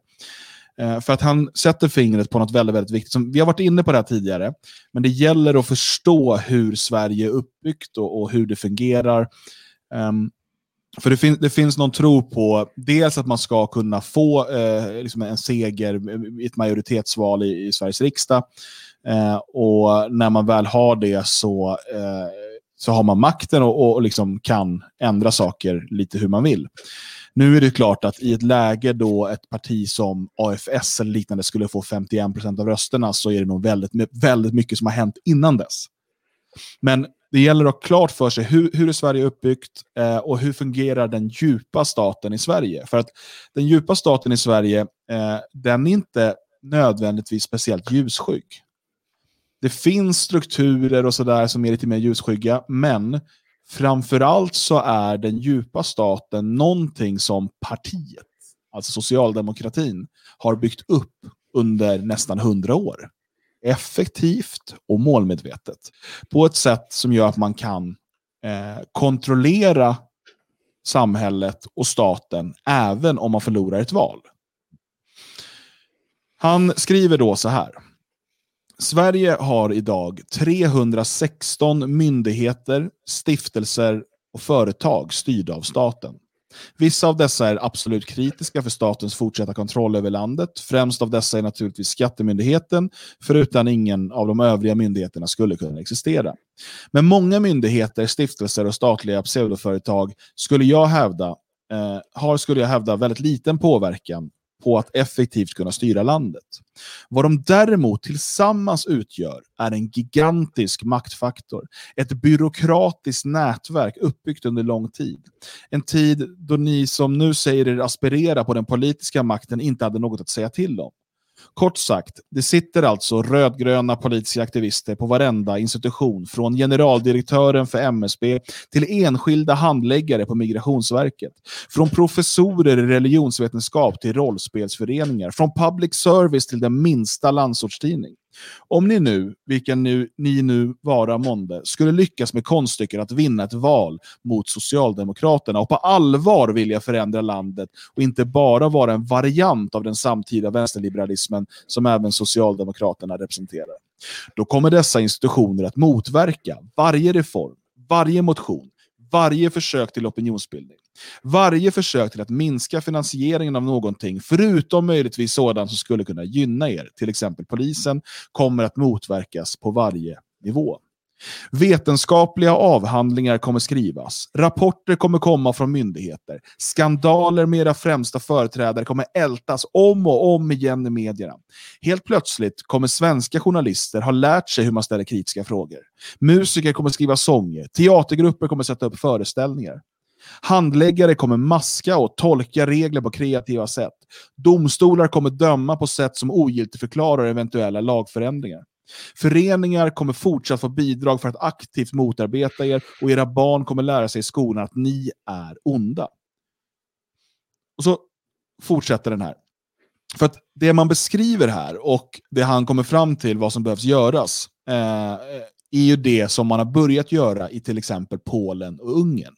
För att han sätter fingret på något väldigt, väldigt viktigt. Som, vi har varit inne på det här tidigare, men det gäller att förstå hur Sverige är uppbyggt och, och hur det fungerar. Um, för det, fin det, finns någon tro på dels att man ska kunna få eh, liksom en seger eh, i ett majoritetsval i, i Sveriges riksdag. Eh, och när man väl har det så, eh, så har man makten och, och liksom kan ändra saker lite hur man vill. Nu är det klart att i ett läge då ett parti som AFS eller liknande skulle få 51 procent av rösterna så är det nog väldigt, väldigt mycket som har hänt innan dess. Men det gäller att ha klart för sig hur, hur är Sverige uppbyggt eh, och hur fungerar den djupa staten i Sverige. För att den djupa staten i Sverige, eh, den är inte nödvändigtvis speciellt ljusskygg. Det finns strukturer och sådär som är lite mer ljusskygga, men framförallt så är den djupa staten någonting som partiet, alltså socialdemokratin, har byggt upp under nästan hundra år effektivt och målmedvetet. På ett sätt som gör att man kan eh, kontrollera samhället och staten även om man förlorar ett val. Han skriver då så här. Sverige har idag 316 myndigheter, stiftelser och företag styrda av staten. Vissa av dessa är absolut kritiska för statens fortsatta kontroll över landet. Främst av dessa är naturligtvis Skattemyndigheten, förutan ingen av de övriga myndigheterna skulle kunna existera. Men många myndigheter, stiftelser och statliga pseudoföretag skulle jag hävda eh, har, skulle jag hävda, väldigt liten påverkan på att effektivt kunna styra landet. Vad de däremot tillsammans utgör är en gigantisk maktfaktor. Ett byråkratiskt nätverk uppbyggt under lång tid. En tid då ni som nu säger er aspirera på den politiska makten inte hade något att säga till om. Kort sagt, det sitter alltså rödgröna politiska aktivister på varenda institution, från generaldirektören för MSB till enskilda handläggare på Migrationsverket. Från professorer i religionsvetenskap till rollspelsföreningar, från public service till den minsta landsortstidning. Om ni nu, vilken nu, ni nu vara månde, skulle lyckas med konststycket att vinna ett val mot Socialdemokraterna och på allvar vilja förändra landet och inte bara vara en variant av den samtida vänsterliberalismen som även Socialdemokraterna representerar. Då kommer dessa institutioner att motverka varje reform, varje motion, varje försök till opinionsbildning. Varje försök till att minska finansieringen av någonting, förutom möjligtvis sådant som skulle kunna gynna er, till exempel polisen, kommer att motverkas på varje nivå. Vetenskapliga avhandlingar kommer skrivas, rapporter kommer komma från myndigheter, skandaler med era främsta företrädare kommer ältas om och om igen i medierna. Helt plötsligt kommer svenska journalister ha lärt sig hur man ställer kritiska frågor. Musiker kommer skriva sånger, teatergrupper kommer sätta upp föreställningar. Handläggare kommer maska och tolka regler på kreativa sätt. Domstolar kommer döma på sätt som ogiltigförklarar eventuella lagförändringar. Föreningar kommer fortsatt få bidrag för att aktivt motarbeta er och era barn kommer lära sig i skolan att ni är onda. Och så fortsätter den här. För att det man beskriver här och det han kommer fram till vad som behövs göras eh, är ju det som man har börjat göra i till exempel Polen och Ungern.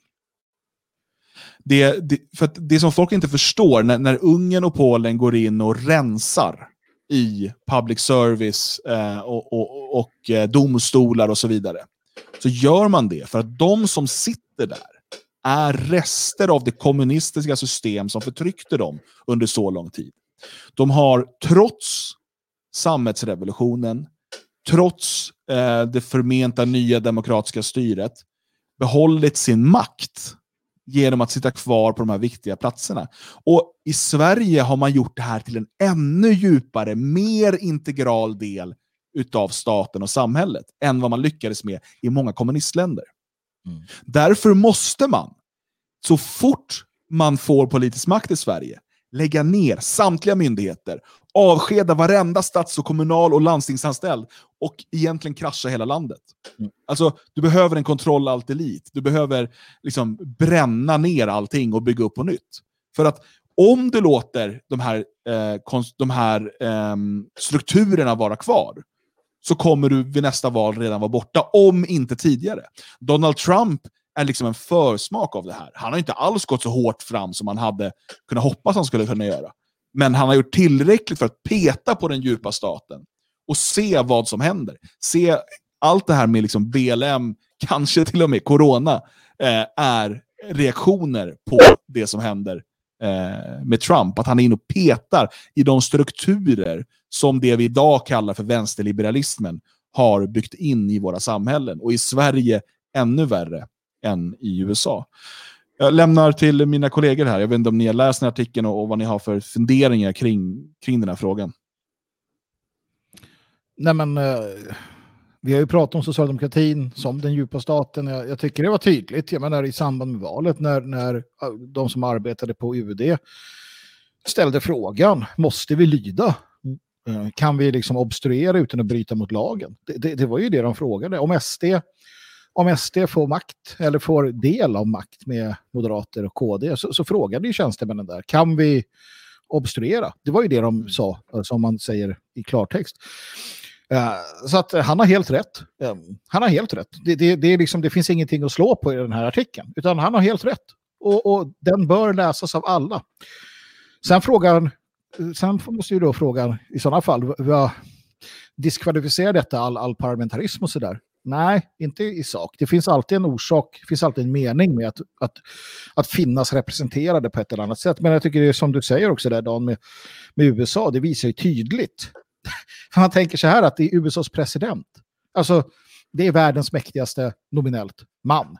Det, det, för det som folk inte förstår, när, när Ungern och Polen går in och rensar i public service eh, och, och, och eh, domstolar och så vidare, så gör man det för att de som sitter där är rester av det kommunistiska system som förtryckte dem under så lång tid. De har trots sammetsrevolutionen, trots eh, det förmenta nya demokratiska styret, behållit sin makt genom att sitta kvar på de här viktiga platserna. Och i Sverige har man gjort det här till en ännu djupare, mer integral del utav staten och samhället än vad man lyckades med i många kommunistländer. Mm. Därför måste man, så fort man får politisk makt i Sverige, lägga ner samtliga myndigheter, avskeda varenda stats och kommunal och landstingsanställd och egentligen krascha hela landet. Mm. Alltså, du behöver en kontroll allt elit. Du behöver liksom bränna ner allting och bygga upp på nytt. För att om du låter de här, eh, de här eh, strukturerna vara kvar, så kommer du vid nästa val redan vara borta, om inte tidigare. Donald Trump är liksom en försmak av det här. Han har inte alls gått så hårt fram som man hade kunnat hoppas han skulle kunna göra. Men han har gjort tillräckligt för att peta på den djupa staten och se vad som händer. Se allt det här med liksom BLM, kanske till och med corona, eh, är reaktioner på det som händer eh, med Trump. Att han är inne och petar i de strukturer som det vi idag kallar för vänsterliberalismen har byggt in i våra samhällen. Och i Sverige ännu värre än i USA. Jag lämnar till mina kollegor här. Jag vet inte om ni har läst den här artikeln och, och vad ni har för funderingar kring, kring den här frågan. Nej, men, eh, vi har ju pratat om socialdemokratin som den djupa staten. Jag, jag, tycker det var tydligt jag menar, i samband med valet när, när eh, de som arbetade på UD ställde frågan, måste vi lyda? Mm, eh, kan vi liksom obstruera utan att bryta mot lagen? Det, det, det var ju det de frågade. Om SD om SD får makt eller får del av makt med Moderater och KD så, så frågade ju tjänstemännen där, kan vi obstruera? Det var ju det de mm. sa, eh, som man säger i klartext. Uh, så att han har helt rätt. Um, han har helt rätt. Det, det, det, är liksom, det finns ingenting att slå på i den här artikeln, utan han har helt rätt. Och, och den bör läsas av alla. Sen frågan, sen måste ju då frågan i sådana fall, vad diskvalificerar detta all, all parlamentarism och sådär? Nej, inte i sak. Det finns alltid en orsak, det finns alltid en mening med att, att, att finnas representerade på ett eller annat sätt. Men jag tycker det är som du säger också där Dan med, med USA, det visar ju tydligt. *laughs* Man tänker så här att det är USAs president. Alltså, det är världens mäktigaste nominellt man.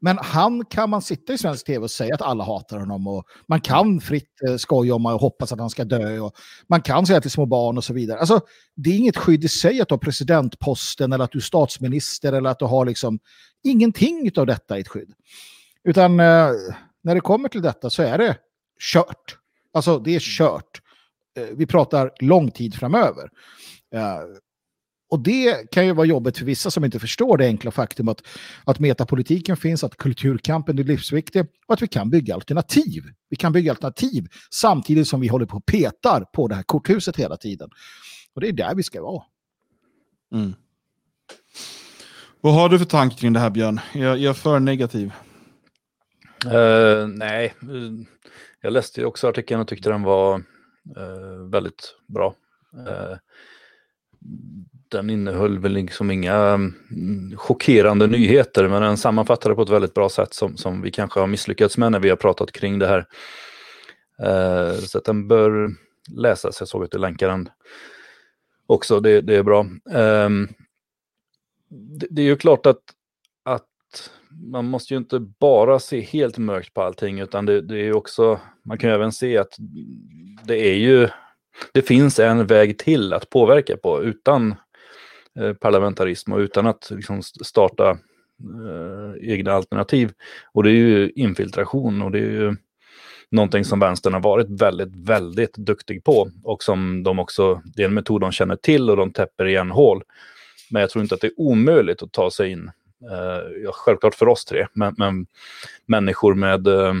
Men han kan man sitta i svensk tv och säga att alla hatar honom och man kan fritt eh, skoja om och hoppas att han ska dö och man kan säga till små barn och så vidare. Alltså, det är inget skydd i sig att du har presidentposten eller att du är statsminister eller att du har liksom ingenting av detta i ett skydd. Utan eh, när det kommer till detta så är det kört. Alltså det är kört. Eh, vi pratar lång tid framöver. Eh, och det kan ju vara jobbigt för vissa som inte förstår det enkla faktum att, att metapolitiken finns, att kulturkampen är livsviktig och att vi kan bygga alternativ. Vi kan bygga alternativ samtidigt som vi håller på och petar på det här korthuset hela tiden. Och det är där vi ska vara. Mm. Vad har du för tanke kring det här Björn? Jag, jag är för negativ. Uh, nej, jag läste ju också artikeln och tyckte den var uh, väldigt bra. Uh, den innehöll väl liksom inga mm, chockerande nyheter, men den sammanfattade på ett väldigt bra sätt som, som vi kanske har misslyckats med när vi har pratat kring det här. Eh, så att den bör läsas. Jag såg att du länkar den också, det, det är bra. Ehm, det, det, är ju klart att, att man måste ju inte bara se helt mörkt på allting, utan det, det är också, man kan ju även se att det är ju det finns en väg till att påverka på utan Eh, parlamentarism och utan att liksom, starta eh, egna alternativ. Och det är ju infiltration och det är ju någonting som vänstern har varit väldigt, väldigt duktig på och som de också, det är en metod de känner till och de täpper igen hål. Men jag tror inte att det är omöjligt att ta sig in. eh, ja, självklart för oss tre, men, men människor med eh,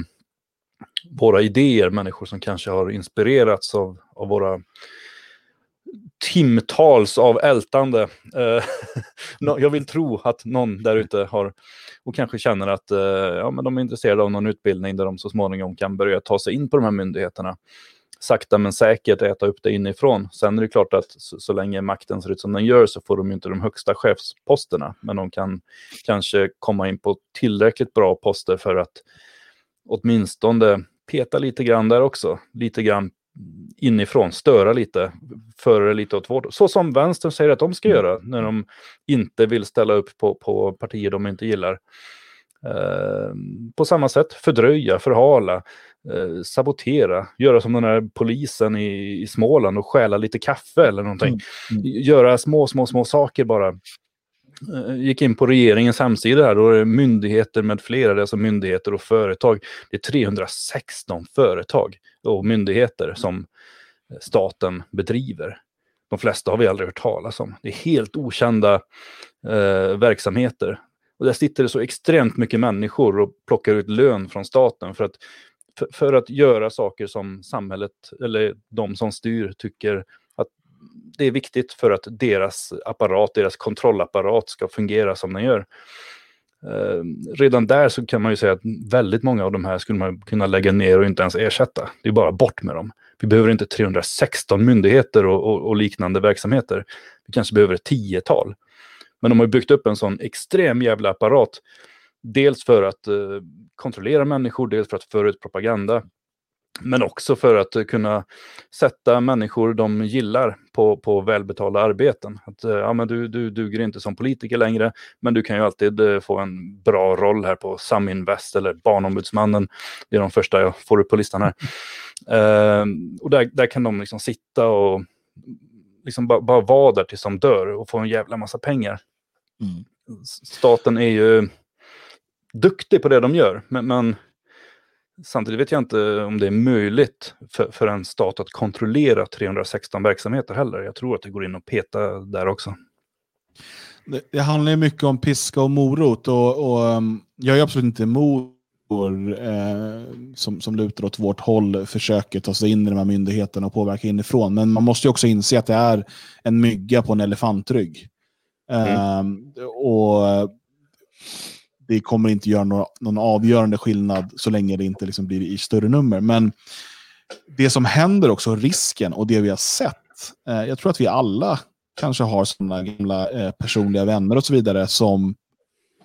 våra idéer, människor som kanske har inspirerats av, av våra timtals av ältande. Eh, *laughs* jag vill tro att någon där ute har och kanske känner att eh, ja, men de är intresserade av någon utbildning där de så småningom kan börja ta sig in på de här myndigheterna. Sakta men säkert äta upp det inifrån. Sen är det klart att så, så länge makten ser ut som den gör så får de inte de högsta chefsposterna. Men de kan kanske komma in på tillräckligt bra poster för att åtminstone peta lite grann där också. Lite grann inifrån, störa lite, föra det lite åt vårt Så som vänstern säger att de ska mm. göra när de inte vill ställa upp på, på partier de inte gillar. Eh, på samma sätt fördröja, förhala, eh, sabotera, göra som den här polisen i, i Småland och stjäla lite kaffe eller någonting. Mm. Mm. Göra små, små, små saker bara. Eh, gick in på regeringens hemsida här, då är det myndigheter med flera, det är alltså myndigheter och företag. Det är 316 företag och myndigheter som eh, staten bedriver. De flesta har vi aldrig hört talas om. Det är helt okända eh, verksamheter. Och där sitter det så extremt mycket människor och plockar ut lön från staten för att, för, för att göra saker som samhället, eller de som styr, tycker det är viktigt för att deras apparat, deras kontrollapparat ska fungera som den gör. Eh, redan där så kan man ju säga att väldigt många av de här skulle man kunna lägga ner och inte ens ersätta. Det är bara bort med dem. Vi behöver inte 316 myndigheter och, och, och liknande verksamheter. Vi kanske behöver ett tiotal. Men de har byggt upp en sån extrem jävla apparat. Dels för att eh, kontrollera människor, dels för att föra ut propaganda. Men också för att kunna sätta människor de gillar på, på välbetalda arbeten. Att, eh, ja, men du, du duger inte som politiker längre, men du kan ju alltid eh, få en bra roll här på Saminvest eller Barnombudsmannen. Det är de första jag får upp på listan här. Uh, *laughs* och där, där kan de liksom sitta och liksom bara, bara vara där tills de dör och få en jävla massa pengar. Mm. Staten är ju duktig på det de gör, men, men Samtidigt vet jag inte om det är möjligt för, för en stat att kontrollera 316 verksamheter heller. Jag tror att det går in och peta där också. Det, det handlar ju mycket om piska och morot och, och um, jag är absolut inte emot eh, som, som lutar åt vårt håll försöker ta sig in i de här myndigheterna och påverka inifrån. Men man måste ju också inse att det är en mygga på en elefantrygg. Mm. Eh, och det kommer inte göra någon, någon avgörande skillnad så länge det inte liksom blir i större nummer. Men det som händer också, risken och det vi har sett, eh, jag tror att vi alla kanske har sådana gamla eh, personliga vänner och så vidare som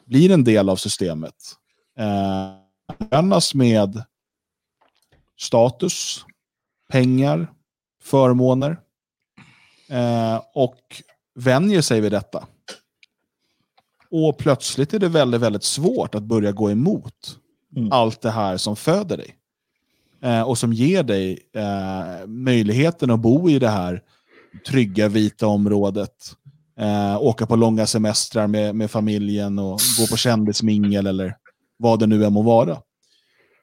blir en del av systemet. Eh, med status, pengar, förmåner eh, och vänjer sig vid detta. Och plötsligt är det väldigt, väldigt svårt att börja gå emot mm. allt det här som föder dig. Eh, och som ger dig eh, möjligheten att bo i det här trygga vita området. Eh, åka på långa semestrar med, med familjen och gå på kändismingel eller vad det nu än må vara.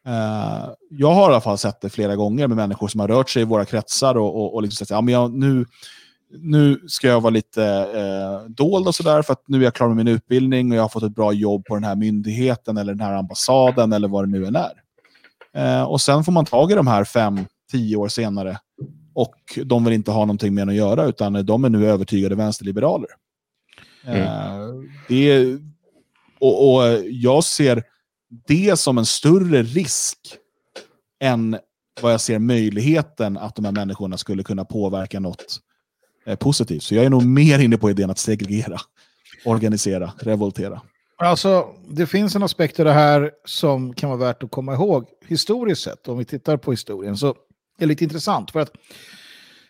Eh, jag har i alla fall sett det flera gånger med människor som har rört sig i våra kretsar och, och, och liksom sagt ja, men jag, nu, nu ska jag vara lite eh, dold och sådär för att nu är jag klar med min utbildning och jag har fått ett bra jobb på den här myndigheten eller den här ambassaden eller vad det nu än är. Eh, och sen får man tag i de här fem, tio år senare och de vill inte ha någonting med att göra utan de är nu övertygade vänsterliberaler. Mm. Eh, det och, och jag ser det som en större risk än vad jag ser möjligheten att de här människorna skulle kunna påverka något Eh, positivt. Så jag är nog mer inne på idén att segregera, organisera, revoltera. Alltså, det finns en aspekt av det här som kan vara värt att komma ihåg. Historiskt sett, om vi tittar på historien, så är det lite intressant. För att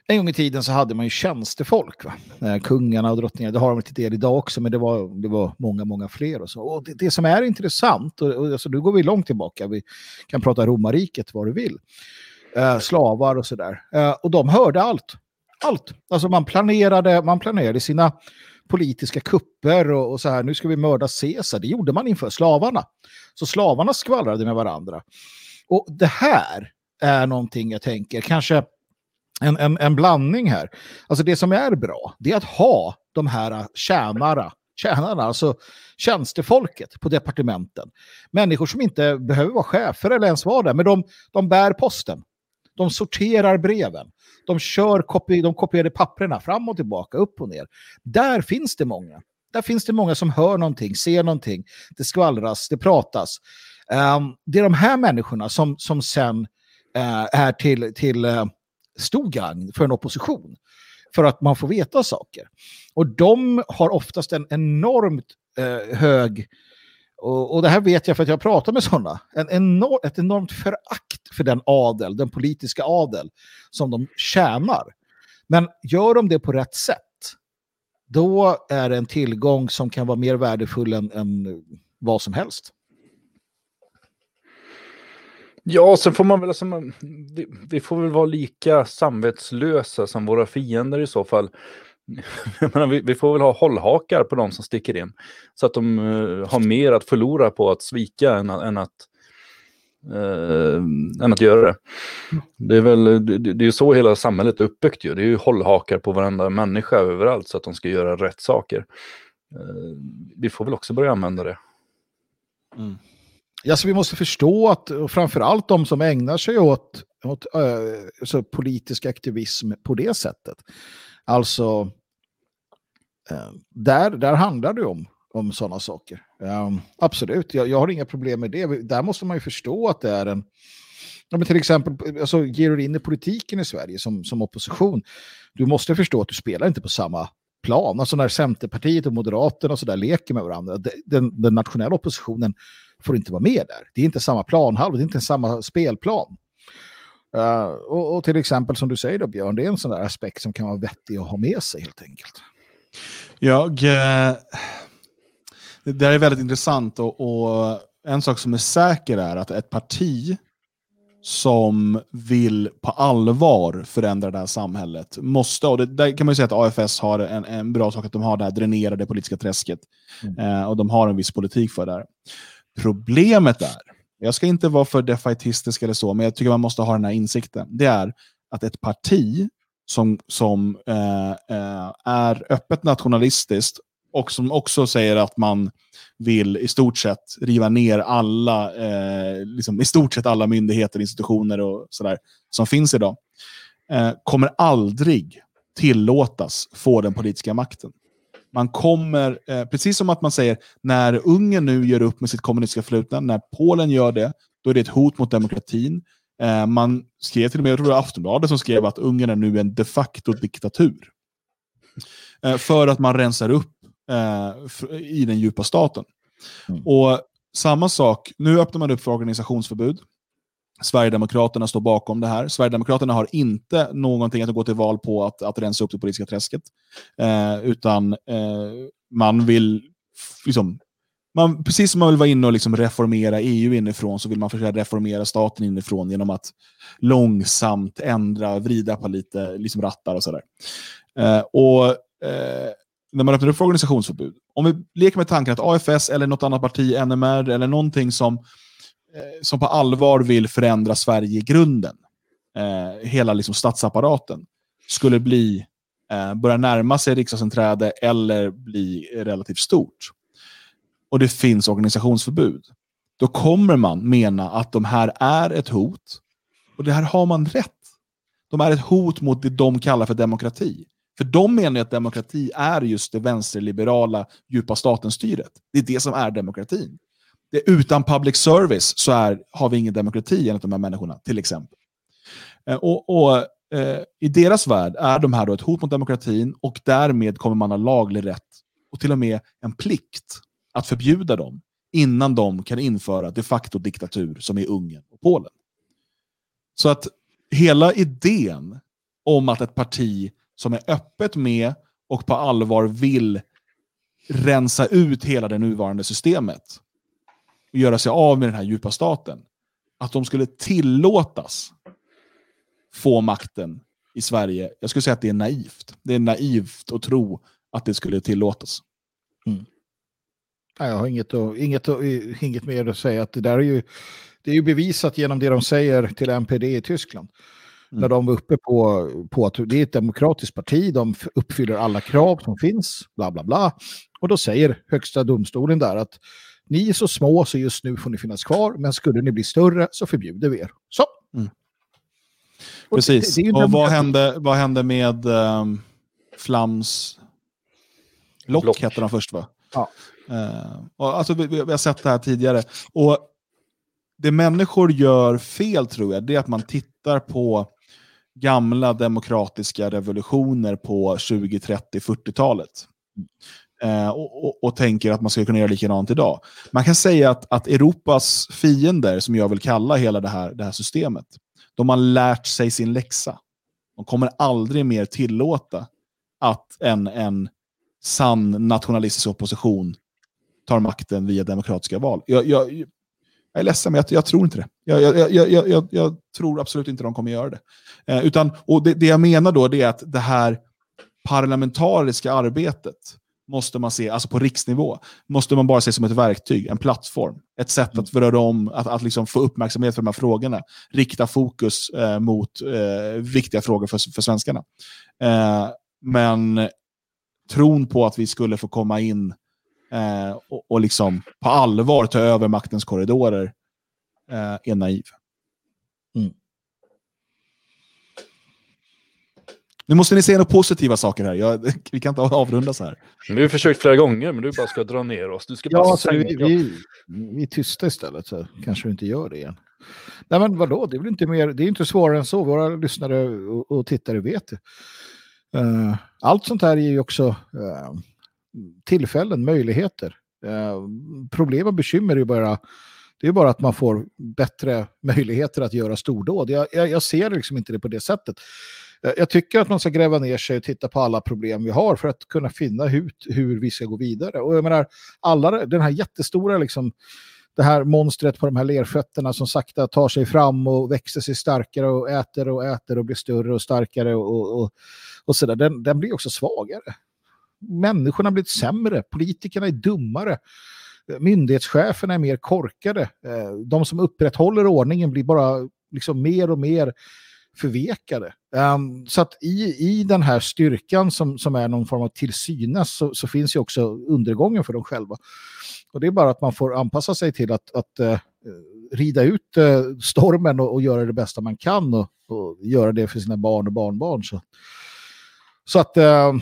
en gång i tiden så hade man ju tjänstefolk. Va? Eh, kungarna och drottningarna, det har de till del idag också, men det var, det var många, många fler. Och så. Och det, det som är intressant, och, och, alltså, nu går vi långt tillbaka, vi kan prata romarriket vad du vill, eh, slavar och sådär. Eh, och de hörde allt allt. Alltså man planerade, man planerade sina politiska kupper och, och, så här, nu ska vi mörda Caesar. Det gjorde man inför slavarna. Så slavarna skvallrade med varandra. Och det här är någonting jag tänker, kanske en, en, en blandning här. Alltså det som är bra, det är att ha de här tjänarna, tjänarna, alltså tjänstefolket på departementen. Människor som inte behöver vara chefer eller ens vara det, men de, de bär posten. De sorterar breven. De kör kopi de kopierade papperna fram och tillbaka, upp och ner. Där finns det många. Där finns det många som hör någonting, ser någonting. Det skvallras, det pratas. Um, det är de här människorna som, som sen uh, är till, till uh, stor gagn för en opposition. För att man får veta saker. Och de har oftast en enormt uh, hög och, och, det här vet jag för att jag pratar med sådana. En enorm, ett enormt förakt för den adel, den politiska adel som de tjänar. Men gör de det på rätt sätt, då är det en tillgång som kan vara mer värdefull än, än vad som helst. Ja, sen får man väl, alltså, vi, vi, får väl vara lika samvetslösa som våra fiender i så fall. *laughs* Menar, vi, vi, får väl ha hållhakar på de som sticker in. Så att de uh, har mer att förlora på att svika än, än att uh, än att göra det. Det är väl det, det är så hela samhället är uppbyggt ju. Det är ju hållhakar på varenda människa överallt så att de ska göra rätt saker. Uh, vi får väl också börja använda det. Mm. Ja, så vi måste förstå att framförallt de som ägnar sig åt, åt äh, politisk aktivism på det sättet. Alltså, Eh, där, där handlar det om, om sådana saker. Um, absolut, jag, jag har inga problem med det. Där måste man ju förstå att det är en... Ja, men till exempel, alltså, ger du in i politiken i Sverige som, som opposition, du måste förstå att du spelar inte på samma plan. Alltså när Centerpartiet och Moderaterna och så där leker med varandra, den, den nationella oppositionen får inte vara med där. Det är inte samma planhalva, det är inte samma spelplan. Uh, och, och, till exempel som du säger då Björn, det är en sån där aspekt som kan vara vettig att ha med sig helt enkelt. Jag, eh, det där är väldigt intressant och, och, en sak som är säker är att ett parti som vill på allvar förändra det här samhället måste, och det, där kan man ju säga att AFS har en, en bra sak, att de har det här dränerade politiska träsket. Mm. Eh, och de har en viss politik för det här. Problemet är, jag ska inte vara för defaitistisk eller så, men jag tycker man måste ha den här insikten. Det är att ett parti som, som eh, eh, är öppet nationalistiskt och som också säger att man vill i stort sett riva ner alla, eh, liksom, i stort sett alla myndigheter, institutioner och sådär som finns idag, eh, kommer aldrig tillåtas få den politiska makten. Man kommer, eh, precis som att man säger, när Ungern nu gör upp med sitt kommunistiska förflutna, när Polen gör det, då är det ett hot mot demokratin. Eh, man skrev till och med, jag tror det var Aftonbladet som skrev att Ungern är nu en de facto diktatur. Eh, för att man rensar upp eh, i den djupa staten. Mm. Och samma sak, nu öppnar man upp för organisationsförbud. Sverigedemokraterna står bakom det här. Sverigedemokraterna har inte någonting att gå till val på att, att rensa upp det politiska träsket. Eh, utan eh, man vill, liksom, man, precis som man vill vara inne och liksom reformera EU inifrån så vill man försöka reformera staten inifrån genom att långsamt ändra, vrida på lite liksom rattar och sådär. Eh, och eh, när man öppnar upp för organisationsförbud, om vi leker med tanken att AFS eller något annat parti, NMR eller någonting som Eh, som på allvar vill förändra Sverige i grunden, eh, hela liksom statsapparaten, skulle bli, eh, börja närma sig riksdagsinträde eller bli relativt stort, och det finns organisationsförbud, då kommer man mena att de här är ett hot. Och det här har man rätt. De är ett hot mot det de kallar för demokrati. För de menar att demokrati är just det vänsterliberala djupa staten-styret. Det är det som är demokratin det, utan public service så är, har vi ingen demokrati enligt de här människorna, till exempel. Eh, och, och eh, I deras värld är de här då ett hot mot demokratin och därmed kommer man ha laglig rätt och till och med en plikt att förbjuda dem innan de kan införa de facto diktatur som i Ungern och Polen. Så att hela idén om att ett parti som är öppet med och på allvar vill rensa ut hela det nuvarande systemet och göra sig av med den här djupa staten. Att de skulle tillåtas få makten i Sverige. Jag skulle säga att det är naivt. Det är naivt att tro att det skulle tillåtas. Mm. Jag har inget, och, inget, och, inget mer att säga. att Det där är ju, det är ju bevisat genom det de säger till MPD i Tyskland. Mm. När de var uppe på, på att det är ett demokratiskt parti, de uppfyller alla krav som finns, bla bla bla. Och då säger högsta domstolen där att ni är så små så just nu får ni finnas kvar, men skulle ni bli större så förbjuder vi er. Så. Mm. Precis. Det, det och vad hände, vad hände med um, Flams Lock, Lock hette de först va? Ja. Uh, och alltså, vi, vi, har sett det här tidigare. Och det människor gör fel tror jag, det är att man tittar på gamla demokratiska revolutioner på 20, 30, 40-talet. Eh, och, och, och, tänker att man ska kunna göra likadant idag. Man kan säga att, att Europas fiender, som jag vill kalla hela det här, det här systemet, de har lärt sig sin läxa. De kommer aldrig mer tillåta att en, en sann nationalistisk opposition tar makten via demokratiska val. Jag, jag, jag är ledsen, men jag, jag tror inte det. Jag, tror absolut inte de kommer göra det. Eh, utan, och det, det jag menar då är att det här parlamentariska arbetet måste man se, alltså på riksnivå, måste man bara se som ett verktyg, en plattform. Ett sätt att röra om, att, att liksom få uppmärksamhet för de här frågorna. Rikta fokus eh, mot eh, viktiga frågor för, för svenskarna. Eh, men tron på att vi skulle få komma in eh, och, och liksom på allvar ta över maktens korridorer eh, är naiv. Mm. Nu måste ni se några positiva saker här. Jag, *laughs* vi kan inte avrunda så här. Vi har försökt flera gånger, men du bara ska dra ner oss. Du ska ja, alltså, vi, vi, vi är tysta istället, så kanske vi inte gör det igen. Nej, men vadå? Det är väl inte mer, det är inte svårare än så. Våra lyssnare och, och tittare vet det. Uh, allt sånt här är ju också uh, tillfällen, möjligheter. Eh, problem och bekymmer är ju bara det är bara att man får bättre möjligheter att göra stordåd. Jag, jag, jag ser liksom inte det på det sättet. Eh, jag tycker att man ska gräva ner sig och titta på alla problem vi har för att kunna finna ut hur vi ska gå vidare. Och jag menar, alla, den här jättestora liksom, det här monstret på de här lerfötterna som sakta tar sig fram och växer sig starkare och äter och äter och blir större och starkare och, och, och sådär, den, den blir också svagare. Människorna har blivit sämre, politikerna är dummare, myndighetscheferna är mer korkade, eh, de som upprätthåller ordningen blir bara liksom mer och mer förvekade. Um, så att i, i den här styrkan som, som är någon form av tillsynas så, så, finns ju också undergången för dem själva. Och det är bara att man får anpassa sig till att, att uh, rida ut uh, stormen och, och, göra det bästa man kan och, och, göra det för sina barn och barnbarn. Så, så att... Uh,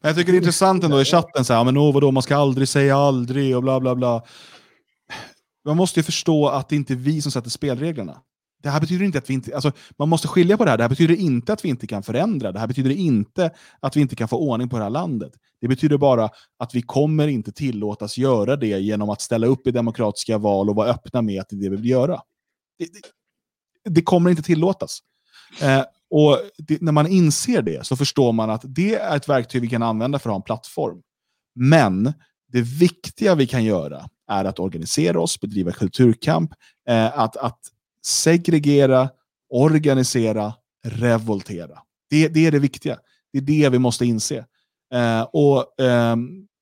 jag tycker det är intressant ändå i chatten, så här, men oh, vadå, man ska aldrig säga aldrig och bla bla bla. Man måste ju förstå att det inte är vi som sätter spelreglerna det här betyder inte att vi inte, alltså, man måste skilja på det här. Det här betyder inte att vi inte kan förändra. Det här betyder inte att vi inte kan få ordning på det här landet. Det betyder bara att vi kommer inte tillåtas göra det genom att ställa upp i demokratiska val och vara öppna med att det är det vi vill göra. Det, det, det kommer inte tillåtas. Eh, och det, när man inser det så förstår man att det är ett verktyg vi kan använda för att ha en plattform. Men det viktiga vi kan göra är att organisera oss, bedriva kulturkamp, eh, att, att segregera, organisera, revoltera. Det, det är det viktiga. Det är det vi måste inse. Eh, och eh,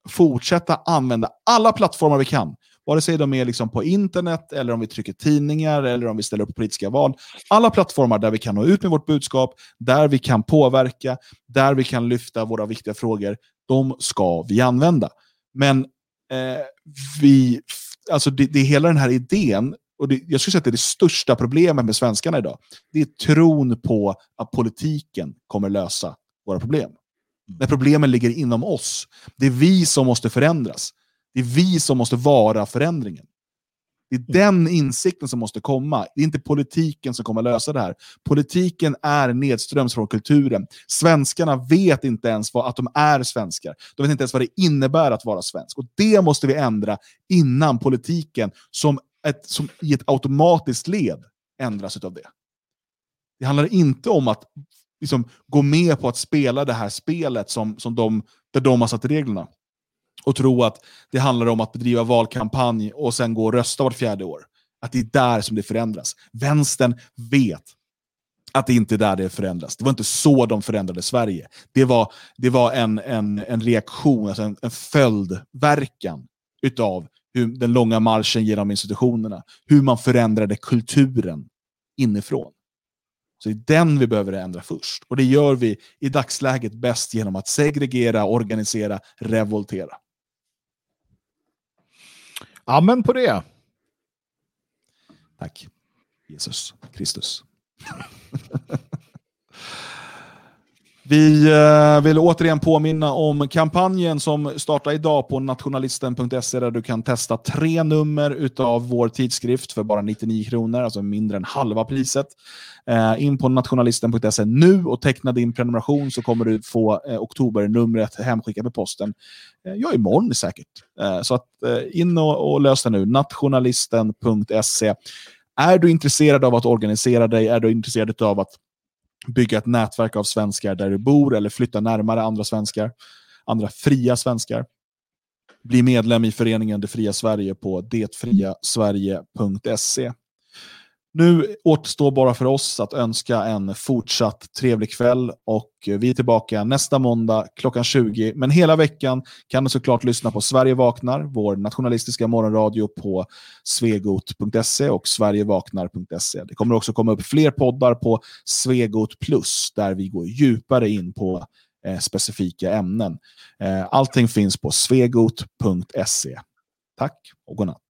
fortsätta använda alla plattformar vi kan. Vare sig de är liksom på internet, eller om vi trycker tidningar, eller om vi ställer upp politiska val. Alla plattformar där vi kan nå ut med vårt budskap, där vi kan påverka, där vi kan lyfta våra viktiga frågor, de ska vi använda. Men eh, vi, alltså det, det är hela den här idén och det, jag skulle säga att det är det största problemet med svenskarna idag. Det är tron på att politiken kommer lösa våra problem. När problemen ligger inom oss. Det är vi som måste förändras. Det är vi som måste vara förändringen. Det är den insikten som måste komma. Det är inte politiken som kommer lösa det här. Politiken är nedströms från kulturen. Svenskarna vet inte ens vad, att de är svenskar. De vet inte ens vad det innebär att vara svensk. Och Det måste vi ändra innan politiken, som ett, som i ett automatiskt led ändras av det. Det handlar inte om att liksom, gå med på att spela det här spelet som, som de, där de har satt reglerna. Och tro att det handlar om att bedriva valkampanj och sen gå och rösta vart fjärde år. Att det är där som det förändras. Vänstern vet att det inte är där det förändras. Det var inte så de förändrade Sverige. Det var, det var en, en, en reaktion, alltså en, en följdverkan utav hur, den långa marschen genom institutionerna, hur man förändrade kulturen inifrån. Så det är den vi behöver ändra först. Och det gör vi i dagsläget bäst genom att segregera, organisera, revoltera. Amen på det. Tack, Jesus Kristus. *laughs* Vi eh, vill återigen påminna om kampanjen som startar idag på nationalisten.se där du kan testa tre nummer av vår tidskrift för bara 99 kronor, alltså mindre än halva priset. Eh, in på nationalisten.se nu och teckna din prenumeration så kommer du få eh, oktobernumret hemskickat med posten. Ja, imorgon säkert. Så att in och lös det nu. Nationalisten.se. Är du intresserad av att organisera dig, är du intresserad av att bygga ett nätverk av svenskar där du bor eller flytta närmare andra svenskar, andra fria svenskar. Bli medlem i föreningen Det fria Sverige på detfriasverige.se. Nu återstår bara för oss att önska en fortsatt trevlig kväll och vi är tillbaka nästa måndag klockan 20. Men hela veckan kan du såklart lyssna på Sverige vaknar, vår nationalistiska morgonradio på svegot.se och sverigevaknar.se. Det kommer också komma upp fler poddar på Svegot Plus där vi går djupare in på eh, specifika ämnen. Eh, allting finns på svegot.se. Tack och godnatt.